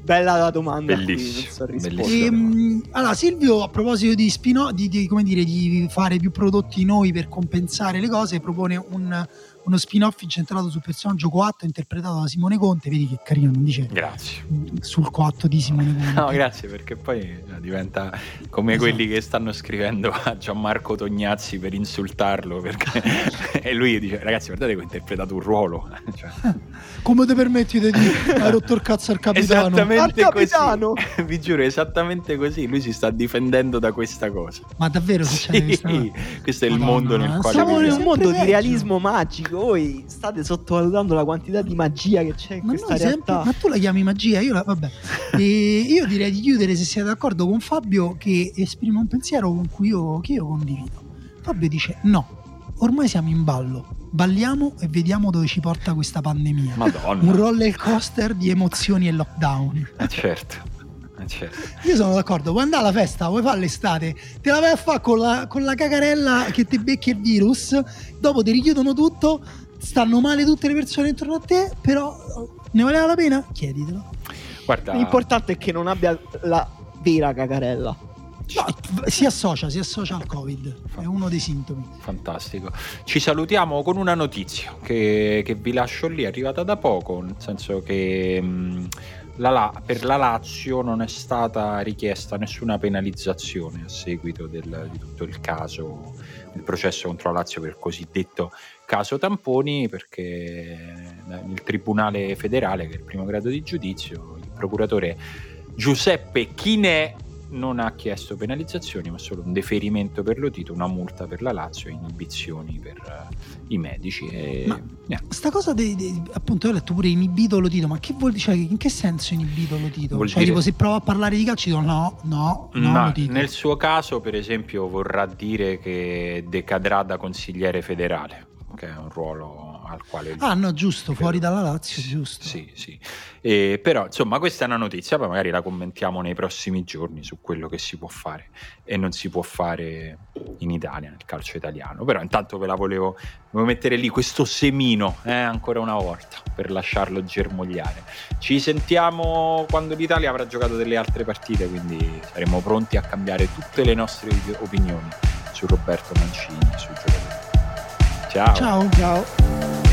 Speaker 3: Bella la domanda. a cui
Speaker 1: Bellissimo,
Speaker 3: non so rispondere.
Speaker 1: bellissimo.
Speaker 2: Ehm, allora Silvio a proposito di, spin di, di, come dire, di fare più prodotti noi per compensare le cose propone un- uno spin-off incentrato sul personaggio coatto interpretato da Simone Conte vedi che carino non dice
Speaker 1: Grazie.
Speaker 2: sul coatto di Simone Conte
Speaker 1: No, grazie perché poi eh, diventa come
Speaker 2: Esatto.
Speaker 1: quelli che stanno scrivendo a Gianmarco Tognazzi per insultarlo perché... e lui dice ragazzi guardate che ho interpretato un ruolo. Cioè,
Speaker 2: come ti permetti di dire hai rotto il cazzo al capitano
Speaker 1: esattamente
Speaker 3: Al
Speaker 1: così.
Speaker 3: capitano!
Speaker 1: Vi giuro, esattamente così. Lui si sta difendendo da questa cosa.
Speaker 2: ma davvero succede questa cosa?
Speaker 1: Sì, questo è il
Speaker 2: Madonna,
Speaker 1: mondo nel
Speaker 2: ma
Speaker 1: quale
Speaker 3: Siamo in un mondo di
Speaker 2: Sempre
Speaker 3: realismo magico. Voi state sottovalutando la quantità di magia che c'è in
Speaker 2: Ma,
Speaker 3: questa
Speaker 2: sempre-
Speaker 3: realtà.
Speaker 2: ma tu la chiami magia, io la, vabbè. E io direi di chiudere se siete d'accordo con Fabio che esprime un pensiero con cui io, che io condivido. Fabio dice no, ormai siamo in ballo, balliamo e vediamo dove ci porta questa pandemia. Un
Speaker 1: Madonna.
Speaker 2: roller coaster di emozioni e lockdown.
Speaker 1: Eh, certo. Eh, certo.
Speaker 2: Io sono d'accordo, vuoi andare alla festa, vuoi fare l'estate, te la vai a fare con la, con la cacarella che ti becchi il virus, dopo ti richiudono tutto, stanno male tutte le persone intorno a te, però ne valeva la pena? Chieditelo.
Speaker 1: Guarda,
Speaker 3: L'importante è che non abbia la vera cacarella.
Speaker 2: No, si associa, si associa al Covid, è uno dei sintomi.
Speaker 1: Fantastico. Ci salutiamo con una notizia che, che vi lascio lì, è arrivata da poco, nel senso che mh, la La- per la Lazio non è stata richiesta nessuna penalizzazione a seguito del- di tutto il caso, il processo contro la Lazio per cosiddetto caso tamponi, perché il Tribunale federale, che è il primo grado di giudizio, il procuratore Giuseppe Chinè non ha chiesto penalizzazioni, ma solo un deferimento per l'Otito, una multa per la Lazio e inibizioni per eh, i medici. E,
Speaker 2: Ma-
Speaker 1: niente.
Speaker 2: Sta cosa, de- de- appunto, io ho letto pure inibito l'otito, ma che vuol dire? Cioè, in che senso inibito l'otito?
Speaker 1: Vuol
Speaker 2: Cioè,
Speaker 1: dire-
Speaker 2: tipo, se prova a parlare di calcio, dicono no, no, no,
Speaker 1: nel suo caso, per esempio, vorrà dire che decadrà da consigliere federale, che è un ruolo al quale...
Speaker 2: Ah, no, giusto, fuori dalla Lazio, giusto.
Speaker 1: Sì, sì. Eh, però, insomma, questa è una notizia, poi magari la commentiamo nei prossimi giorni su quello che si può fare e non si può fare in Italia, nel calcio italiano. Però intanto ve la volevo, volevo mettere lì questo semino, eh, ancora una volta, per lasciarlo germogliare. Ci sentiamo quando l'Italia avrà giocato delle altre partite, quindi saremo pronti a cambiare tutte le nostre opinioni su Roberto Mancini, sui giocatori. Ciao.
Speaker 2: Ciao.
Speaker 3: Ciao.